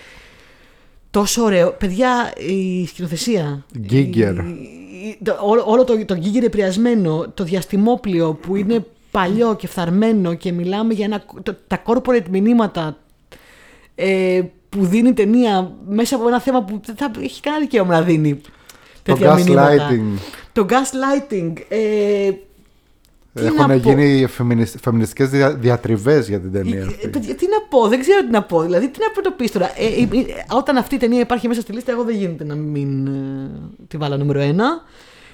Speaker 1: τόσο ωραίο. Παιδιά, η σκηνοθεσία.
Speaker 2: Giger.
Speaker 1: η- η- το- όλο, όλο το, το Giger επηρεασμένο, το διαστημόπλιο που είναι παλιό και φθαρμένο και μιλάμε για ένα, το- τα corporate μηνύματα ε, που δίνει η ταινία μέσα από ένα θέμα που δεν θα έχει κανένα δικαίωμα να δίνει
Speaker 2: Το
Speaker 1: τέτοια μηνύματα.
Speaker 2: gaslighting.
Speaker 1: Το gaslighting. Ε, τι να
Speaker 2: Έχουν
Speaker 1: πω;
Speaker 2: γίνει φεμινιστικές δια, διατριβές για την ταινία
Speaker 1: Ε,
Speaker 2: αυτή.
Speaker 1: παιδιά, τι να πω, δεν ξέρω τι να πω. Δηλαδή, τι να πρωτοποιήσει τώρα. Ε, ε, ε, όταν αυτή η ταινία υπάρχει μέσα στη λίστα, εγώ δεν γίνεται να μην ε, τη βάλω νούμερο ένα.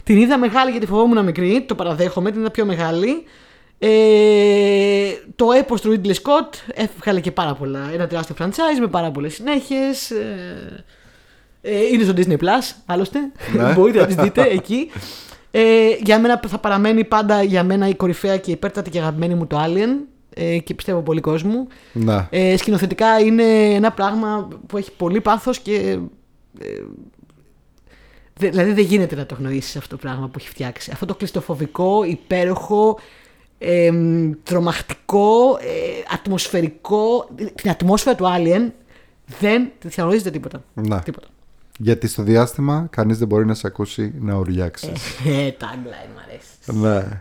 Speaker 1: Την είδα μεγάλη γιατί φοβόμουν μικρή, το παραδέχομαι, την είδα πιο μεγάλη. Ε, το έπος του Ridley Scott έβγαλε και πάρα πολλά. Ένα τεράστιο franchise με πάρα πολλές συνέχειες. Ε, ε, είναι στο Disney Plus, άλλωστε.
Speaker 2: Ναι.
Speaker 1: Μπορείτε να τις δείτε εκεί. Ε, για μένα θα παραμένει πάντα για μένα η κορυφαία και υπέρτατη και αγαπημένη μου το Alien. Ε, και πιστεύω πολύ κόσμο.
Speaker 2: Να.
Speaker 1: Ε, σκηνοθετικά είναι ένα πράγμα που έχει πολύ πάθος και ε, δε- δηλαδή δεν γίνεται να το γνωρίσει αυτό το πράγμα που έχει φτιάξει. Αυτό το κλειστοφοβικό, υπέροχο, ε, τρομακτικό, ε, ατμοσφαιρικό. Την ατμόσφαιρα του Alien δεν τη διαγνωρίζετε τίποτα.
Speaker 2: Να.
Speaker 1: τίποτα.
Speaker 2: Γιατί στο διάστημα κανείς δεν μπορεί να σε ακούσει να ουριάξεις.
Speaker 1: Ε, tagline μου αρέσει.
Speaker 2: Ναι.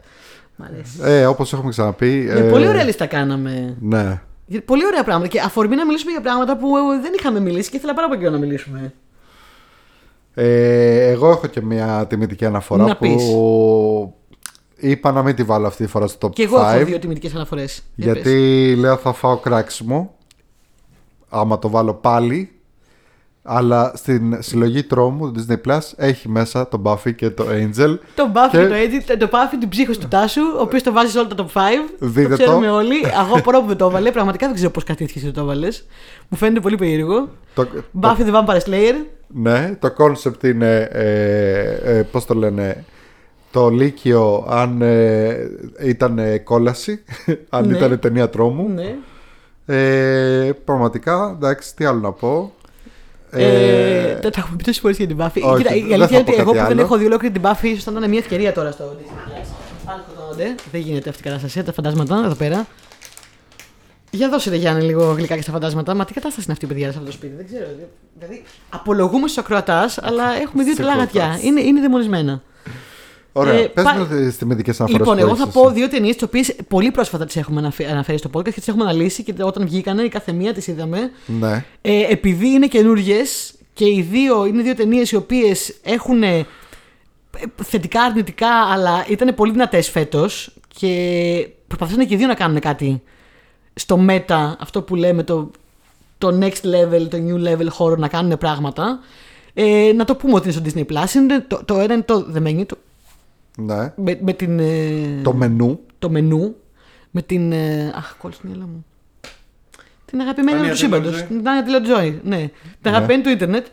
Speaker 1: Μ' αρέσει.
Speaker 2: Ε, όπως έχουμε ξαναπεί.
Speaker 1: Ε, πολύ ωραία λίστα κάναμε.
Speaker 2: Ναι.
Speaker 1: Για- Πολύ ωραία πράγματα. Και αφορμή να μιλήσουμε για πράγματα που ε, δεν είχαμε μιλήσει και ήθελα πάρα πολύ καιρό να μιλήσουμε.
Speaker 2: Ε, εγώ έχω και μια τιμητική αναφορά
Speaker 1: Να
Speaker 2: που είπα να μην τη βάλω αυτή τη φορά στο top
Speaker 1: Και εγώ
Speaker 2: 5
Speaker 1: έχω δύο τιμητικές αναφορές.
Speaker 2: γιατί λέω θα φάω κράξιμο άμα το βάλω πάλι αλλά στην συλλογή τρόμου του Disney Plus έχει μέσα τον Buffy και το Angel
Speaker 1: Το Buffy
Speaker 2: Και-
Speaker 1: και το Edit, το Buffy την ψύχωση του Τάσου, ο οποίος το βάζει σε όλο το top 5.
Speaker 2: Δείτε
Speaker 1: το ξέρουμε
Speaker 2: το.
Speaker 1: όλοι. Εγώ απορώ που δεν το έβαλε. Πραγματικά δεν ξέρω πώς καθίστηκε και το έβαλες. Μου φαίνεται πολύ περίεργο.
Speaker 2: το,
Speaker 1: Buffy the Vampire Slayer.
Speaker 2: Ναι, το concept είναι, ε, ε, πώς το λένε, το Λύκειο αν ε, ήταν ε, κόλαση, αν
Speaker 1: Ναι.
Speaker 2: ήταν ταινία τρόμου.
Speaker 1: Ναι.
Speaker 2: Ε, πραγματικά, εντάξει, τι άλλο να πω.
Speaker 1: Ε, τα τα έχουμε πεις τόσες φορές για την Buffy.
Speaker 2: όχι,
Speaker 1: Κοίτα, η
Speaker 2: δεν
Speaker 1: αλήθεια
Speaker 2: θα
Speaker 1: είναι
Speaker 2: πω
Speaker 1: ότι εγώ
Speaker 2: κάτι
Speaker 1: που δεν
Speaker 2: άλλο.
Speaker 1: έχω δει ολόκληρη την Buffy, ίσω θα ήταν μια ευκαιρία τώρα στο Disney Plus. Αν σκοτώνονται. Δεν γίνεται αυτή η κατάσταση. Τα φαντάσματα εδώ πέρα. Για δώσε Γιάννη λίγο γλυκά και στα φαντάσματα. Μα τι κατάσταση είναι αυτή, παιδιά, σε αυτό το σπίτι. Δεν ξέρω. Δηλαδή, απολογούμε στους ακροατάς, αλλά έχουμε δύο
Speaker 2: Στους
Speaker 1: τρελά γατιά.
Speaker 2: ακροατάς.
Speaker 1: Είναι, είναι δαιμονισμένα.
Speaker 2: Ωραία,
Speaker 1: ε,
Speaker 2: πες
Speaker 1: πά-
Speaker 2: μου τις τιμητικές αναφορές
Speaker 1: Λοιπόν,
Speaker 2: που
Speaker 1: εγώ θα
Speaker 2: έχεις
Speaker 1: πω
Speaker 2: εσύ.
Speaker 1: δύο ταινίες τις οποίες πολύ πρόσφατα τις έχουμε αναφε- αναφέρει στο podcast και τις έχουμε αναλύσει και όταν βγήκανε η κάθε μία τις είδαμε.
Speaker 2: Ναι,
Speaker 1: Ε, επειδή είναι καινούριε και οι δύο είναι δύο ταινίες οι οποίες έχουν ε, θετικά αρνητικά, αλλά ήταν πολύ δυνατές φέτος και προσπαθήσαν και οι δύο να κάνουν κάτι στο μέτα, αυτό που λέμε το, το next level, το new level horror, να κάνουν πράγματα. Ε, να το πούμε ότι είναι στο Disney Plus. Είναι το, το ένα είναι το The Menu, το,
Speaker 2: ναι.
Speaker 1: με, με την, ε,
Speaker 2: Το μενού.
Speaker 1: το μενού με την. ε, αχ, κόλλησε το μυαλό μου. Την αγαπημένη
Speaker 3: Τάνια
Speaker 1: του σύμπαντος.
Speaker 3: Taylor-Joy.
Speaker 1: Την Τάνια Τηλετζόη. Ναι. Την αγαπημένη του Ιντερνετ.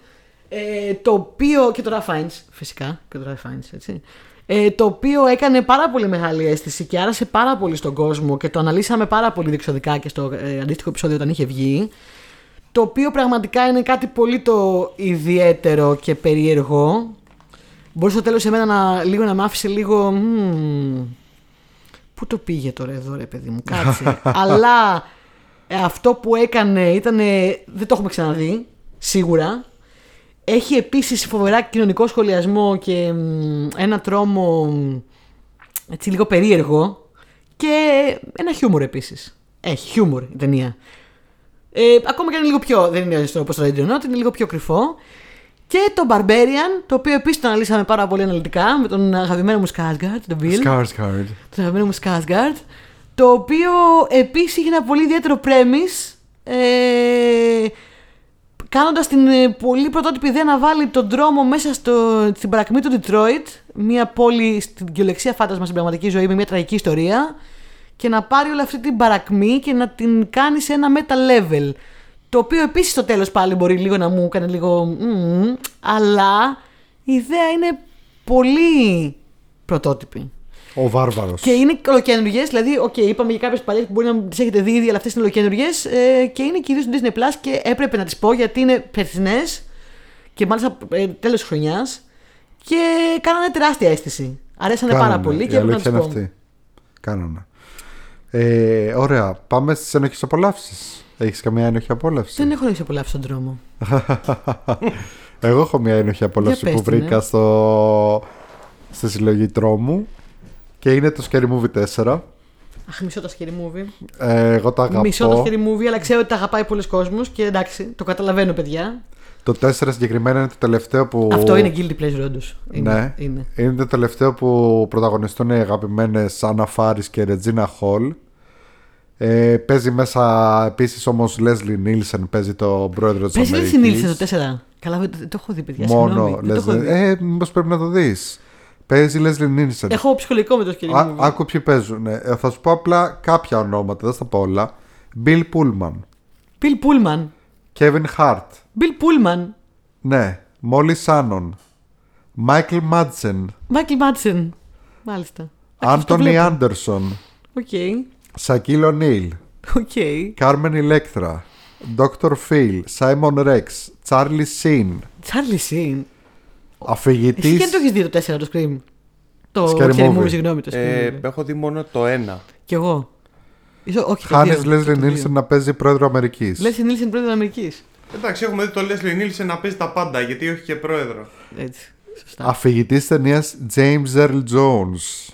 Speaker 1: Ε, το οποίο. και το Ralph Fiennes, φυσικά. Και το Ralph Fiennes, έτσι. Ε, το οποίο έκανε πάρα πολύ μεγάλη αίσθηση και άρασε πάρα πολύ στον κόσμο και το αναλύσαμε πάρα πολύ διεξοδικά και στο ε, αντίστοιχο επεισόδιο όταν είχε βγει. Το οποίο πραγματικά είναι κάτι πολύ το ιδιαίτερο και περίεργο. Μπορεί στο τέλος εμένα να, λίγο να μ' άφησε λίγο. «Μμμ, Πού το πήγε τώρα εδώ, ρε παιδί μου, κάτσε. Αλλά ε, αυτό που έκανε ήταν. Δεν το έχουμε ξαναδεί, σίγουρα. Έχει επίσης φοβερά κοινωνικό σχολιασμό και μ, ένα τρόμο μ, έτσι λίγο περίεργο και ένα χιούμορ επίσης. Έχει χιούμορ η ταινία. Ε, ακόμα και αν είναι λίγο πιο. Δεν είναι όπως το Radio Not, είναι λίγο πιο κρυφό. Και το Barbarian, το οποίο επίσης το αναλύσαμε πάρα πολύ αναλυτικά με τον αγαπημένο μου Skarsgård, τον Bill.
Speaker 2: Skarsgård.
Speaker 1: Τον αγαπημένο μου Skarsgård. Το οποίο επίσης είχε ένα πολύ ιδιαίτερο premise. Ε, Κάνοντας την ε, πολύ πρωτότυπη ιδέα να βάλει τον δρόμο μέσα στο, στην παρακμή του Detroit, μια πόλη στην κυριολεξία φάντασμα στην πραγματική ζωή με μια τραγική ιστορία, και να πάρει όλη αυτή την παρακμή και να την κάνει σε ένα meta level. Το οποίο επίσης στο τέλος πάλι μπορεί λίγο να μου έκανε λίγο. «μμμ», αλλά η ιδέα είναι πολύ πρωτότυπη.
Speaker 2: Ο Βάρβαρος.
Speaker 1: Και είναι ολοκαίνουργιες, δηλαδή, οκ, είπαμε για κάποιες παλιές που μπορεί να τις έχετε δει ήδη, αλλά αυτές είναι ολοκαίνουργιες ε, και είναι κυρίως στο Disney Plus και έπρεπε να τις πω γιατί είναι περσινές και μάλιστα ε, τέλος χρονιάς και κάνανε τεράστια αίσθηση. Αρέσανε πάρα
Speaker 2: Κάνανε,
Speaker 1: πολύ
Speaker 2: η
Speaker 1: και έπρεπε να
Speaker 2: αλήθεια
Speaker 1: τις
Speaker 2: είναι
Speaker 1: πω.
Speaker 2: αυτή. Κάνανε. Ε, ωραία. Πάμε στις ένοχες απολαύσεις. Έχεις καμία ένοχη απόλαυση;
Speaker 1: Δεν έχω να απολαύσει τον δρόμο.
Speaker 2: Εγώ έχω μια ένοχη απόλαυση
Speaker 1: Για
Speaker 2: που
Speaker 1: πες την,
Speaker 2: βρήκα
Speaker 1: ε.
Speaker 2: στο... στη συλλογή τρόμου και είναι το Scary Movie 4.
Speaker 1: Αχ, μισό το scary movie.
Speaker 2: Ε, εγώ το αγαπώ.
Speaker 1: Μισό το scary movie, αλλά ξέρω ότι τα αγαπάει πολλοί κόσμος και εντάξει, το καταλαβαίνω, παιδιά.
Speaker 2: Το 4 συγκεκριμένα είναι το τελευταίο που.
Speaker 1: Αυτό είναι guilty pleasure, όντως.
Speaker 2: Ναι.
Speaker 1: είναι.
Speaker 2: Είναι το τελευταίο που πρωταγωνιστούν οι αγαπημένες Άννα Φάρη και Ρετζίνα Χολ. Ε, παίζει μέσα επίσης όμως Λέσλι Νίλσεν, παίζει το πρόεδρο της
Speaker 1: Πες
Speaker 2: Αμερικής.
Speaker 1: Λέσλι Νίλσεν το 4. Καλά, δεν το έχω δει, παιδιά.
Speaker 2: Μόνο
Speaker 1: συγγνώμη, δεν το έχω
Speaker 2: Leslie-
Speaker 1: δει.
Speaker 2: Ε, μήπως πρέπει να το δεις. Παίζει Λέσλι Νίλσεν.
Speaker 1: Έχω ψυχολογικό με το scary
Speaker 2: Α-
Speaker 1: movie.
Speaker 2: Άκου ποιοι παίζουν. Ε, θα σου πω απλά κάποια ονόματα, δεν θα πω όλα. Bill Pullman,
Speaker 1: Bill Pullman.
Speaker 2: Kevin Hart,
Speaker 1: Bill Pullman.
Speaker 2: ναι, Molly Shannon, Michael Madsen,
Speaker 1: Michael Madsen. Μάλιστα.
Speaker 2: Anthony Anderson,
Speaker 1: OK.
Speaker 2: Shaquille O'Neal,
Speaker 1: OK.
Speaker 2: Carmen Electra, Dr. Phil, Simon Rex, Charlie Sheen,
Speaker 1: Charlie Sheen. Εσύ
Speaker 2: αφηγητής
Speaker 1: και δεν το έχεις δει το 4 το Scream; Το
Speaker 2: Scary
Speaker 1: Scary
Speaker 2: Movie.
Speaker 1: Movie, συγγνώμη. Το Scream
Speaker 3: Ε,
Speaker 1: Movie.
Speaker 3: έχω δει μόνο το ένα.
Speaker 1: Κι εγώ. Ίσο, όχι, το
Speaker 2: Χάνες
Speaker 1: δύο.
Speaker 2: Leslie
Speaker 1: Το δύο.
Speaker 2: Nielsen να παίζει πρόεδρο Αμερικής.
Speaker 1: Leslie Nielsen πρόεδρο Αμερικής.
Speaker 3: Εντάξει, έχουμε δει το Leslie Nielsen να παίζει τα πάντα, γιατί όχι και πρόεδρο.
Speaker 1: Έτσι. Σωστά.
Speaker 2: Αφηγητής ταινίας James Earl Jones.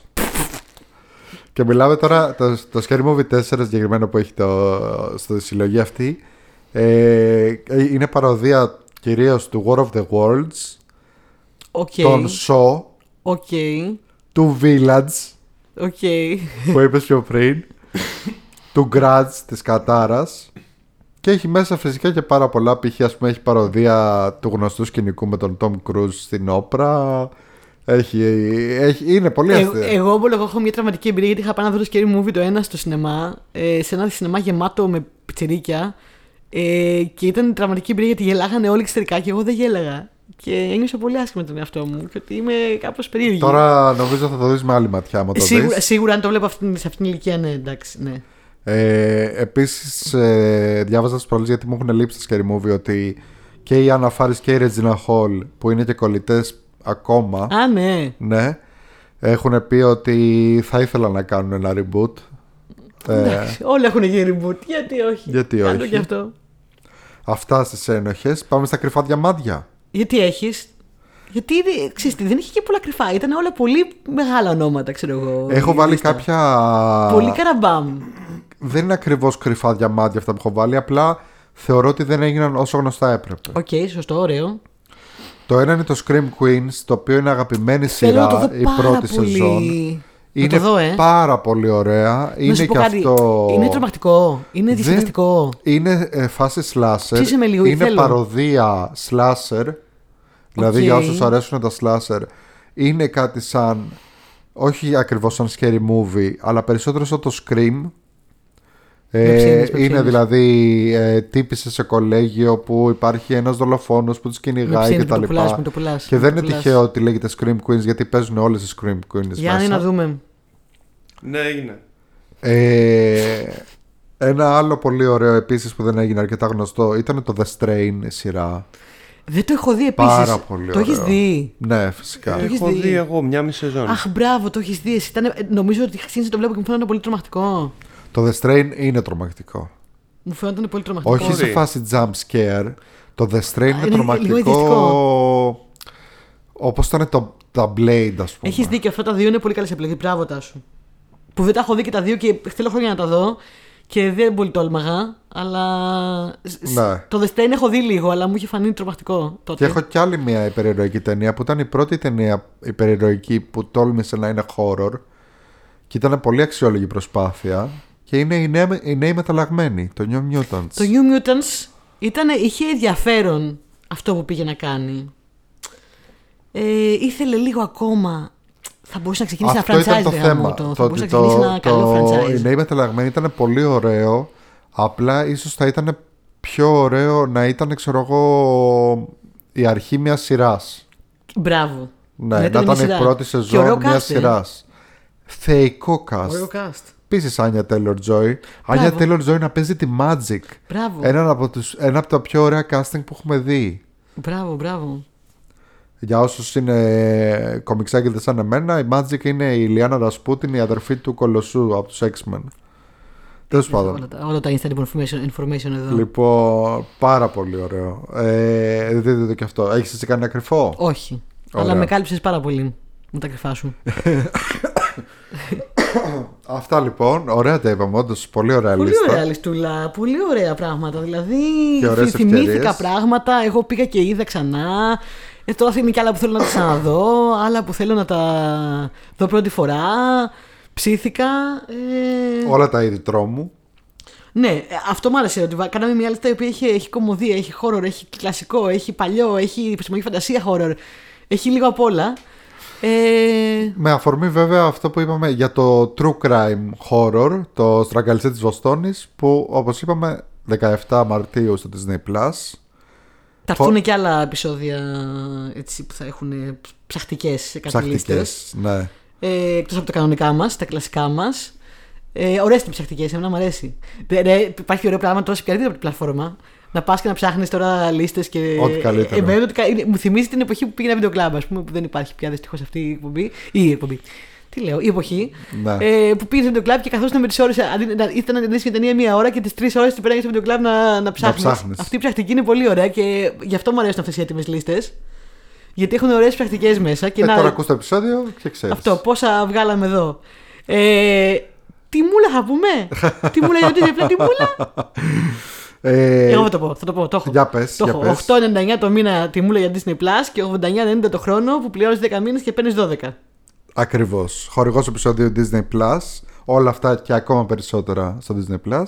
Speaker 2: Και μιλάμε τώρα, το, το Scary Movie 4 συγκεκριμένο που έχει το, στο συλλογή αυτή, ε, είναι παρωδία κυρίως του War of the Worlds,
Speaker 1: Οκ.
Speaker 2: των Shaw,
Speaker 1: Οκ.
Speaker 2: του Village,
Speaker 1: OK.
Speaker 2: που είπες πιο πριν, του Grudge της Κατάρας και έχει μέσα φυσικά και πάρα πολλά π.χ. ας πούμε έχει παρωδία του γνωστού σκηνικού με τον Tom Cruise στην Oprah έχει, έχει, είναι πολύ
Speaker 1: Εγώ,
Speaker 2: αστείο
Speaker 1: εγώ μπορώ, εγώ έχω μια τραυματική εμπειρία γιατί είχα πάει να δω το Scary Movie το ένα στο σινεμά, ε, σε ένα σινεμά γεμάτο με πιτσιρίκια. Ε, και ήταν τραυματική εμπειρία γιατί γελάγανε όλοι εξωτερικά και εγώ δεν γέλαγα. Και ένιωσα πολύ άσχημα με τον εαυτό μου και ότι είμαι κάπως περίεργη.
Speaker 2: Τώρα νομίζω θα το δεις με άλλη ματιά άμα το
Speaker 1: σίγουρα,
Speaker 2: δεις
Speaker 1: σίγουρα αν το βλέπω αυτήν, σε αυτήν την ηλικία, ναι, εντάξει, ναι.
Speaker 2: ε, Επίσης ε, διάβαζα τις προάλλες γιατί μου έχουν λείψει τα Scary Movie ότι και η Anna Faris και η Regina Hall που είναι και κολλητές ακόμα
Speaker 1: Α, ναι.
Speaker 2: Ναι. Έχουν πει ότι θα ήθελα να κάνουν ένα reboot. Ε,
Speaker 1: Εντάξει, Όλοι έχουν γίνει reboot. Γιατί όχι;
Speaker 2: Γιατί
Speaker 1: Κάντο
Speaker 2: όχι.
Speaker 1: και αυτό.
Speaker 2: αυτά στις ένοχες. Πάμε στα κρυφά διαμάντια.
Speaker 1: Γιατί έχεις; Γιατί δεν- ξέρεις τι, δεν είχε και πολλά κρυφά. Ήταν όλα πολύ μεγάλα ονόματα, ξέρω εγώ.
Speaker 2: Έχω
Speaker 1: η
Speaker 2: βάλει
Speaker 1: λίστα.
Speaker 2: κάποια.
Speaker 1: Πολύ καραμπάμ.
Speaker 2: Δεν είναι ακριβώς κρυφά διαμάντια αυτά που έχω βάλει. Απλά θεωρώ ότι δεν έγιναν όσο γνωστά έπρεπε.
Speaker 1: Οκ, σωστό, ωραίο.
Speaker 2: Το ένα είναι το Scream Queens, το οποίο είναι αγαπημένη
Speaker 1: Θέλω να το
Speaker 2: σειρά
Speaker 1: δω
Speaker 2: η
Speaker 1: πάρα
Speaker 2: πρώτη
Speaker 1: πολύ.
Speaker 2: σεζόν.
Speaker 1: Να
Speaker 2: Είναι
Speaker 1: το δω, ε.
Speaker 2: πάρα πολύ ωραία.
Speaker 1: Να
Speaker 2: Είναι
Speaker 1: σου
Speaker 2: και
Speaker 1: πω κάτι.
Speaker 2: αυτό.
Speaker 1: Είναι τρομακτικό. Είναι
Speaker 2: Δεν-
Speaker 1: διασκεδαστικό.
Speaker 2: Είναι ε, φάση slasher.
Speaker 1: Ψήσε με λίγο,
Speaker 2: είναι
Speaker 1: θέλω.
Speaker 2: παρωδία slasher. Δηλαδή
Speaker 1: Οκ.
Speaker 2: για όσους αρέσουν τα slasher. Είναι κάτι σαν. Όχι ακριβώς σαν scary movie, αλλά περισσότερο σαν το Scream. Ε,
Speaker 1: Με ψήνεις, με
Speaker 2: είναι
Speaker 1: ψήνεις.
Speaker 2: δηλαδή ε, τύπησε σε κολέγιο που υπάρχει ένας δολοφόνος που τους
Speaker 1: Με
Speaker 2: κυνηγάει
Speaker 1: ψήνεις,
Speaker 2: και
Speaker 1: με
Speaker 2: τα
Speaker 1: το πουλάς,
Speaker 2: λοιπά.
Speaker 1: με το πουλάς,
Speaker 2: Και
Speaker 1: με
Speaker 2: δεν
Speaker 1: το
Speaker 2: είναι
Speaker 1: πουλάς.
Speaker 2: τυχαίο ότι λέγεται Scream Queens γιατί παίζουν όλες οι Scream Queens
Speaker 1: Για
Speaker 2: μέσα.
Speaker 1: να δούμε.
Speaker 3: Ναι, έγινε.
Speaker 2: Ε, ένα άλλο πολύ ωραίο επίσης που δεν έγινε αρκετά γνωστό ήταν το The Strain σειρά.
Speaker 1: Δεν το έχω δει επίσης.
Speaker 2: Πάρα πολύ
Speaker 1: Το
Speaker 2: ωραίο.
Speaker 1: έχει δει;
Speaker 2: Ναι, φυσικά.
Speaker 1: Το έχεις
Speaker 3: Έχω
Speaker 1: δει.
Speaker 3: δει εγώ μια μισή σεζόν.
Speaker 1: Αχ, μπράβο, το έχεις δει. Εσύ. Ήταν, ε, νομίζω ότι ξεκίνησε να το βλέπω και μου φαίνονταν πολύ τρομακτικό.
Speaker 2: Το The Strain είναι τρομακτικό.
Speaker 1: Μου φαίνονταν πολύ τρομακτικό.
Speaker 2: Όχι σε
Speaker 3: Μπορεί.
Speaker 2: φάση jump scare. Το The Strain είναι,
Speaker 1: είναι λίγο
Speaker 2: τρομακτικό.
Speaker 1: ιδιαστικό.
Speaker 2: Όπως ήταν το, τα Blade, ας πούμε.
Speaker 1: Έχεις δίκιο, αυτά τα δύο είναι πολύ καλές επιλογές. Μπράβο, τάσου. Που δεν τα έχω δει και τα δύο και θέλω χρόνια να τα δω και δεν πολύ τόλμαγα. Αλλά. σ- σ-
Speaker 2: Ναι.
Speaker 1: Το The Strain έχω δει λίγο, αλλά μου είχε φανεί τρομακτικό τότε.
Speaker 2: Και έχω κι άλλη μια υπερηρωική ταινία που ήταν η πρώτη ταινία υπερηρωική που τόλμησε να είναι horror. Και ήταν πολύ αξιόλογη προσπάθεια. Και είναι η νέα, η νέη μεταλλαγμένη, το New Mutants.
Speaker 1: Το New Mutants ήταν, είχε ενδιαφέρον αυτό που πήγε να κάνει. Ε, ήθελε λίγο ακόμα. Θα μπορούσε να ξεκινήσει
Speaker 2: Αυτό
Speaker 1: ένα
Speaker 2: ήταν
Speaker 1: franchise,
Speaker 2: το
Speaker 1: ρε
Speaker 2: θέμα.
Speaker 1: γαμώτο.
Speaker 2: Το
Speaker 1: Θα
Speaker 2: ότι
Speaker 1: μπορούσε να ξεκινήσει ένα
Speaker 2: το,
Speaker 1: καλό
Speaker 2: το,
Speaker 1: franchise.
Speaker 2: η νέη μεταλλαγμένη ήταν πολύ ωραίο. Απλά ίσως θα ήταν πιο ωραίο να ήταν, ξέρω εγώ, η αρχή μιας σειράς.
Speaker 1: Μπράβο.
Speaker 2: Ναι,
Speaker 1: Να
Speaker 2: να
Speaker 1: ήταν
Speaker 2: ήταν
Speaker 1: μια
Speaker 2: η
Speaker 1: σειρά.
Speaker 2: πρώτη
Speaker 1: Και ωραίο
Speaker 2: σεζόν μιας
Speaker 1: cast, ε.
Speaker 2: σειράς. Θεϊκό cast.
Speaker 1: Ωραίο cast.
Speaker 2: Επίσης Άνια Taylor Joy. Άνια Taylor Joy να παίζει τη Magic.
Speaker 1: Μπράβο.
Speaker 2: Ένα από, τους, ένα από τα πιο ωραία casting που έχουμε δει.
Speaker 1: Μπράβο, μπράβο.
Speaker 2: Για όσους είναι κομιξάκιδε σαν εμένα, η Magic είναι η Λιάννα Ρασπούτιν, η αδερφή του Κολοσσού από τους X-Men. Τέλος πάντων.
Speaker 1: Όλα τα, όλα τα instant information, information εδώ.
Speaker 2: Λοιπόν, πάρα πολύ ωραίο. Ε, δείτε το και αυτό. Έχεις εσύ κανένα κρυφό;
Speaker 1: Όχι.
Speaker 2: Ωραία.
Speaker 1: Αλλά με κάλυψες πάρα πολύ με τα κρυφά σου.
Speaker 2: Αυτά λοιπόν. Ωραία τα είπαμε. Όντως, πολύ ωραία
Speaker 1: πολύ
Speaker 2: λίστα.
Speaker 1: ωραία λιστούλα. Πολύ ωραία πράγματα. Δηλαδή
Speaker 2: Και ωραίες
Speaker 1: θυ- θυμήθηκα
Speaker 2: ευκαιρίες.
Speaker 1: πράγματα. Εγώ πήγα και είδα ξανά. Ε, τώρα είναι και άλλα που θέλω να τα ξαναδώ. Άλλα που θέλω να τα δω πρώτη φορά. Ψήθηκα. Ε...
Speaker 2: Όλα τα είδη τρόμου.
Speaker 1: Ναι, ε, αυτό μου άρεσε. Ότι βα- κάναμε μια λίστα η οποία έχει, έχει κομμωδία, έχει horror, έχει κλασικό, έχει παλιό, έχει επιστημονική φαντασία horror. Έχει λίγο απ' όλα. Ε,
Speaker 2: Με αφορμή βέβαια αυτό που είπαμε για το true crime horror, το στραγγαλιστή της Βοστόνης, που όπως είπαμε 17 Μαρτίου στο Disney Plus.
Speaker 1: θα έρθουν και άλλα επεισόδια έτσι, που θα έχουν ψαχτικές κατελίστες.
Speaker 2: Ψαχτικές, ναι.
Speaker 1: Ε, Εκτός από τα κανονικά μας, τα κλασικά μας. Ε, Ωραίες είναι ψαχτικές, εμένα μου αρέσει. Ρε, ρε, υπάρχει ωραίο πράγμα τώρα σε οποιαδήποτε από την πλατφόρμα. Να πας και να ψάχνεις τώρα λίστες και.
Speaker 2: Ό,τι καλύτερο.
Speaker 1: Εμένα ότι κα- είναι- μου θυμίζει την εποχή που πήγαινα βίντεο κλαμπ, ας πούμε, που δεν υπάρχει πια δυστυχώς αυτή η εκπομπή. Ή η εκπομπή. Τι λέω, η εποχή.
Speaker 2: Ναι.
Speaker 1: Ε, που πήγες στο βίντεο κλαμπ και καθόσουν με τις ώρες. Αντί να ήρθε να δεις μια ταινία μία ώρα και τις τρεις ώρες την πέραγε στο βίντεο κλαμπ να, να ψάχνεις.
Speaker 2: ψάχνεις.
Speaker 1: Αυτή η ψαχτική είναι πολύ ωραία και γι' αυτό μου αρέσουν αυτές οι έτοιμες λίστες. Γιατί έχουν ωραίες πρακτικές μέσα. Και
Speaker 2: Ε,
Speaker 1: να...
Speaker 2: τώρα ακούς το επεισόδιο και ξέρεις.
Speaker 1: Αυτό, πόσα βγάλαμε εδώ. Ε, τι μούλα θα πούμε; τι μούλα για το Disney Plus, τι μούλα;
Speaker 2: Ε,
Speaker 1: Εγώ θα το πω, θα το πω. Το έχω.
Speaker 2: Για πες,
Speaker 1: το
Speaker 2: για
Speaker 1: έχω.
Speaker 2: πες.
Speaker 1: 8,99 το μήνα τη μούλα για Disney Plus και 89,90 το χρόνο που πληρώνεις 10 μήνες και παίρνεις 12.
Speaker 2: Ακριβώς. Χορηγός επεισόδιο Disney Plus. Όλα αυτά και ακόμα περισσότερα στο Disney Plus.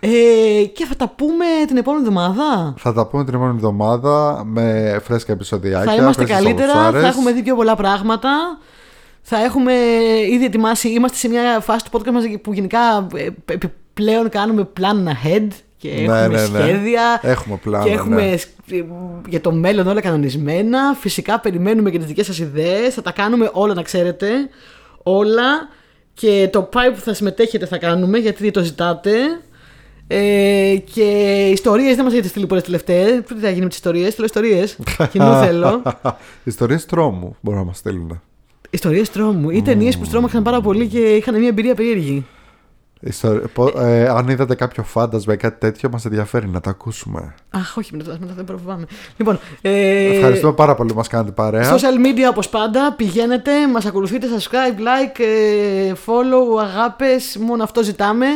Speaker 1: Ε, και θα τα πούμε την επόμενη εβδομάδα.
Speaker 2: Θα τα πούμε την επόμενη εβδομάδα με φρέσκα επεισοδιάκια.
Speaker 1: Θα είμαστε
Speaker 2: φρέσκες
Speaker 1: καλύτερα,
Speaker 2: σαλουτσάρες.
Speaker 1: θα έχουμε δει πιο πολλά πράγματα. Θα έχουμε ήδη ετοιμάσει, είμαστε σε μια φάση του podcast μας που γενικά ε, επιπλέον κάνουμε plan ahead και
Speaker 2: Ναι,
Speaker 1: έχουμε
Speaker 2: ναι, ναι.
Speaker 1: σχέδια
Speaker 2: Έχουμε πλάνα,
Speaker 1: και έχουμε
Speaker 2: ναι.
Speaker 1: σ- ε, για το μέλλον όλα κανονισμένα. Φυσικά περιμένουμε και τις δικές σας ιδέες, θα τα κάνουμε όλα να ξέρετε, όλα και το πάει που θα συμμετέχετε θα κάνουμε γιατί το ζητάτε. Ε, και ιστορίες δεν μας έχετε στείλει πολλές τελευταίες. Τι θα γίνει με τις ιστορίες, θέλω ιστορίες. Κοινού θέλω.
Speaker 2: Ιστορίες τρόμου μπορούν να μας στείλουν.
Speaker 1: Ιστορίες τρόμου ή ταινίες που στρώμαξαν πάρα πολύ και είχαν μια εμπειρία περίεργη.
Speaker 2: Ιστορ- πο- ε, αν είδατε κάποιο φάντασμα ή κάτι τέτοιο, μας ενδιαφέρει να τα ακούσουμε.
Speaker 1: Αχ, όχι, μετά, μετά δεν προφοβάμαι. Λοιπόν, ε,
Speaker 2: Ευχαριστούμε πάρα πολύ που μας κάνετε παρέα.
Speaker 1: Social media όπως πάντα, πηγαίνετε, μας ακολουθείτε, subscribe, like, ε, follow, αγάπες, μόνο αυτό ζητάμε.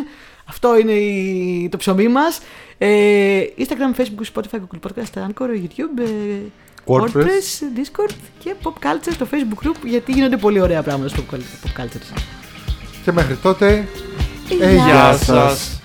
Speaker 1: Αυτό είναι η- το ψωμί μας. Ε, Instagram, Facebook, Spotify, Google Podcast, Anchor, YouTube, ε,
Speaker 2: WordPress.
Speaker 1: Discord και Pop Culture στο Facebook group γιατί γίνονται πολύ ωραία πράγματα στο Pop Culture.
Speaker 2: Και μέχρι τότε,
Speaker 1: Ε,
Speaker 2: ε,
Speaker 3: Γεια σας.